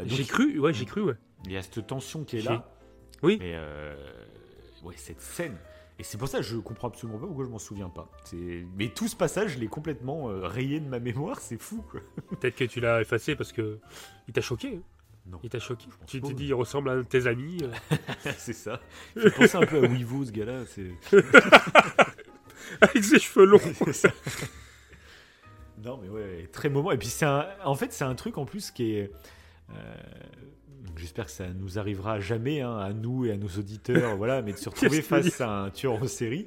[SPEAKER 2] J'ai cru, ouais, j'ai cru, ouais.
[SPEAKER 3] il y a cette tension qui est là.
[SPEAKER 2] Oui.
[SPEAKER 3] Mais ouais, cette scène. Et c'est pour ça que je comprends absolument pas pourquoi je m'en souviens pas. Mais tout ce passage, je l'ai complètement euh, rayé de ma mémoire, c'est fou quoi.
[SPEAKER 2] Peut-être que tu l'as effacé parce que il t'a choqué. hein.
[SPEAKER 3] Non.
[SPEAKER 2] Il t'a choqué. Tu t'es
[SPEAKER 3] ouais.
[SPEAKER 2] dit, il ressemble à un de tes amis. euh.
[SPEAKER 3] c'est ça. Fait penser un peu à Weevo ce gars-là. C'est...
[SPEAKER 2] avec ses cheveux longs.
[SPEAKER 3] c'est ça. Non mais ouais, très moment. Et puis c'est un... en fait c'est un truc en plus qui est. euh, J'espère que ça nous arrivera jamais hein, à nous et à nos auditeurs, voilà, mais de se retrouver face à un tueur en série.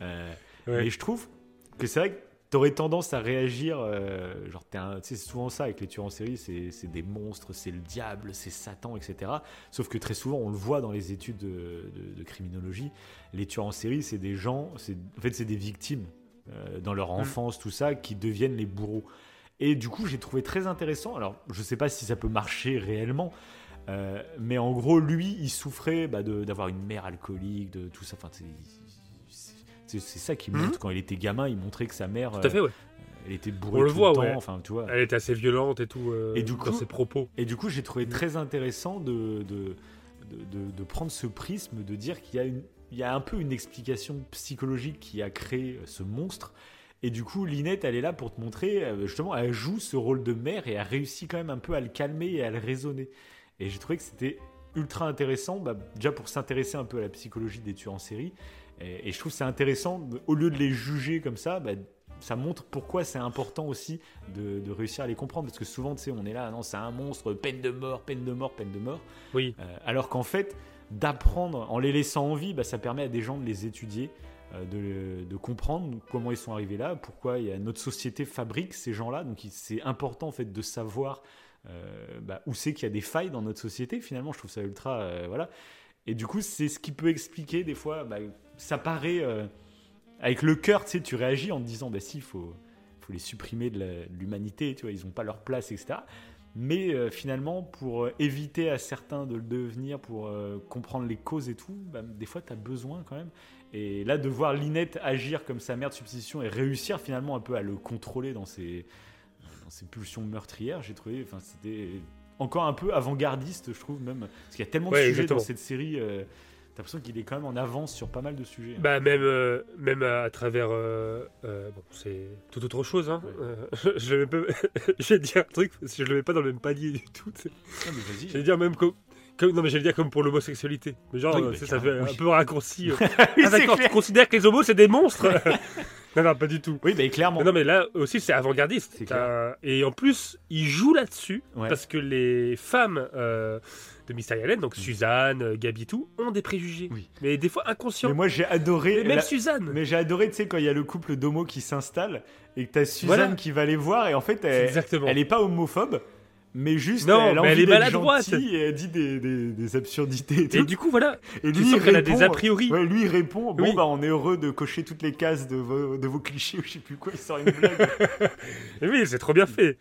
[SPEAKER 3] Euh,
[SPEAKER 2] Ouais.
[SPEAKER 3] Mais je trouve que c'est vrai que t'aurais tendance à réagir, euh, genre, c'est souvent ça avec les tueurs en série, c'est c'est des monstres, c'est le diable, c'est Satan, etc. Sauf que très souvent, on le voit dans les études de, de- de criminologie, les tueurs en série, c'est des gens, c'est en fait, c'est des victimes euh, dans leur enfance, tout ça, qui deviennent les bourreaux. Et du coup, j'ai trouvé très intéressant. Alors, je sais pas si ça peut marcher réellement. Euh, mais en gros, lui, il souffrait bah, d'avoir une mère alcoolique, de tout ça. Enfin, c'est- ça qui montre. Quand il était gamin, il montrait que sa mère,
[SPEAKER 2] Mhm. Tout à fait, ouais.
[SPEAKER 3] euh, elle était bourrée
[SPEAKER 2] On le
[SPEAKER 3] tout
[SPEAKER 2] voit,
[SPEAKER 3] le temps.
[SPEAKER 2] ouais.
[SPEAKER 3] Enfin, tu vois.
[SPEAKER 2] Elle était assez violente et tout euh,
[SPEAKER 3] Et du
[SPEAKER 2] dans
[SPEAKER 3] coup-
[SPEAKER 2] ses propos.
[SPEAKER 3] Et du coup, j'ai
[SPEAKER 2] Mhm.
[SPEAKER 3] trouvé très intéressant de, de, de, prendre ce prisme, de dire qu'il y, a une- il y a un peu une explication psychologique qui a créé ce monstre. Et du coup, Linette, elle est là pour te montrer, justement, elle joue ce rôle de mère et elle réussit quand même un peu à le calmer et à le raisonner. Et j'ai trouvé que c'était ultra intéressant, bah, déjà pour s'intéresser un peu à la psychologie des tueurs en série. Et, et je trouve que c'est intéressant, au lieu de les juger comme ça, bah, ça montre pourquoi c'est important aussi de, de réussir à les comprendre. Parce que souvent, tu sais, on est là, non, c'est un monstre, peine de mort, peine de mort, peine de mort.
[SPEAKER 2] Oui.
[SPEAKER 3] Euh, alors qu'en fait, d'apprendre en les laissant en vie, bah, ça permet à des gens de les étudier, euh, de, de comprendre comment ils sont arrivés là, pourquoi il y a, notre société fabrique ces gens-là. Donc c'est important en fait de savoir euh, bah, où c'est qu'il y a des failles dans notre société. Finalement, je trouve ça ultra, euh, voilà. Et du coup, c'est ce qui peut expliquer des fois. bah, ça paraît euh, avec le cœur, tu sais, tu réagis en te disant, bah si, faut, faut les supprimer de l'humanité, tu vois, ils n'ont pas leur place, etc. Mais euh, finalement, pour éviter à certains de le devenir, pour comprendre les causes et tout, bah, des fois, tu as besoin quand même. Et là, de voir Linette agir comme sa mère de substitution et réussir finalement un peu à le contrôler dans ses, ses pulsions meurtrières, j'ai trouvé, enfin, c'était encore un peu avant-gardiste, je trouve même. Parce qu'il y a tellement de sujets dans cette série. euh, T'as l'impression qu'il est quand même en avance sur pas mal de sujets.
[SPEAKER 2] Bah même, euh, même à travers... euh, euh, bon, c'est tout autre chose. Hein.
[SPEAKER 3] Ouais.
[SPEAKER 2] Je vais je vais dire un truc, parce que je le mets pas dans le même palier du tout.
[SPEAKER 3] Non, mais vas-y.
[SPEAKER 2] J'allais dire même comme... comme- non mais j'allais dire comme pour l'homosexualité. Mais genre,
[SPEAKER 3] Oui,
[SPEAKER 2] euh,
[SPEAKER 3] bah,
[SPEAKER 2] ça fait un peu raccourci. euh.
[SPEAKER 3] Oui,
[SPEAKER 2] ah d'accord, tu considères que les homos c'est des monstres Non, non, pas du tout.
[SPEAKER 3] Oui, bah, clairement.
[SPEAKER 2] Mais non, mais là aussi, c'est avant-gardiste.
[SPEAKER 3] C'est
[SPEAKER 2] T'as- Et en plus, il joue là-dessus
[SPEAKER 3] Ouais.
[SPEAKER 2] parce que les femmes euh, de Mystery Allen, donc
[SPEAKER 3] Mm.
[SPEAKER 2] Suzanne, euh, Gabi, tout, ont des préjugés.
[SPEAKER 3] Oui.
[SPEAKER 2] Mais des fois inconscients.
[SPEAKER 3] Mais moi, j'ai adoré.
[SPEAKER 2] Mais même
[SPEAKER 3] la-
[SPEAKER 2] Suzanne.
[SPEAKER 3] Mais j'ai adoré, tu sais, quand il y a le couple d'homos qui s'installe et que t'as Suzanne
[SPEAKER 2] Voilà.
[SPEAKER 3] qui va les voir et en fait, elle,
[SPEAKER 2] Exactement.
[SPEAKER 3] elle est pas homophobe, mais juste
[SPEAKER 2] Non,
[SPEAKER 3] elle a
[SPEAKER 2] mais elle
[SPEAKER 3] envie
[SPEAKER 2] est maladroite.
[SPEAKER 3] et elle dit des, des, des absurdités et tout.
[SPEAKER 2] Et du coup, voilà,
[SPEAKER 3] Et
[SPEAKER 2] tu
[SPEAKER 3] lui,
[SPEAKER 2] sens
[SPEAKER 3] il
[SPEAKER 2] qu'elle a des
[SPEAKER 3] répond-
[SPEAKER 2] a priori.
[SPEAKER 3] Ouais, lui, il répond Bon,
[SPEAKER 2] Oui.
[SPEAKER 3] bah, on est heureux de cocher toutes les cases de vos, de vos clichés ou je sais plus quoi. Il sort une blague.
[SPEAKER 2] Et oui, c'est trop bien fait.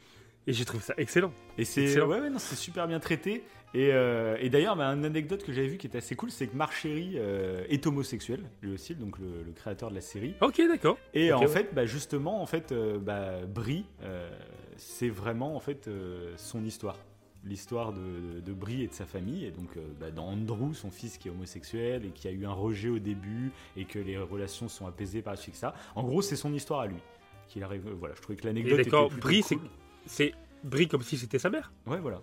[SPEAKER 2] Et j'ai trouvé ça excellent.
[SPEAKER 3] Et c'est ouais, ouais, c'est super bien traité. Et, euh, et d'ailleurs, bah, une anecdote que j'avais vue qui était assez cool, c'est que Marc Chéry euh, est homosexuel, lui aussi, donc le, le créateur de la série.
[SPEAKER 2] Ok, d'accord.
[SPEAKER 3] Et en
[SPEAKER 2] ouais.
[SPEAKER 3] fait, bah, justement, en fait, euh, bah, Brie, euh, c'est vraiment en fait euh, son histoire, l'histoire de, de Brie et de sa famille. Et donc, euh, bah, dans Andrew, son fils qui est homosexuel et qui a eu un rejet au début et que les relations sont apaisées par la suite que ça. En gros, c'est son histoire à lui. Qu'il arrive. euh, Voilà, je trouvais que l'anecdote
[SPEAKER 2] d'accord, Brie,
[SPEAKER 3] cool.
[SPEAKER 2] c'est Brie comme si c'était sa mère.
[SPEAKER 3] Ouais, voilà.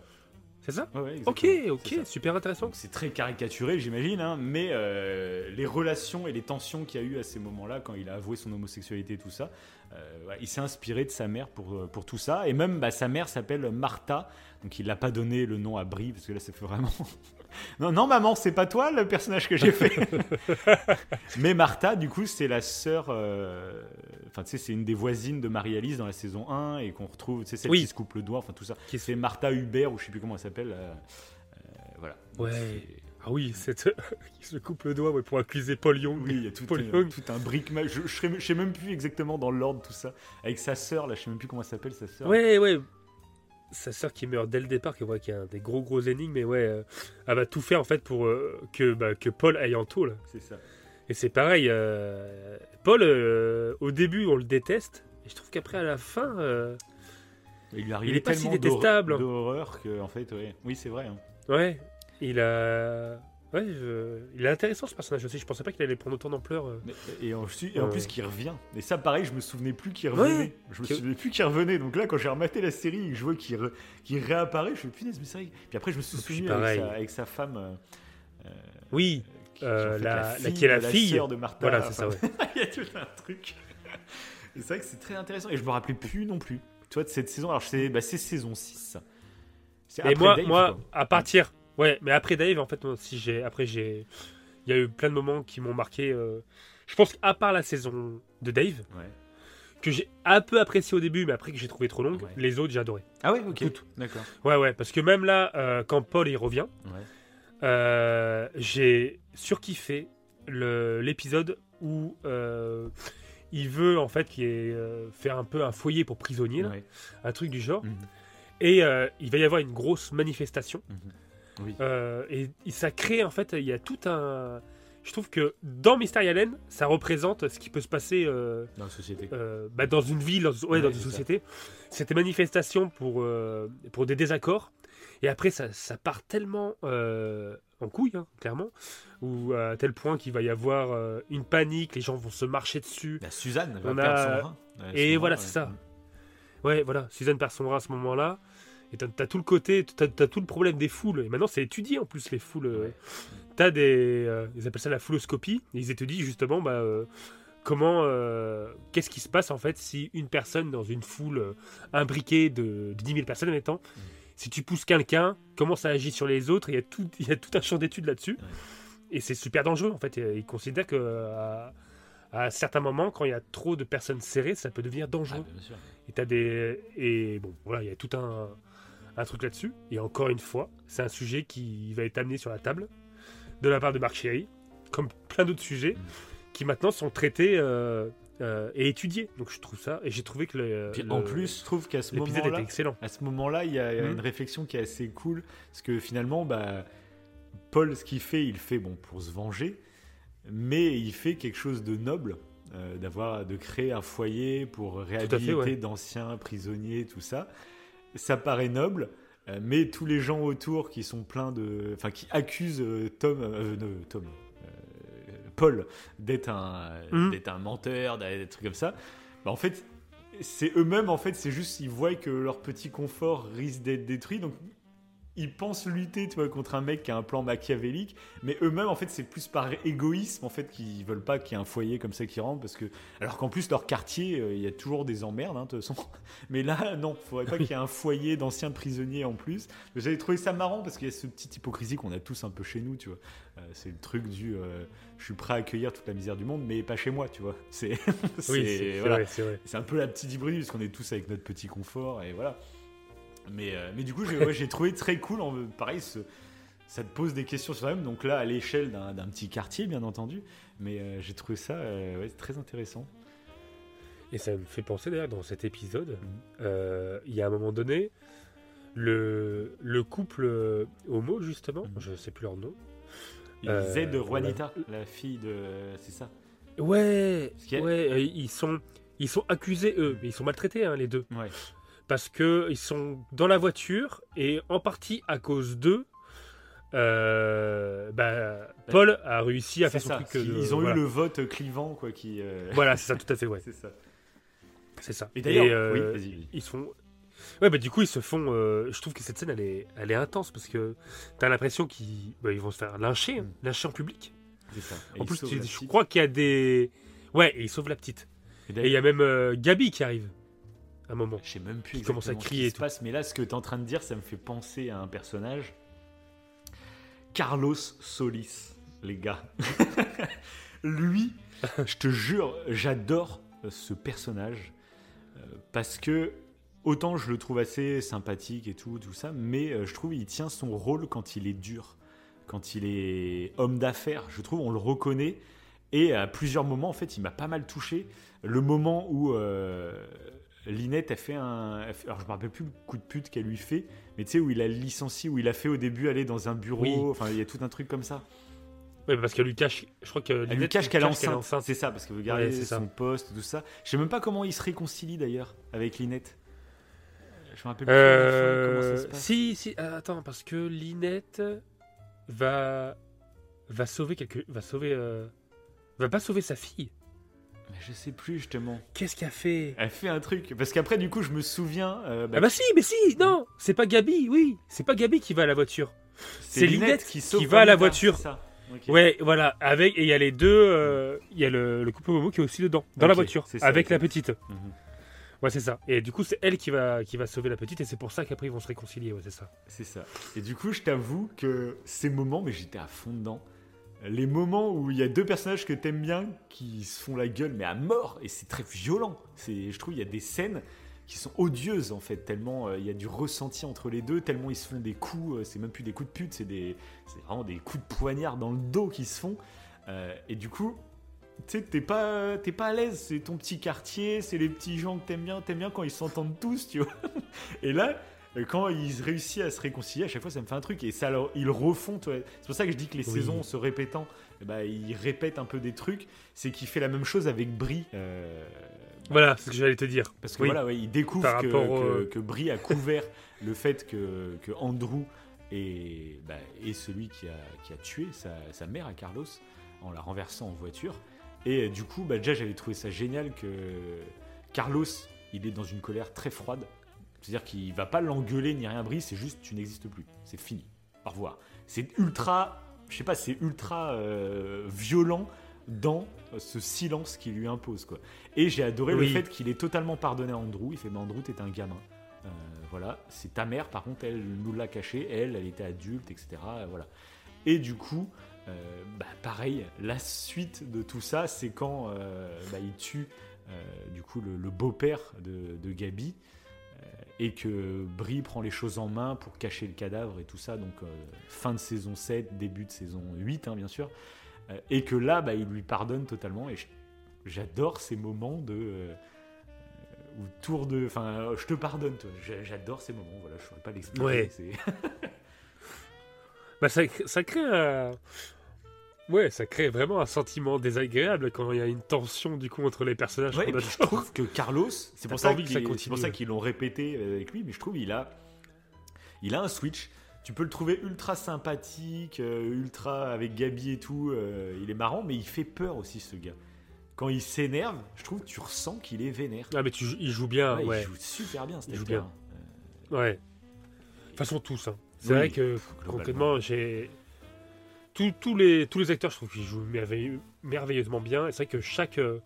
[SPEAKER 2] C'est ça
[SPEAKER 3] Ouais,
[SPEAKER 2] Ok, ok, super intéressant.
[SPEAKER 3] C'est très caricaturé, j'imagine, hein, mais euh, les relations et les tensions qu'il y a eu à ces moments-là, quand il a avoué son homosexualité et tout ça, euh, il s'est inspiré de sa mère pour, euh, pour tout ça. Et même bah, sa mère s'appelle Martha, donc il n'a pas donné le nom à Brie, parce que là ça fait vraiment. Non, non, maman, c'est pas toi le personnage que j'ai fait. mais Martha, du coup, c'est la sœur. euh, Enfin, tu sais, c'est une des voisines de Marie-Alice dans la saison 1 et qu'on retrouve, tu sais, celle
[SPEAKER 2] Oui.
[SPEAKER 3] qui se coupe le doigt, enfin tout ça.
[SPEAKER 2] Qui
[SPEAKER 3] C'est Martha Hubert, ou je sais plus comment elle s'appelle. euh, euh, voilà. Donc,
[SPEAKER 2] Ouais. Ah oui, cette... il se coupe le doigt ouais, pour accuser Paul Young.
[SPEAKER 3] Oui, il y a tout,
[SPEAKER 2] Paul
[SPEAKER 3] un,
[SPEAKER 2] Young.
[SPEAKER 3] tout un je sais même plus exactement dans l'ordre tout ça. Avec sa sœur, là, je sais même plus comment elle s'appelle, sa sœur.
[SPEAKER 2] Ouais, ouais. Sa sœur qui meurt dès le départ, qui, ouais, qui a un des gros gros énigmes, mais ouais, euh, elle va tout faire en fait pour euh, que, bah, que Paul aille en tôle.
[SPEAKER 3] C'est ça.
[SPEAKER 2] Et c'est pareil, euh, Paul, au début, on le déteste, et je trouve qu'après, à la fin,
[SPEAKER 3] Il lui
[SPEAKER 2] Il est pas si détestable.
[SPEAKER 3] d'hor- d'horreur que, en fait, ouais. Oui, c'est vrai. hein.
[SPEAKER 2] ouais, il a. Ouais, je- il est intéressant ce personnage aussi. Je pensais pas qu'il allait prendre autant d'ampleur. euh.
[SPEAKER 3] Et en, et en
[SPEAKER 2] Ouais.
[SPEAKER 3] plus, qu'il revient. Et ça, pareil, je me souvenais plus qu'il revenait.
[SPEAKER 2] Ouais.
[SPEAKER 3] Je me souvenais plus qu'il revenait. Donc là, quand j'ai rematé la série et que je vois qu'il re- réapparaît, je me suis dit, punaise, mais c'est vrai. Puis après, je me suis
[SPEAKER 2] Et
[SPEAKER 3] souvenu avec sa, avec sa femme. euh, euh,
[SPEAKER 2] Oui,
[SPEAKER 3] qui-
[SPEAKER 2] Euh,
[SPEAKER 3] en fait
[SPEAKER 2] la-
[SPEAKER 3] la,
[SPEAKER 2] la- qui est la
[SPEAKER 3] de
[SPEAKER 2] fille.
[SPEAKER 3] sœur de Martha.
[SPEAKER 2] voilà, c'est ça, ouais.
[SPEAKER 3] Il y a tout un truc. Et c'est vrai que c'est très intéressant. Et je me rappelais plus non plus. Tu vois, de cette saison. Alors, c'est bah, c'est saison 6. C'est
[SPEAKER 2] Mais
[SPEAKER 3] après
[SPEAKER 2] moi,
[SPEAKER 3] Dave,
[SPEAKER 2] moi
[SPEAKER 3] quoi.
[SPEAKER 2] à partir. Ouais, mais après Dave, en fait, moi, j'ai. Après, j'ai. Il y a eu plein de moments qui m'ont marqué. euh, Je pense qu'à part la saison de Dave,
[SPEAKER 3] Ouais.
[SPEAKER 2] que j'ai un peu apprécié au début, mais après que j'ai trouvé trop longue,
[SPEAKER 3] Ouais.
[SPEAKER 2] les autres, j'ai adoré.
[SPEAKER 3] Ah ouais, ok.
[SPEAKER 2] Toutes.
[SPEAKER 3] D'accord.
[SPEAKER 2] Ouais, ouais, parce que même là, euh, quand Paul il revient,
[SPEAKER 3] Ouais.
[SPEAKER 2] euh, j'ai surkiffé le- l'épisode où euh, il veut en fait qu'il y ait, euh, faire un peu un foyer pour prisonniers, là,
[SPEAKER 3] Ouais.
[SPEAKER 2] un truc du genre,
[SPEAKER 3] Mhm.
[SPEAKER 2] et euh, il va y avoir une grosse manifestation.
[SPEAKER 3] Oui.
[SPEAKER 2] Euh, et, et ça crée en fait, il y a tout un. Je trouve que dans Mystery Allen, ça représente ce qui peut se passer euh,
[SPEAKER 3] Dans la société.
[SPEAKER 2] euh, bah, dans une ville, dans, ouais,
[SPEAKER 3] Ouais,
[SPEAKER 2] dans une société. Cette manifestation pour, euh, pour des désaccords. Et après, ça, ça part tellement en couille, hein, clairement, ou à tel point qu'il va y avoir une panique, les gens vont se marcher dessus.
[SPEAKER 3] Bah, Suzanne va perdre
[SPEAKER 2] a-
[SPEAKER 3] son rein. Ouais,
[SPEAKER 2] et
[SPEAKER 3] son
[SPEAKER 2] voilà,
[SPEAKER 3] rein,
[SPEAKER 2] c'est ça. Ouais, voilà, Suzanne perd son bras à ce moment-là. Et t'as as tout le côté, t'as as tout le problème des foules. Et maintenant, c'est étudié en plus, les foules. euh.
[SPEAKER 3] Ouais.
[SPEAKER 2] T'as des. euh, ils appellent ça la fouloscopie. Et ils étudient justement bah, euh, comment, euh, qu'est-ce qui se passe en fait si une personne dans une foule imbriquée de, de 10 000 personnes, mettons,
[SPEAKER 3] Mm.
[SPEAKER 2] si tu pousses quelqu'un, comment ça agit sur les autres? Il y a tout, il y a tout un champ d'études là-dessus.
[SPEAKER 3] Ouais.
[SPEAKER 2] Et c'est super dangereux en fait. Ils considèrent que à, à certains moments, quand il y a trop de personnes serrées, ça peut devenir
[SPEAKER 3] Ah,
[SPEAKER 2] dangereux.
[SPEAKER 3] bien sûr.
[SPEAKER 2] Et t'as des et bon voilà, il y a tout un, un truc là-dessus. Et encore une fois, c'est un sujet qui va être amené sur la table de la part de Marc Chéry, comme plein d'autres sujets
[SPEAKER 3] Mm.
[SPEAKER 2] qui maintenant sont traités euh, euh, et étudiés. Donc je trouve ça et j'ai trouvé que le,
[SPEAKER 3] Puis
[SPEAKER 2] le-
[SPEAKER 3] en plus, je trouve qu'à ce moment-là,
[SPEAKER 2] excellent.
[SPEAKER 3] à ce moment-là, il y a, il y a
[SPEAKER 2] Mhm.
[SPEAKER 3] une réflexion qui est assez cool. Parce que finalement, bah, Paul, ce qu'il fait, il fait bon, pour se venger. Mais il fait quelque chose de noble. euh, d'avoir de créer un foyer pour réhabiliter
[SPEAKER 2] ouais.
[SPEAKER 3] d'anciens prisonniers tout ça ça paraît noble euh, mais tous les gens autour qui sont pleins de enfin qui accusent euh, Tom euh, non, Tom euh, Paul d'être un
[SPEAKER 2] Mhm.
[SPEAKER 3] d'être un menteur d'être des trucs comme ça bah, en fait c'est eux-mêmes en fait c'est juste ils voient que leur petit confort risque d'être détruit donc ils pensent lutter tu vois, contre un mec qui a un plan machiavélique mais eux-mêmes en fait c'est plus par égoïsme en fait qu'ils veulent pas qu'il y ait un foyer comme ça qui rentre parce que alors qu'en plus leur quartier euh, il y a toujours des emmerdes hein, de toute façon. Mais là non faudrait pas qu'il y ait un foyer d'anciens prisonniers en plus. J'avais trouvé ça marrant parce qu'il y a ce petite hypocrisie qu'on a tous un peu chez nous tu vois. Euh, c'est le truc du euh, je suis prêt à accueillir toute la misère du monde mais pas chez moi tu vois. C'est
[SPEAKER 2] Oui,
[SPEAKER 3] voilà. un peu la petite hybride parce qu'on est tous avec notre petit confort et voilà. Mais, euh, mais du coup, j'ai ouais, trouvé très cool. En, pareil, ce- ça te pose des questions sur toi-même. Donc là, à l'échelle d'un petit quartier, bien entendu. Mais euh, j'ai trouvé ça euh, ouais, très intéressant.
[SPEAKER 2] Et ça me fait penser d'ailleurs dans cet épisode,
[SPEAKER 3] Mhm.
[SPEAKER 2] il y a un moment donné, le, le couple homo justement,
[SPEAKER 3] Mhm.
[SPEAKER 2] je sais plus leur nom.
[SPEAKER 3] Z de Juanita, la fille de. C'est ça?
[SPEAKER 2] Ouais,
[SPEAKER 3] a-
[SPEAKER 2] ouais, ils sont, ils sont accusés eux, mais ils sont maltraités hein, les deux,
[SPEAKER 3] Ouais.
[SPEAKER 2] Parce que ils sont dans la voiture et en partie à cause d'eux. euh, bah, Paul a réussi à faire son
[SPEAKER 3] ça.
[SPEAKER 2] truc. de-
[SPEAKER 3] Ils ont
[SPEAKER 2] voilà.
[SPEAKER 3] eu le vote clivant, quoi, qui. euh,
[SPEAKER 2] Voilà, c'est ça, tout à fait, ouais.
[SPEAKER 3] c'est ça.
[SPEAKER 2] C'est ça.
[SPEAKER 3] Et d'ailleurs,
[SPEAKER 2] euh,
[SPEAKER 3] oui,
[SPEAKER 2] ils se font. Ouais, bah du coup, ils se font. euh, je trouve que cette scène, elle est, elle est intense parce que t'as l'impression qu'ils bah, ils vont se faire lyncher,
[SPEAKER 3] Mm.
[SPEAKER 2] lyncher en public.
[SPEAKER 3] C'est ça. Et
[SPEAKER 2] en
[SPEAKER 3] ils
[SPEAKER 2] plus, je crois qu'il y a des. Ouais, et ils sauvent la petite.
[SPEAKER 3] Et
[SPEAKER 2] il y a même euh, Gabi qui arrive. Un moment.
[SPEAKER 3] Je sais même plus
[SPEAKER 2] Qui commence à
[SPEAKER 3] exactement ce
[SPEAKER 2] crier
[SPEAKER 3] qui
[SPEAKER 2] et
[SPEAKER 3] se passe, mais là, ce que tu es en train de dire, ça me fait penser à un personnage. Carlos Solis, les gars. Lui, je te jure, j'adore ce personnage euh, parce que autant je le trouve assez sympathique et tout, tout ça, mais euh, je trouve il tient son rôle quand il est dur, quand il est homme d'affaires. Je trouve on le reconnaît et à plusieurs moments, en fait, il m'a pas mal touché. Le moment où euh, Linette a fait un. elle fait- Alors, je me rappelle plus le coup de pute qu'elle lui fait, mais tu sais, où il a licencié, où il a fait au début aller dans un bureau.
[SPEAKER 2] Oui.
[SPEAKER 3] Enfin, il y a tout un truc comme ça.
[SPEAKER 2] Ouais, parce qu'elle lui cache. Je crois que.
[SPEAKER 3] Elle lui cache qu'elle est enceinte.
[SPEAKER 2] enceinte.
[SPEAKER 3] C'est ça, parce qu'elle veut garder
[SPEAKER 2] Ouais, ça.
[SPEAKER 3] son poste, tout ça. Je sais même pas comment il se réconcilie d'ailleurs avec Linette. Je me rappelle plus comment ça se
[SPEAKER 2] Euh,
[SPEAKER 3] passe.
[SPEAKER 2] si, si, ah, attends, parce que Linette va va sauver quelque, va sauver, euh, va pas sauver sa fille.
[SPEAKER 3] Mais je sais plus justement.
[SPEAKER 2] Qu'est-ce qu'elle fait
[SPEAKER 3] Elle fait un truc. Parce qu'après, du coup, je me souviens. euh, bah,
[SPEAKER 2] Ah bah si, mais si, non, c'est pas Gabi, oui, c'est pas Gabi qui va à la voiture. c'est Linette qui va à la
[SPEAKER 3] Juanita,
[SPEAKER 2] voiture.
[SPEAKER 3] ça.
[SPEAKER 2] Ouais, voilà, avec et il y a les deux, euh, il y a le, le couple homo qui est aussi dedans, dans la voiture,
[SPEAKER 3] c'est ça,
[SPEAKER 2] avec la petite.
[SPEAKER 3] Mhm.
[SPEAKER 2] Ouais, c'est ça. Et du coup, c'est elle qui va qui va sauver la petite et c'est pour ça qu'après ils vont se réconcilier, ouais, c'est ça.
[SPEAKER 3] C'est ça. Et du coup, je t'avoue que ces moments, mais j'étais à fond dedans. Les moments où il y a deux personnages que t'aimes bien qui se font la gueule, mais à mort, et c'est très violent. C'est, je trouve, il y a des scènes qui sont odieuses en fait, tellement euh, il y a du ressenti entre les deux, tellement ils se font des coups. euh, c'est même plus des coups de pute, c'est des, c'est vraiment des coups de poignard dans le dos qui se font. Euh, et du coup, tu sais, t'es pas, t'es pas à l'aise. C'est ton petit quartier, c'est les petits gens que t'aimes bien. T'aimes bien quand ils s'entendent tous, tu vois. Et là, quand ils réussissent à se réconcilier, à chaque fois, ça me fait un truc. Et ça, alors, ils refont. C'est pour ça que je dis que les
[SPEAKER 2] Oui.
[SPEAKER 3] saisons se répétant, ben, ils répètent un peu des trucs. C'est qu'il fait la même chose avec Brie. euh,
[SPEAKER 2] Voilà, c'est ce que j'allais te dire.
[SPEAKER 3] parce que
[SPEAKER 2] Oui.
[SPEAKER 3] voilà, ouais, il découvre que, que, que Brie a couvert le fait que, que Andrew est, bah, est celui qui a, qui a tué sa, sa mère à Carlos en la renversant en voiture. Et euh, du coup, bah, déjà, j'avais trouvé ça génial que Carlos, il est dans une colère très froide. C'est-à-dire qu'il va pas l'engueuler ni rien, Brie, c'est juste tu n'existes plus. C'est fini. Au revoir. C'est ultra, je sais pas, c'est ultra euh, violent dans ce silence qu'il lui impose. Quoi. Et j'ai adoré
[SPEAKER 2] Oui.
[SPEAKER 3] le fait qu'il ait totalement pardonné à Andrew. Il fait Mais Andrew, t'étais un gamin. Euh, voilà, c'est ta mère, par contre, elle nous l'a caché. Elle, elle était adulte, etc. Euh, Voilà. Et du coup, euh, bah, pareil, la suite de tout ça, c'est quand euh, bah, il tue du coup le, le beau-père de, de Gabi et que Brie prend les choses en main pour cacher le cadavre et tout ça. Donc euh, fin de saison 7, début de saison 8, hein, bien sûr. Euh, et que là, bah, il lui pardonne totalement. Et j'adore ces moments de. euh, où tour de. Enfin, je te pardonne, toi. J'a- J'adore ces moments. Voilà, je ne saurais pas l'expliquer.
[SPEAKER 2] Ouais. Bah, ça, ça crée. Ouais, ça crée vraiment un sentiment désagréable quand il y a une tension du coup entre les personnages.
[SPEAKER 3] Ouais, je trouve que Carlos, c'est pour, ça
[SPEAKER 2] que ça
[SPEAKER 3] qu'il- c'est pour ça qu'ils l'ont répété avec lui, mais je trouve il a, il a un switch. Tu peux le trouver ultra sympathique, euh, ultra avec Gabi et tout. euh, il est marrant, mais il fait peur aussi ce gars. Quand il s'énerve, je trouve que tu ressens qu'il est vénère.
[SPEAKER 2] Ah, mais tu, il joue bien,
[SPEAKER 3] Ouais,
[SPEAKER 2] ouais.
[SPEAKER 3] Il joue super bien cet
[SPEAKER 2] Il joue bien.
[SPEAKER 3] Euh,
[SPEAKER 2] Ouais. De toute façon, tous. hein. C'est
[SPEAKER 3] Oui,
[SPEAKER 2] vrai que concrètement, j'ai. Les, tous les acteurs, je trouve qu'ils jouent merveilleux- merveilleusement bien. Et c'est vrai que chaque, euh,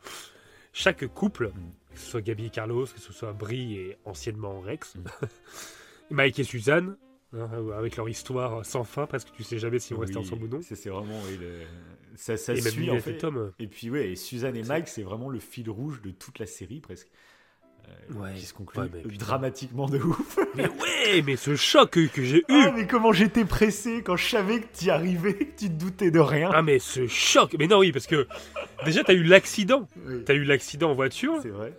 [SPEAKER 2] chaque couple,
[SPEAKER 3] Mm.
[SPEAKER 2] que ce soit Gabi et Carlos, que ce soit Brie et anciennement Rex,
[SPEAKER 3] Mm.
[SPEAKER 2] Mike et Suzanne, hein, avec leur histoire sans fin, parce que tu sais jamais s'ils vont rester
[SPEAKER 3] oui,
[SPEAKER 2] ensemble ou non.
[SPEAKER 3] C'est vraiment oui, le- ça, ça
[SPEAKER 2] et
[SPEAKER 3] suit en fait.
[SPEAKER 2] Tom.
[SPEAKER 3] Et puis ouais, et Suzanne et Mike, c'est vraiment le fil rouge de toute la série presque. Euh,
[SPEAKER 2] Ouais,
[SPEAKER 3] qui se conclut
[SPEAKER 2] ouais, mais putain.
[SPEAKER 3] dramatiquement de ouf.
[SPEAKER 2] Mais ouais, mais ce choc que, j'ai eu
[SPEAKER 3] Ah, mais comment j'étais pressé quand je savais que tu y arrivais, que tu te doutais de rien.
[SPEAKER 2] Ah mais ce choc Mais non oui parce que déjà t'as eu l'accident
[SPEAKER 3] Oui,
[SPEAKER 2] T'as eu l'accident en voiture
[SPEAKER 3] c'est vrai.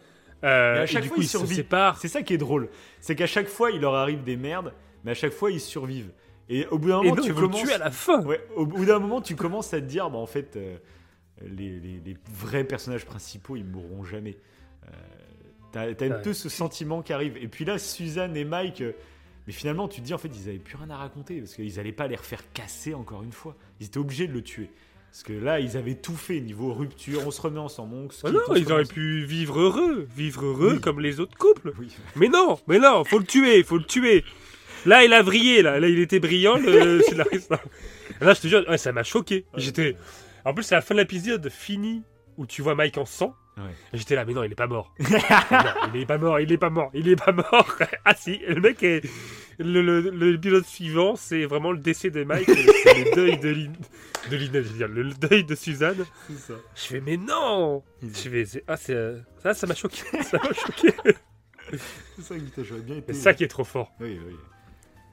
[SPEAKER 2] euh,
[SPEAKER 3] Mais à
[SPEAKER 2] et
[SPEAKER 3] chaque
[SPEAKER 2] du
[SPEAKER 3] fois,
[SPEAKER 2] coup ils se séparent
[SPEAKER 3] C'est ça qui est drôle. C'est qu'à chaque fois, il leur arrive des merdes, mais à chaque fois, ils survivent. Et au bout d'un moment,
[SPEAKER 2] non
[SPEAKER 3] tu commences.
[SPEAKER 2] à la fin
[SPEAKER 3] Ouais, au bout d'un moment, tu commences à te dire, bah, en fait, euh, les, les- les vrais personnages principaux, ils mourront jamais. Euh, T'as un peu ce sentiment qui arrive. Et puis là, Suzanne et Mike, euh, mais finalement, tu te dis, en fait, ils avaient plus rien à raconter parce qu'ils allaient pas les refaire casser encore une fois. Ils étaient obligés de le tuer. Parce que là, ils avaient tout fait niveau rupture, on se remet ensemble. On se
[SPEAKER 2] Ah non,
[SPEAKER 3] on
[SPEAKER 2] ils auraient pu vivre heureux, vivre heureux
[SPEAKER 3] Oui.
[SPEAKER 2] comme les autres couples.
[SPEAKER 3] Oui.
[SPEAKER 2] Mais non, mais non, faut le tuer, faut le tuer. Là, il a vrillé, là, là, il était brillant, le scénariste. Là, je te jure, ça m'a choqué.
[SPEAKER 3] Ouais.
[SPEAKER 2] J'étais. En plus, c'est la fin de l'épisode fini où tu vois Mike en sang.
[SPEAKER 3] Ouais.
[SPEAKER 2] J'étais là, mais non, il est pas mort. Non, il est pas mort, il est pas mort, il est pas mort. ah si, le mec est. Le, le, le pilote suivant, c'est vraiment le décès de Mike, c'est le deuil de Lynn. De je veux dire, le, le deuil de Suzanne.
[SPEAKER 3] C'est ça.
[SPEAKER 2] Je fais, mais non Je fais, c'est- ah, c'est. euh, Ça, ça m'a choqué. ça m'a choqué.
[SPEAKER 3] C'est ça, putain, j'aurais bien été.
[SPEAKER 2] C'est ça qui est trop fort.
[SPEAKER 3] Oui, oui.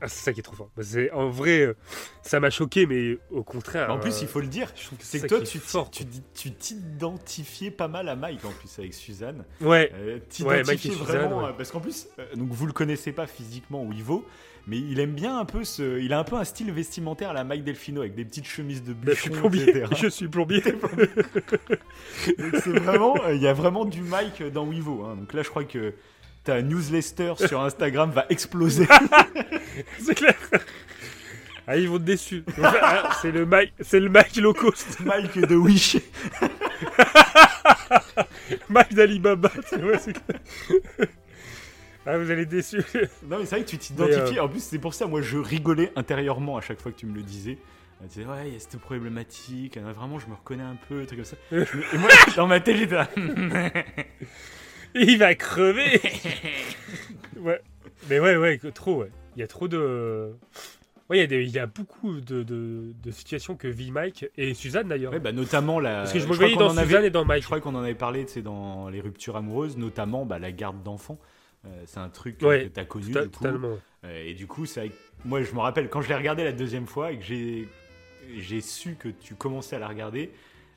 [SPEAKER 2] Ah, c'est ça qui est trop fort. Bah, C'est en vrai, euh, ça m'a choqué, mais au contraire.
[SPEAKER 3] En plus,
[SPEAKER 2] euh,
[SPEAKER 3] il faut le dire,
[SPEAKER 2] je trouve que
[SPEAKER 3] c'est que toi, tu
[SPEAKER 2] fort,
[SPEAKER 3] tu dis- tu t'identifiais pas mal à Mike en plus avec Suzanne.
[SPEAKER 2] Ouais.
[SPEAKER 3] Euh,
[SPEAKER 2] Ouais, Mike Suzanne,
[SPEAKER 3] vraiment,
[SPEAKER 2] ouais.
[SPEAKER 3] euh, parce qu'en plus, euh, donc vous le connaissez pas physiquement il vaut, mais il aime bien un peu ce, il a un peu un style vestimentaire à la Mike Delfino avec des petites chemises de
[SPEAKER 2] Bah, je suis plombier. Je suis plombier.
[SPEAKER 3] C'est vraiment, euh, il y a vraiment du Mike dans Wivo. Hein. Donc là, je crois que ta newsletter sur Instagram va exploser.
[SPEAKER 2] c'est clair. Ah, ils vont être déçus. Ah, c'est le Mike, c'est le Mike low cost.
[SPEAKER 3] Mike de Wish.
[SPEAKER 2] Mike d'Alibaba. C'est ouais, c'est clair. Ah, vous allez être déçus.
[SPEAKER 3] Non, mais c'est vrai que tu t'identifies.
[SPEAKER 2] euh,
[SPEAKER 3] En plus, c'est pour ça, moi, je rigolais intérieurement à chaque fois que tu me le disais. Tu disais, ouais, il y a cette problématique. Vraiment, je me reconnais un peu, truc comme ça. Et moi, dans ma tête, j'étais là.
[SPEAKER 2] Il va crever. ouais. Mais ouais, ouais, trop, ouais. Il y a trop de. Ouais, il y a, des- il y a beaucoup de, de- de situations que vit Mike et Suzanne d'ailleurs.
[SPEAKER 3] Ouais, bah, notamment la.
[SPEAKER 2] Parce que je me voyais dans
[SPEAKER 3] avait-
[SPEAKER 2] Suzanne et dans Mike.
[SPEAKER 3] Je crois qu'on en avait parlé, dans les ruptures amoureuses, notamment bah, la garde d'enfants. Euh, c'est un truc
[SPEAKER 2] Ouais,
[SPEAKER 3] que tu as connu, du coup.
[SPEAKER 2] Totalement.
[SPEAKER 3] Euh, et du coup, que moi, je me rappelle, quand je l'ai regardé la deuxième fois et que j'ai, su que tu commençais à la regarder,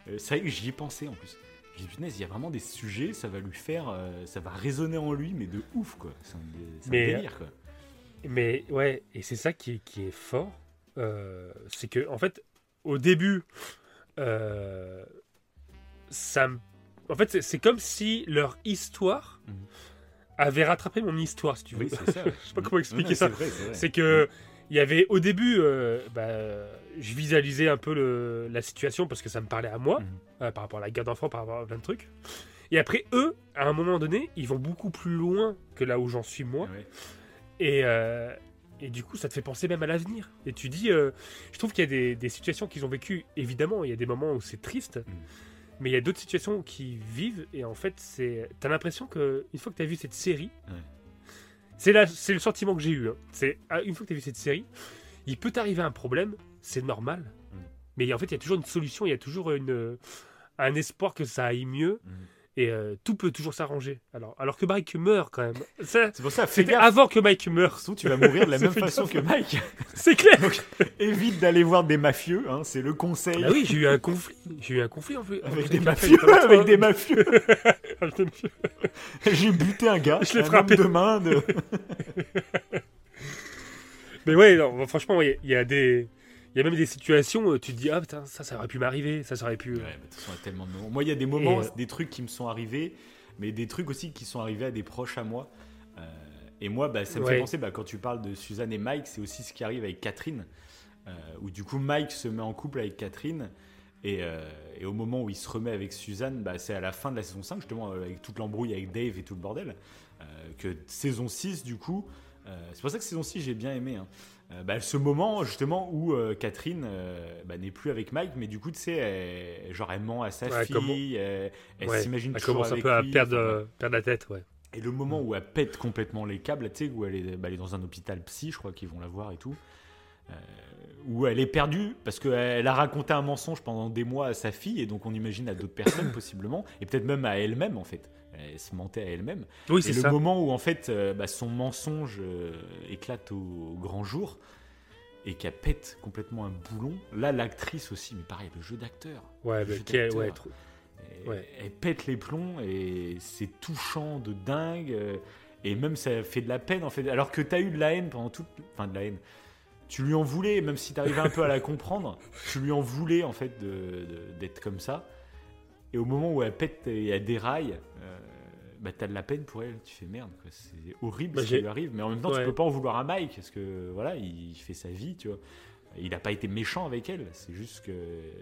[SPEAKER 3] euh, que j'y ai pensé en plus. J'ai dit, punaise, il y a vraiment des sujets, ça va lui faire, euh, ça va résonner en lui, mais de ouf, quoi. C'est un, délire, quoi.
[SPEAKER 2] Mais ouais, et c'est ça qui est, qui est fort. euh, c'est que, en fait, au début, euh, ça me- En fait, c'est- comme si leur histoire
[SPEAKER 3] Mhm.
[SPEAKER 2] avait rattrapé mon histoire, si tu veux.
[SPEAKER 3] Oui, c'est ça.
[SPEAKER 2] Je sais pas comment expliquer
[SPEAKER 3] Ouais,
[SPEAKER 2] ça.
[SPEAKER 3] C'est
[SPEAKER 2] que il y avait au début, euh, bah, je visualisais un peu le- la situation parce que ça me parlait à moi
[SPEAKER 3] Mhm.
[SPEAKER 2] euh, par rapport à la garde d'enfants, par rapport à plein de trucs. Et après, eux, à un moment donné, ils vont beaucoup plus loin que là où j'en suis moi.
[SPEAKER 3] Ouais.
[SPEAKER 2] Et, euh, et du coup, ça te fait penser même à l'avenir. Et tu dis, euh, je trouve qu'il y a des, des situations qu'ils ont vécues, évidemment, il y a des moments où c'est triste. Mais il y a d'autres situations qui vivent et en fait, c'est. T'as l'impression que une fois que t'as vu cette série,
[SPEAKER 3] Ouais.
[SPEAKER 2] c'est là, c'est le sentiment que j'ai eu. hein. C'est ah, une fois que t'as vu cette série, il peut t'arriver un problème, c'est normal.
[SPEAKER 3] Mm.
[SPEAKER 2] Mais en fait, il y a toujours une solution, il y a toujours une un espoir que ça aille mieux
[SPEAKER 3] Mm.
[SPEAKER 2] et euh, tout peut toujours s'arranger. Alors, alors que Mike meurt quand même.
[SPEAKER 3] C'est pour ça, fais
[SPEAKER 2] C'était
[SPEAKER 3] gaffe.
[SPEAKER 2] avant que Mike meure.
[SPEAKER 3] Sinon, tu vas mourir de la même façon que Mike.
[SPEAKER 2] C'est clair.
[SPEAKER 3] Évite d'aller voir des mafieux, hein, c'est le conseil.
[SPEAKER 2] Ah oui, j'ai eu un conflit. J'ai eu un conflit en fait.
[SPEAKER 3] Avec des mafieux, avec des mafieux. J'ai buté un gars,
[SPEAKER 2] Je l'ai frappé.
[SPEAKER 3] de main. De...
[SPEAKER 2] Mais ouais, non, franchement, il y a- il y, a des. Il y a même des situations où tu te dis, ah putain, ça, ça aurait pu m'arriver, ça, ça aurait pu.
[SPEAKER 3] Ouais, mais de toute façon, il y a tellement de moments. Moi, il y a des moments,
[SPEAKER 2] Et, euh,
[SPEAKER 3] des trucs qui me sont arrivés, mais des trucs aussi qui sont arrivés à des proches à moi. Euh, et moi, bah, ça me fait
[SPEAKER 2] Ouais.
[SPEAKER 3] penser, bah, quand tu parles de Suzanne et Mike, c'est aussi ce qui arrive avec Catherine, euh, où du coup, Mike se met en couple avec Catherine. Et, euh, et au moment où il se remet avec Suzanne, bah, c'est à la fin de la saison 5, justement, euh, avec toute l'embrouille avec Dave et tout le bordel, euh, que saison 6, du coup, euh, c'est pour ça que saison 6, j'ai bien aimé. hein. Euh, bah, ce moment, justement, où euh, Catherine euh, bah, n'est plus avec Mike, mais du coup, tu sais, elle- genre, elle ment à sa
[SPEAKER 2] Ouais,
[SPEAKER 3] fille, elle, elle
[SPEAKER 2] Ouais,
[SPEAKER 3] s'imagine
[SPEAKER 2] elle
[SPEAKER 3] toujours
[SPEAKER 2] commence un peu à
[SPEAKER 3] lui,
[SPEAKER 2] perdre, perdre la tête, ouais.
[SPEAKER 3] et le moment où elle pète complètement les câbles, tu sais, où elle est, bah, elle est dans un hôpital psy, je crois qu'ils vont la voir et tout, euh, où elle est perdue parce qu'elle a raconté un mensonge pendant des mois à sa fille, et donc on imagine à d'autres personnes possiblement, et peut-être même à elle-même en fait. Elle se mentait à elle-même.
[SPEAKER 2] Oui, c'est
[SPEAKER 3] le
[SPEAKER 2] ça.
[SPEAKER 3] moment où en fait euh, bah, son mensonge euh, éclate au, au grand jour et qu'elle pète complètement un boulon, là l'actrice aussi, mais pareil, le jeu d'acteur.
[SPEAKER 2] Ouais,
[SPEAKER 3] le jeu
[SPEAKER 2] quel- ouais, trop-
[SPEAKER 3] Elle,
[SPEAKER 2] Ouais.
[SPEAKER 3] elle pète les plombs et c'est touchant de dingue. euh, Et même ça fait de la peine en fait. Alors que tu as eu de la haine pendant toute. Enfin, de la haine. Tu lui en voulais, même si tu arrivais un peu à la comprendre, tu lui en voulais en fait d'être comme ça. Et au moment où elle pète et elle déraille, euh, bah t'as de la peine pour elle. Tu fais merde, quoi. c'est horrible
[SPEAKER 2] Bah,
[SPEAKER 3] ce qui lui arrive. Mais en même temps, tu
[SPEAKER 2] Ouais.
[SPEAKER 3] peux pas en vouloir à Mike parce que voilà, il fait sa vie, tu vois. Il n'a pas été méchant avec elle, c'est juste que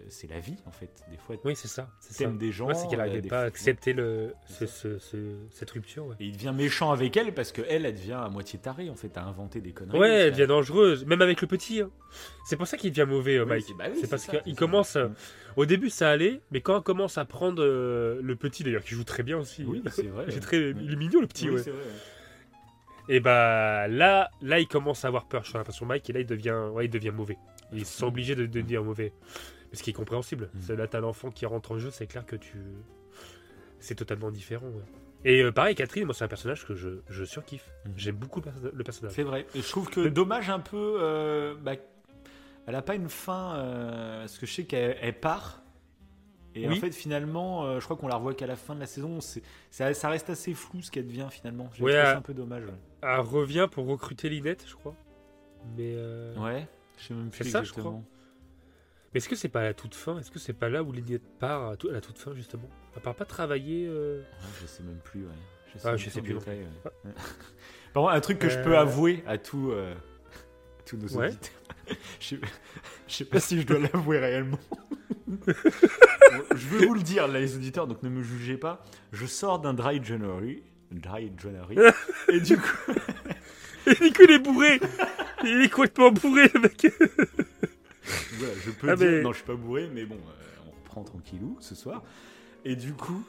[SPEAKER 3] c'est la vie en fait. Des fois,
[SPEAKER 2] Oui, c'est ça. C'est
[SPEAKER 3] t'aimes des gens.
[SPEAKER 2] C'est qu'elle
[SPEAKER 3] euh,
[SPEAKER 2] n'arrivait pas à accepter le,
[SPEAKER 3] C'est
[SPEAKER 2] ce, ce- ce- cette rupture. Ouais,
[SPEAKER 3] Et il devient méchant avec elle parce que elle, elle devient à moitié tarée en fait, à inventer des conneries.
[SPEAKER 2] ouais elle devient dangereuse, même avec le petit. hein. C'est pour ça qu'il devient mauvais, euh,
[SPEAKER 3] Oui,
[SPEAKER 2] Mike.
[SPEAKER 3] c'est- bah oui,
[SPEAKER 2] parce qu'il commence. euh,
[SPEAKER 3] Mm.
[SPEAKER 2] Au début, ça allait, mais quand on commence à prendre euh, le petit, d'ailleurs, qui joue très bien aussi.
[SPEAKER 3] Oui, c'est vrai.
[SPEAKER 2] Il est très, il est mignon le petit.
[SPEAKER 3] Oui,
[SPEAKER 2] ouais.
[SPEAKER 3] c'est vrai.
[SPEAKER 2] Et bah là, là, il commence à avoir peur. J'ai l'impression Mike et là, il devient, ouais, il devient mauvais. Il se sent obligé de, de devenir mauvais, ce qui est compréhensible.
[SPEAKER 3] Mm.
[SPEAKER 2] C'est Là, t'as l'enfant qui rentre en jeu, c'est clair que tu, c'est totalement différent. ouais. Et euh, pareil, Catherine, moi, c'est un personnage que je, je surkiffe.
[SPEAKER 3] Mm.
[SPEAKER 2] J'aime beaucoup le, perso- le personnage.
[SPEAKER 3] C'est vrai. Et je trouve que dommage un peu. euh, bah, elle a pas une fin euh, parce que je sais qu'elle elle part. Et en fait, finalement, euh, je crois qu'on la revoit qu'à la fin de la saison. Ça, ça reste assez flou ce qu'elle devient finalement. Je
[SPEAKER 2] Ouais,
[SPEAKER 3] un peu dommage. Ouais.
[SPEAKER 2] Elle revient pour recruter Linette, je crois. Mais, euh,
[SPEAKER 3] Ouais, je sais même plus
[SPEAKER 2] C'est ça, je
[SPEAKER 3] exactement.
[SPEAKER 2] mais est-ce que c'est pas à la toute fin? Est-ce que c'est pas là où Linette part à, la toute fin justement? Elle part pas travailler. euh,
[SPEAKER 3] je sais même plus. Ouais. Je
[SPEAKER 2] Ah,
[SPEAKER 3] même
[SPEAKER 2] je sais plus
[SPEAKER 3] détail, ouais. Ouais. Par contre, un truc que je peux
[SPEAKER 2] Euh,
[SPEAKER 3] avouer à tous, nos
[SPEAKER 2] Ouais.
[SPEAKER 3] auditeurs. je, sais, je sais pas si je dois l'avouer réellement. Je veux vous le dire, là, les auditeurs, donc ne me jugez pas. Je sors d'un dry January. Dry January. et du coup,
[SPEAKER 2] Et il est bourré Il est complètement bourré, le mec
[SPEAKER 3] voilà, je peux
[SPEAKER 2] Ah,
[SPEAKER 3] dire.
[SPEAKER 2] mais-
[SPEAKER 3] Non, je suis pas bourré, mais bon, euh, on reprend tranquillou ce soir. Et du coup,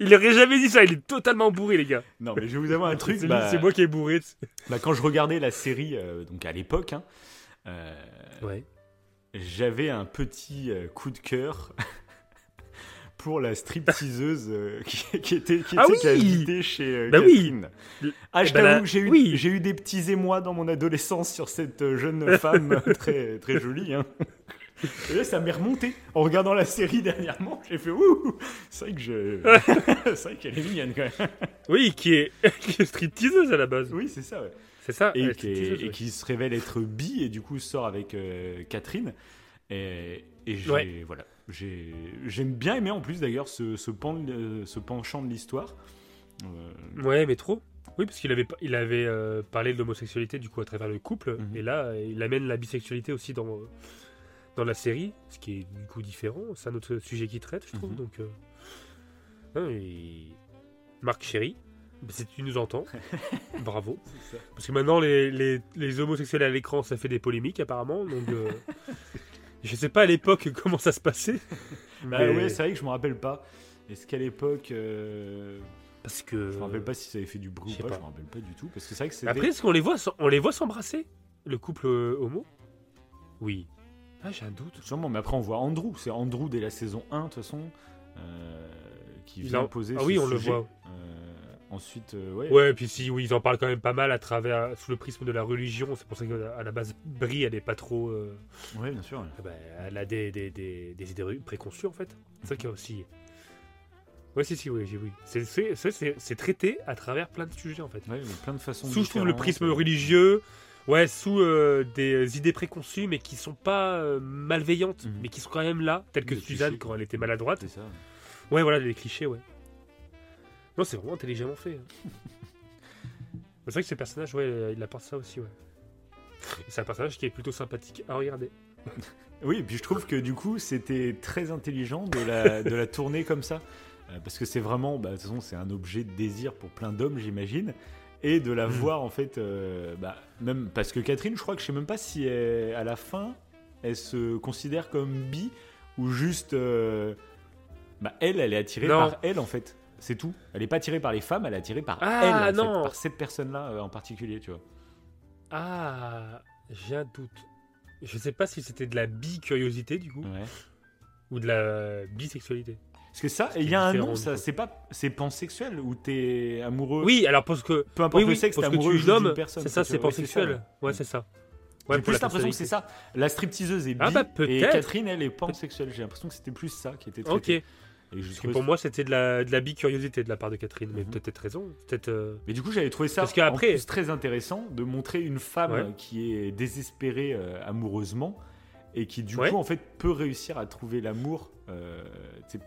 [SPEAKER 2] Il aurait jamais dit ça, il est totalement bourré, les gars.
[SPEAKER 3] non, mais je vais vous avouer un truc.
[SPEAKER 2] C'est
[SPEAKER 3] bah,
[SPEAKER 2] c'est moi qui est bourré.
[SPEAKER 3] bah, quand je regardais la série, euh, donc à l'époque, hein, euh,
[SPEAKER 2] Ouais.
[SPEAKER 3] J'avais un petit euh, coup de cœur pour la stripteaseuse euh, qui, qui était qui,
[SPEAKER 2] Ah
[SPEAKER 3] qui
[SPEAKER 2] oui
[SPEAKER 3] chez euh,
[SPEAKER 2] Bah oui.
[SPEAKER 3] Ah, je
[SPEAKER 2] bah
[SPEAKER 3] t'avoue
[SPEAKER 2] là,
[SPEAKER 3] que j'ai eu,
[SPEAKER 2] oui.
[SPEAKER 3] j'ai eu des petits émois dans mon adolescence sur cette euh, jeune femme très, très jolie. Hein. Et là, ça m'est remonté. En regardant la série dernièrement, j'ai fait ouh C'est vrai que je. c'est vrai qu'elle est mignonne quand même.
[SPEAKER 2] Oui, qui est, qui est stripteaseuse à la base.
[SPEAKER 3] Oui, c'est ça, ouais.
[SPEAKER 2] C'est ça
[SPEAKER 3] et, qui, est-
[SPEAKER 2] stripteaseuse,
[SPEAKER 3] et
[SPEAKER 2] ouais.
[SPEAKER 3] qui se révèle être bi et du coup sort avec euh, Catherine et, et j'ai
[SPEAKER 2] Ouais.
[SPEAKER 3] voilà j'ai j'aime bien aimer en plus d'ailleurs ce, ce, pan de- ce penchant de l'histoire Euh,
[SPEAKER 2] Ouais, mais trop. Oui, parce qu'il avait, pa- il avait euh, parlé de l'homosexualité du coup à travers le couple,
[SPEAKER 3] Mhm.
[SPEAKER 2] et là, il amène la bisexualité aussi dans, dans la série, ce qui est du coup différent. C'est un autre sujet qu'il traite, je trouve.
[SPEAKER 3] Mhm.
[SPEAKER 2] Donc, euh, et Marc Chéry, si tu nous entends, bravo.
[SPEAKER 3] ça.
[SPEAKER 2] Parce que maintenant, les, les, les homosexuels à l'écran, ça fait des polémiques apparemment. Donc, euh, je sais pas à l'époque comment ça se passait.
[SPEAKER 3] Bah
[SPEAKER 2] Mais-
[SPEAKER 3] ouais, c'est vrai que je me rappelle pas. Est-ce qu'à l'époque. euh,
[SPEAKER 2] Parce que.
[SPEAKER 3] Je me rappelle pas si ça avait fait du bruit ou pas,
[SPEAKER 2] pas.
[SPEAKER 3] je me rappelle pas du tout. Parce que c'est vrai que.
[SPEAKER 2] Après, est-ce qu'on les voit, on les voit s'embrasser Le couple euh, homo? Oui. Ah, j'ai un doute.
[SPEAKER 3] Sûrement, mais après on voit Andrew. C'est Andrew dès la saison 1, de toute façon, euh, qui vient
[SPEAKER 2] en-
[SPEAKER 3] poser
[SPEAKER 2] Ah
[SPEAKER 3] ce
[SPEAKER 2] oui, on le voit.
[SPEAKER 3] Euh, ensuite, euh, ouais.
[SPEAKER 2] Ouais, et puis si, oui, ils en parlent quand même pas mal à travers, sous le prisme de la religion. C'est pour ça qu'à la base, Brie, elle est pas trop. euh,
[SPEAKER 3] Ouais, bien sûr.
[SPEAKER 2] eh ben, elle a des, des, des, des idées préconçues, en fait. C'est ça qu'il y a aussi. Ouais, si, si, oui, oui. C'est- traité à travers plein de sujets, en fait.
[SPEAKER 3] Ouais, mais plein de façons
[SPEAKER 2] Sous, je trouve, le prisme religieux. Ouais, sous euh, des idées préconçues, mais qui sont pas euh, malveillantes,
[SPEAKER 3] Mhm.
[SPEAKER 2] mais qui sont quand même là, telles que Suzanne
[SPEAKER 3] clichés,
[SPEAKER 2] quand elle était maladroite.
[SPEAKER 3] C'est ça.
[SPEAKER 2] Ouais, voilà, des clichés, ouais. Non, c'est vraiment intelligemment fait. hein. c'est vrai que ce personnage, ouais, il apporte ça aussi, ouais. C'est un personnage qui est plutôt sympathique à regarder.
[SPEAKER 3] Oui, et puis je trouve que du coup, c'était très intelligent de la, de la tourner comme ça. Euh, parce que c'est vraiment, bah, de toute façon, c'est un objet de désir pour plein d'hommes, j'imagine. Et de la
[SPEAKER 2] Mm.
[SPEAKER 3] voir, en fait, euh, bah, même parce que Catherine, je crois que je sais même pas si elle- à la fin, elle se considère comme bi ou juste. euh, bah, elle, elle est attirée
[SPEAKER 2] Non.
[SPEAKER 3] par elle, en fait. C'est tout. Elle est pas attirée par les femmes, elle est attirée par
[SPEAKER 2] Ah,
[SPEAKER 3] elle, fait,
[SPEAKER 2] non.
[SPEAKER 3] par cette personne-là euh, en particulier, tu vois.
[SPEAKER 2] Ah, j'ai un doute. Je sais pas si c'était de la bi-curiosité, du coup,
[SPEAKER 3] Ouais.
[SPEAKER 2] ou de la bisexualité.
[SPEAKER 3] Parce que ça, il y a un nom, ça, c'est pas, c'est pansexuel ou t'es amoureux?
[SPEAKER 2] Oui, alors parce que.
[SPEAKER 3] Peu importe
[SPEAKER 2] Oui,
[SPEAKER 3] le sexe, t'es
[SPEAKER 2] que
[SPEAKER 3] amoureux
[SPEAKER 2] tu
[SPEAKER 3] juste d'une
[SPEAKER 2] nommes,
[SPEAKER 3] personne.
[SPEAKER 2] c'est ça,
[SPEAKER 3] tu
[SPEAKER 2] c'est pansexuel. Ouais, c'est ça.
[SPEAKER 3] J'ai
[SPEAKER 2] Ouais,
[SPEAKER 3] plus l'impression que c'est ça. La stripteaseuse est bi
[SPEAKER 2] Ah bah,
[SPEAKER 3] et. Catherine, elle est pansexuelle. J'ai l'impression que c'était plus ça qui était
[SPEAKER 2] Ok.
[SPEAKER 3] Traité. Et je
[SPEAKER 2] Parce que
[SPEAKER 3] trouvais-
[SPEAKER 2] pour moi, c'était de la, de la bi-curiosité de la part de Catherine, mais
[SPEAKER 3] Mhm.
[SPEAKER 2] peut-être peut-être raison. Peut-être. euh,
[SPEAKER 3] Mais du coup, j'avais trouvé ça
[SPEAKER 2] Parce qu'après-
[SPEAKER 3] en plus très intéressant de montrer une femme
[SPEAKER 2] Ouais.
[SPEAKER 3] qui est désespérée euh, amoureusement et qui du
[SPEAKER 2] Ouais.
[SPEAKER 3] coup en fait peut réussir à trouver l'amour. euh,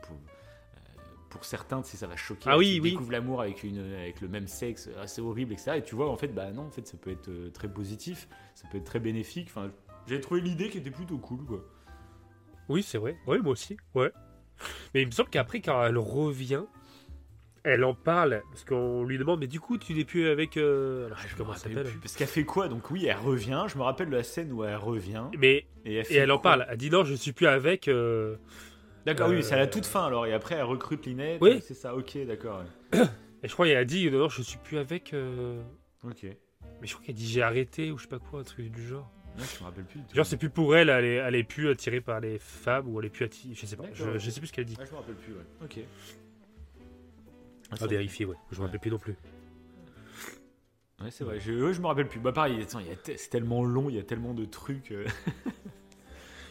[SPEAKER 3] pour, euh, pour certains, ça va choquer.
[SPEAKER 2] Ah oui,
[SPEAKER 3] tu
[SPEAKER 2] oui.
[SPEAKER 3] découvres l'amour avec, une, avec le même sexe, ah, c'est horrible, etc. Et tu vois, en fait, bah non, en fait, ça peut être euh, très positif, ça peut être très bénéfique. Enfin, j'ai trouvé l'idée qui était plutôt cool, quoi.
[SPEAKER 2] Oui, c'est vrai. Oui, moi aussi. Ouais. Mais il me semble qu'après, quand elle revient, elle en parle. Parce qu'on lui demande, mais du coup, tu n'es plus avec. euh, Alors, je sais
[SPEAKER 3] Je
[SPEAKER 2] comment elle s'appelle.
[SPEAKER 3] Parce qu'elle fait quoi Donc oui, elle revient. Je me rappelle de la scène où elle revient.
[SPEAKER 2] Mais.
[SPEAKER 3] Et elle, fait
[SPEAKER 2] Et elle en parle. Elle dit non, je suis plus avec. euh,
[SPEAKER 3] D'accord, oui,
[SPEAKER 2] Euh,
[SPEAKER 3] c'est à la toute fin alors. Et après, elle recrute Linette.
[SPEAKER 2] Oui.
[SPEAKER 3] C'est ça, ok, d'accord.
[SPEAKER 2] Et je crois qu'elle a dit non, non, je suis plus avec. euh,
[SPEAKER 3] Ok.
[SPEAKER 2] Mais je crois qu'elle dit j'ai arrêté ou je sais pas quoi, un truc du genre.
[SPEAKER 3] Je me rappelle plus.
[SPEAKER 2] Genre, c'est plus pour elle, elle est, elle est plus attirée par les femmes ou elle est plus attirée. Je sais pas. Je, je sais plus ce qu'elle dit.
[SPEAKER 3] Ouais, je me rappelle plus, ouais. Ok.
[SPEAKER 2] À vérifier, ouais. Je me rappelle plus non plus.
[SPEAKER 3] Ouais, c'est vrai. Je, ouais, je me rappelle plus. Bah, pareil, attends, il y a te- c'est tellement long, il y a tellement de trucs. euh.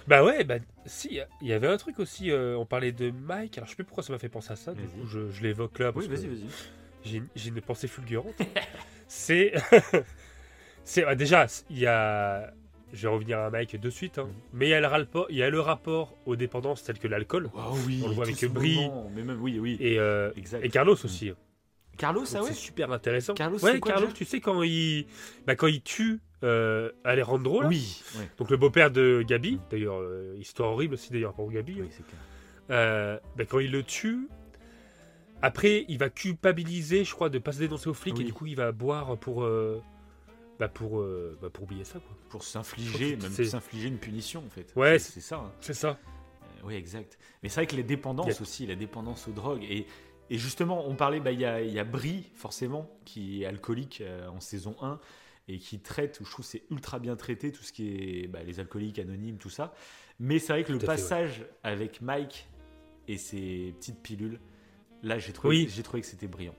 [SPEAKER 2] Bah ouais, bah si, il y avait un truc aussi, euh, on parlait de Mike, alors je sais plus pourquoi ça m'a fait penser à ça, du
[SPEAKER 3] Vas-y.
[SPEAKER 2] coup je, je l'évoque là, parce
[SPEAKER 3] Oui, vas-y,
[SPEAKER 2] que
[SPEAKER 3] vas-y.
[SPEAKER 2] j'ai j'ai une pensée fulgurante. c'est... c'est bah, déjà, il y a... Je vais revenir à Mike de suite, hein,
[SPEAKER 3] Mhm.
[SPEAKER 2] mais il y, a le rapport, il y a le rapport aux dépendances telles que l'alcool,
[SPEAKER 3] oui.
[SPEAKER 2] On le voit avec Brie.
[SPEAKER 3] moment, Mais même, oui, oui.
[SPEAKER 2] et, euh, et Carlos aussi.
[SPEAKER 3] Carlos,
[SPEAKER 2] Donc
[SPEAKER 3] ah ouais
[SPEAKER 2] C'est super intéressant.
[SPEAKER 3] Carlos,
[SPEAKER 2] ouais,
[SPEAKER 3] c'est quoi,
[SPEAKER 2] Carlos, tu sais, quand il, bah, quand il tue euh, Alejandro, là,
[SPEAKER 3] Oui. Ouais.
[SPEAKER 2] donc le beau-père de Gabi, d'ailleurs, euh, histoire horrible aussi d'ailleurs pour Gabi,
[SPEAKER 3] Oui, clair.
[SPEAKER 2] Euh, bah, quand il le tue, après il va culpabiliser, je crois, de pas se dénoncer aux flics
[SPEAKER 3] Oui.
[SPEAKER 2] et du coup il va boire pour bah, pour euh, bah, pour oublier ça quoi.
[SPEAKER 3] Pour s'infliger, même s'infliger une punition, en fait.
[SPEAKER 2] Ouais,
[SPEAKER 3] c'est ça. hein.
[SPEAKER 2] C'est ça.
[SPEAKER 3] Euh, oui, exact. Mais c'est vrai que les dépendances aussi, la dépendance aux drogues. Et, et justement, on parlait, bah, il y, a, il y a Brie, forcément, qui est alcoolique euh, en saison 1 et qui traite, je trouve c'est ultra bien traité, tout ce qui est bah, les alcooliques anonymes, tout ça. Mais c'est vrai que le
[SPEAKER 2] fait, ouais.
[SPEAKER 3] passage avec Mike et ses petites pilules, là, j'ai trouvé,
[SPEAKER 2] Oui.
[SPEAKER 3] j'ai trouvé que c'était brillant.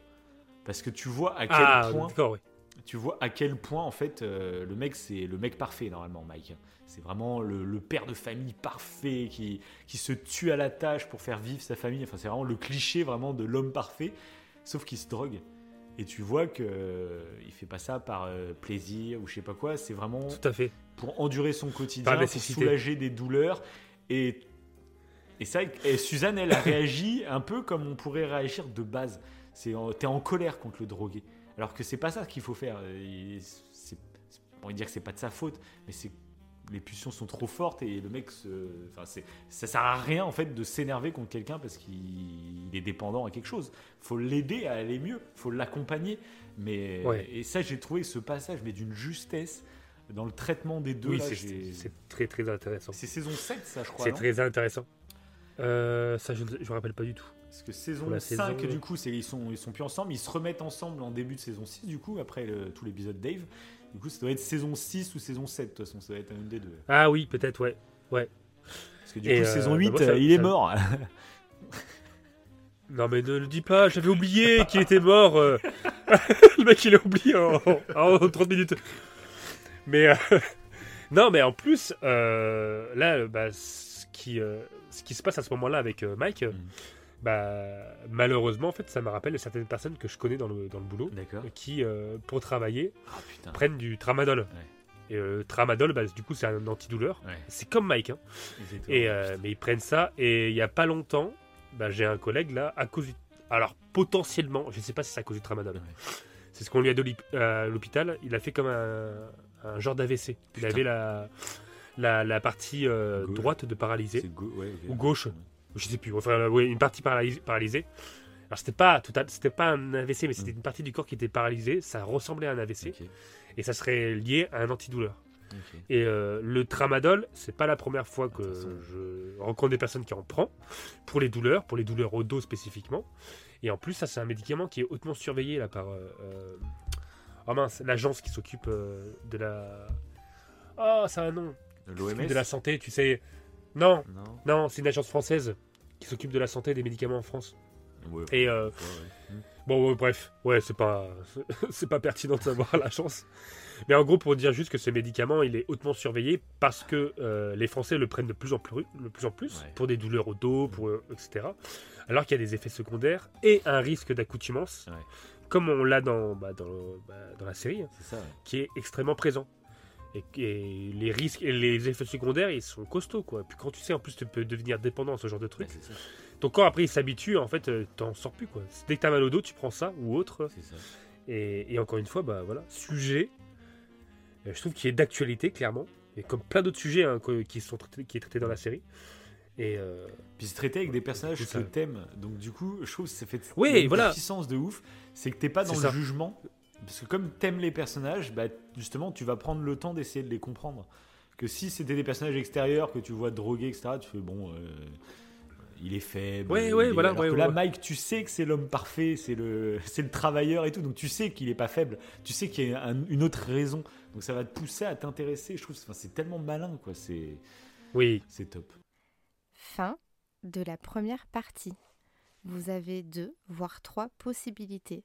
[SPEAKER 3] Parce que tu vois à quel
[SPEAKER 2] Ah
[SPEAKER 3] point
[SPEAKER 2] oui.
[SPEAKER 3] Tu vois à quel point en fait euh, le mec c'est le mec parfait normalement Mike. C'est vraiment le, le père de famille parfait qui, qui se tue à la tâche pour faire vivre sa famille. Enfin c'est vraiment le cliché vraiment de l'homme parfait. Sauf qu'il se drogue. Et tu vois que euh, il fait pas ça par euh, plaisir ou je sais pas quoi. C'est vraiment
[SPEAKER 2] Tout à fait.
[SPEAKER 3] pour endurer son quotidien pour soulager des douleurs. Et et ça et Suzanne elle a réagi un peu comme on pourrait réagir de base. C'est t'es en colère contre le drogué alors que c'est pas ça qu'il faut faire c'est on va dire que c'est pas de sa faute mais c'est les pulsions sont trop fortes et le mec se, enfin c'est ça sert à rien en fait de s'énerver contre quelqu'un parce qu'il est dépendant à quelque chose faut l'aider à aller mieux faut l'accompagner mais
[SPEAKER 2] Ouais.
[SPEAKER 3] et ça j'ai trouvé ce passage mais d'une justesse dans le traitement des deux
[SPEAKER 2] Oui, c'est- très très intéressant.
[SPEAKER 3] c'est saison 7 ça je crois
[SPEAKER 2] C'est très intéressant. Euh, ça, je ne me rappelle pas du tout.
[SPEAKER 3] Parce que saison
[SPEAKER 2] la
[SPEAKER 3] 5,
[SPEAKER 2] saison-
[SPEAKER 3] du coup, ils, sont, ils sont plus ensemble. Ils se remettent ensemble en début de saison 6, du coup, après le- tout l'épisode Dave. Du coup, ça doit être saison 6 ou saison 7, de toute façon, ça doit être une des deux.
[SPEAKER 2] Ah oui, peut-être, ouais.
[SPEAKER 3] Parce que du
[SPEAKER 2] Et,
[SPEAKER 3] coup,
[SPEAKER 2] euh,
[SPEAKER 3] saison
[SPEAKER 2] bah
[SPEAKER 3] 8,
[SPEAKER 2] moi, ça-
[SPEAKER 3] euh, il est mort.
[SPEAKER 2] Non mais ne le dis pas, j'avais oublié qu'il était mort. euh. le mec il a oublié en, en 30 minutes. Mais euh, non mais en plus, euh, là, euh, bah, ce, qui, euh, ce qui se passe à ce moment-là avec euh, Mike, euh,
[SPEAKER 3] Mhm.
[SPEAKER 2] Bah, malheureusement en fait ça me rappelle certaines personnes que je connais dans le, dans le boulot qui, euh, pour travailler,
[SPEAKER 3] Ah
[SPEAKER 2] prennent du tramadol. Et euh, tramadol, bah, du coup c'est un antidouleur.
[SPEAKER 3] Ouais,
[SPEAKER 2] C'est comme Mike. hein. Et, euh, mais ils prennent ça. Et il y a pas longtemps, bah, j'ai un collègue là, à cause du... Alors, potentiellement, je ne sais pas si c'est à cause du tramadol.
[SPEAKER 3] Ouais.
[SPEAKER 2] C'est ce qu'on lui a donné à l'hôpital. Il a fait comme un, un genre d'AVC. Il avait la, la, la partie euh, droite de paralysée.
[SPEAKER 3] Go-.
[SPEAKER 2] Ou gauche. Je sais plus. Enfin, oui, une partie paralysée. paralysée. Alors, c'était pas, tout à- c'était pas un AVC, mais c'était
[SPEAKER 3] Mm.
[SPEAKER 2] une partie du corps qui était paralysée. Ça ressemblait à un AVC. Et ça serait lié à un antidouleur. Et euh, le tramadol, c'est pas la première fois que je rencontre des personnes qui en prennent pour les douleurs, pour les douleurs au dos spécifiquement. Et en plus, ça c'est un médicament qui est hautement surveillé là par euh, euh, oh mince, l'agence qui s'occupe euh, de la oh c'est un nom de la santé, tu sais non
[SPEAKER 3] Non
[SPEAKER 2] non c'est une agence française qui s'occupe de la santé et des médicaments en France.
[SPEAKER 3] Ouais,
[SPEAKER 2] Et euh,
[SPEAKER 3] ouais, ouais.
[SPEAKER 2] Bon, bref, ouais, c'est pas, c'est pas pertinent de savoir la chance. Mais en gros, pour dire juste que ce médicament, il est hautement surveillé parce que euh, les Français le prennent de plus en plus, de plus en plus pour des douleurs au dos, pour euh, etc. Alors qu'il y a des effets secondaires et un risque d'accoutumance, comme on l'a dans, bah, dans, bah, dans la série,
[SPEAKER 3] ça,
[SPEAKER 2] qui est extrêmement présent. Et, et les risques et les effets secondaires, ils sont costauds, quoi. Puis quand tu sais, en plus, tu peux devenir dépendant à ce genre de truc. Ton corps, après, il s'habitue, en fait, euh, t'en sors plus, quoi. Dès que t'as mal au dos, tu prends ça ou autre.
[SPEAKER 3] Ça.
[SPEAKER 2] Et, et encore une fois, bah voilà, sujet, euh, je trouve qu'il est d'actualité, clairement. Et comme plein d'autres sujets hein, qui sont traités, qui est traité dans la série. Et euh,
[SPEAKER 3] Puis c'est traité avec des personnages que t'aimes. Donc du coup, je trouve que ça fait
[SPEAKER 2] Oui,
[SPEAKER 3] une
[SPEAKER 2] voilà.
[SPEAKER 3] puissance de ouf. C'est que t'es pas dans le
[SPEAKER 2] ça.
[SPEAKER 3] jugement. Parce que comme t'aimes les personnages, bah, justement, tu vas prendre le temps d'essayer de les comprendre. Que si c'était des personnages extérieurs que tu vois droguer, etc., tu fais bon, euh, il est faible.
[SPEAKER 2] Ouais, ouais,
[SPEAKER 3] est-
[SPEAKER 2] voilà,
[SPEAKER 3] Alors
[SPEAKER 2] ouais,
[SPEAKER 3] que
[SPEAKER 2] ouais,
[SPEAKER 3] là,
[SPEAKER 2] ouais.
[SPEAKER 3] Mike, tu sais que c'est l'homme parfait, c'est le, c'est le travailleur et tout. Donc tu sais qu'il est pas faible. Tu sais qu'il y a un- une autre raison. Donc ça va te pousser à t'intéresser. Je trouve, enfin, c'est tellement malin, quoi. C'est,
[SPEAKER 2] oui,
[SPEAKER 3] c'est top.
[SPEAKER 1] Fin de la première partie. Vous avez deux, voire trois possibilités.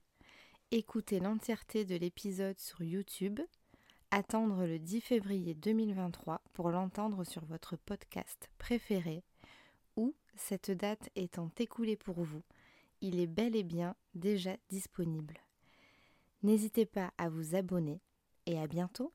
[SPEAKER 1] Écoutez l'entièreté de l'épisode sur YouTube, attendre le 10 février 2023 pour l'entendre sur votre podcast préféré, ou, cette date étant écoulée pour vous, il est bel et bien déjà disponible. N'hésitez pas à vous abonner et à bientôt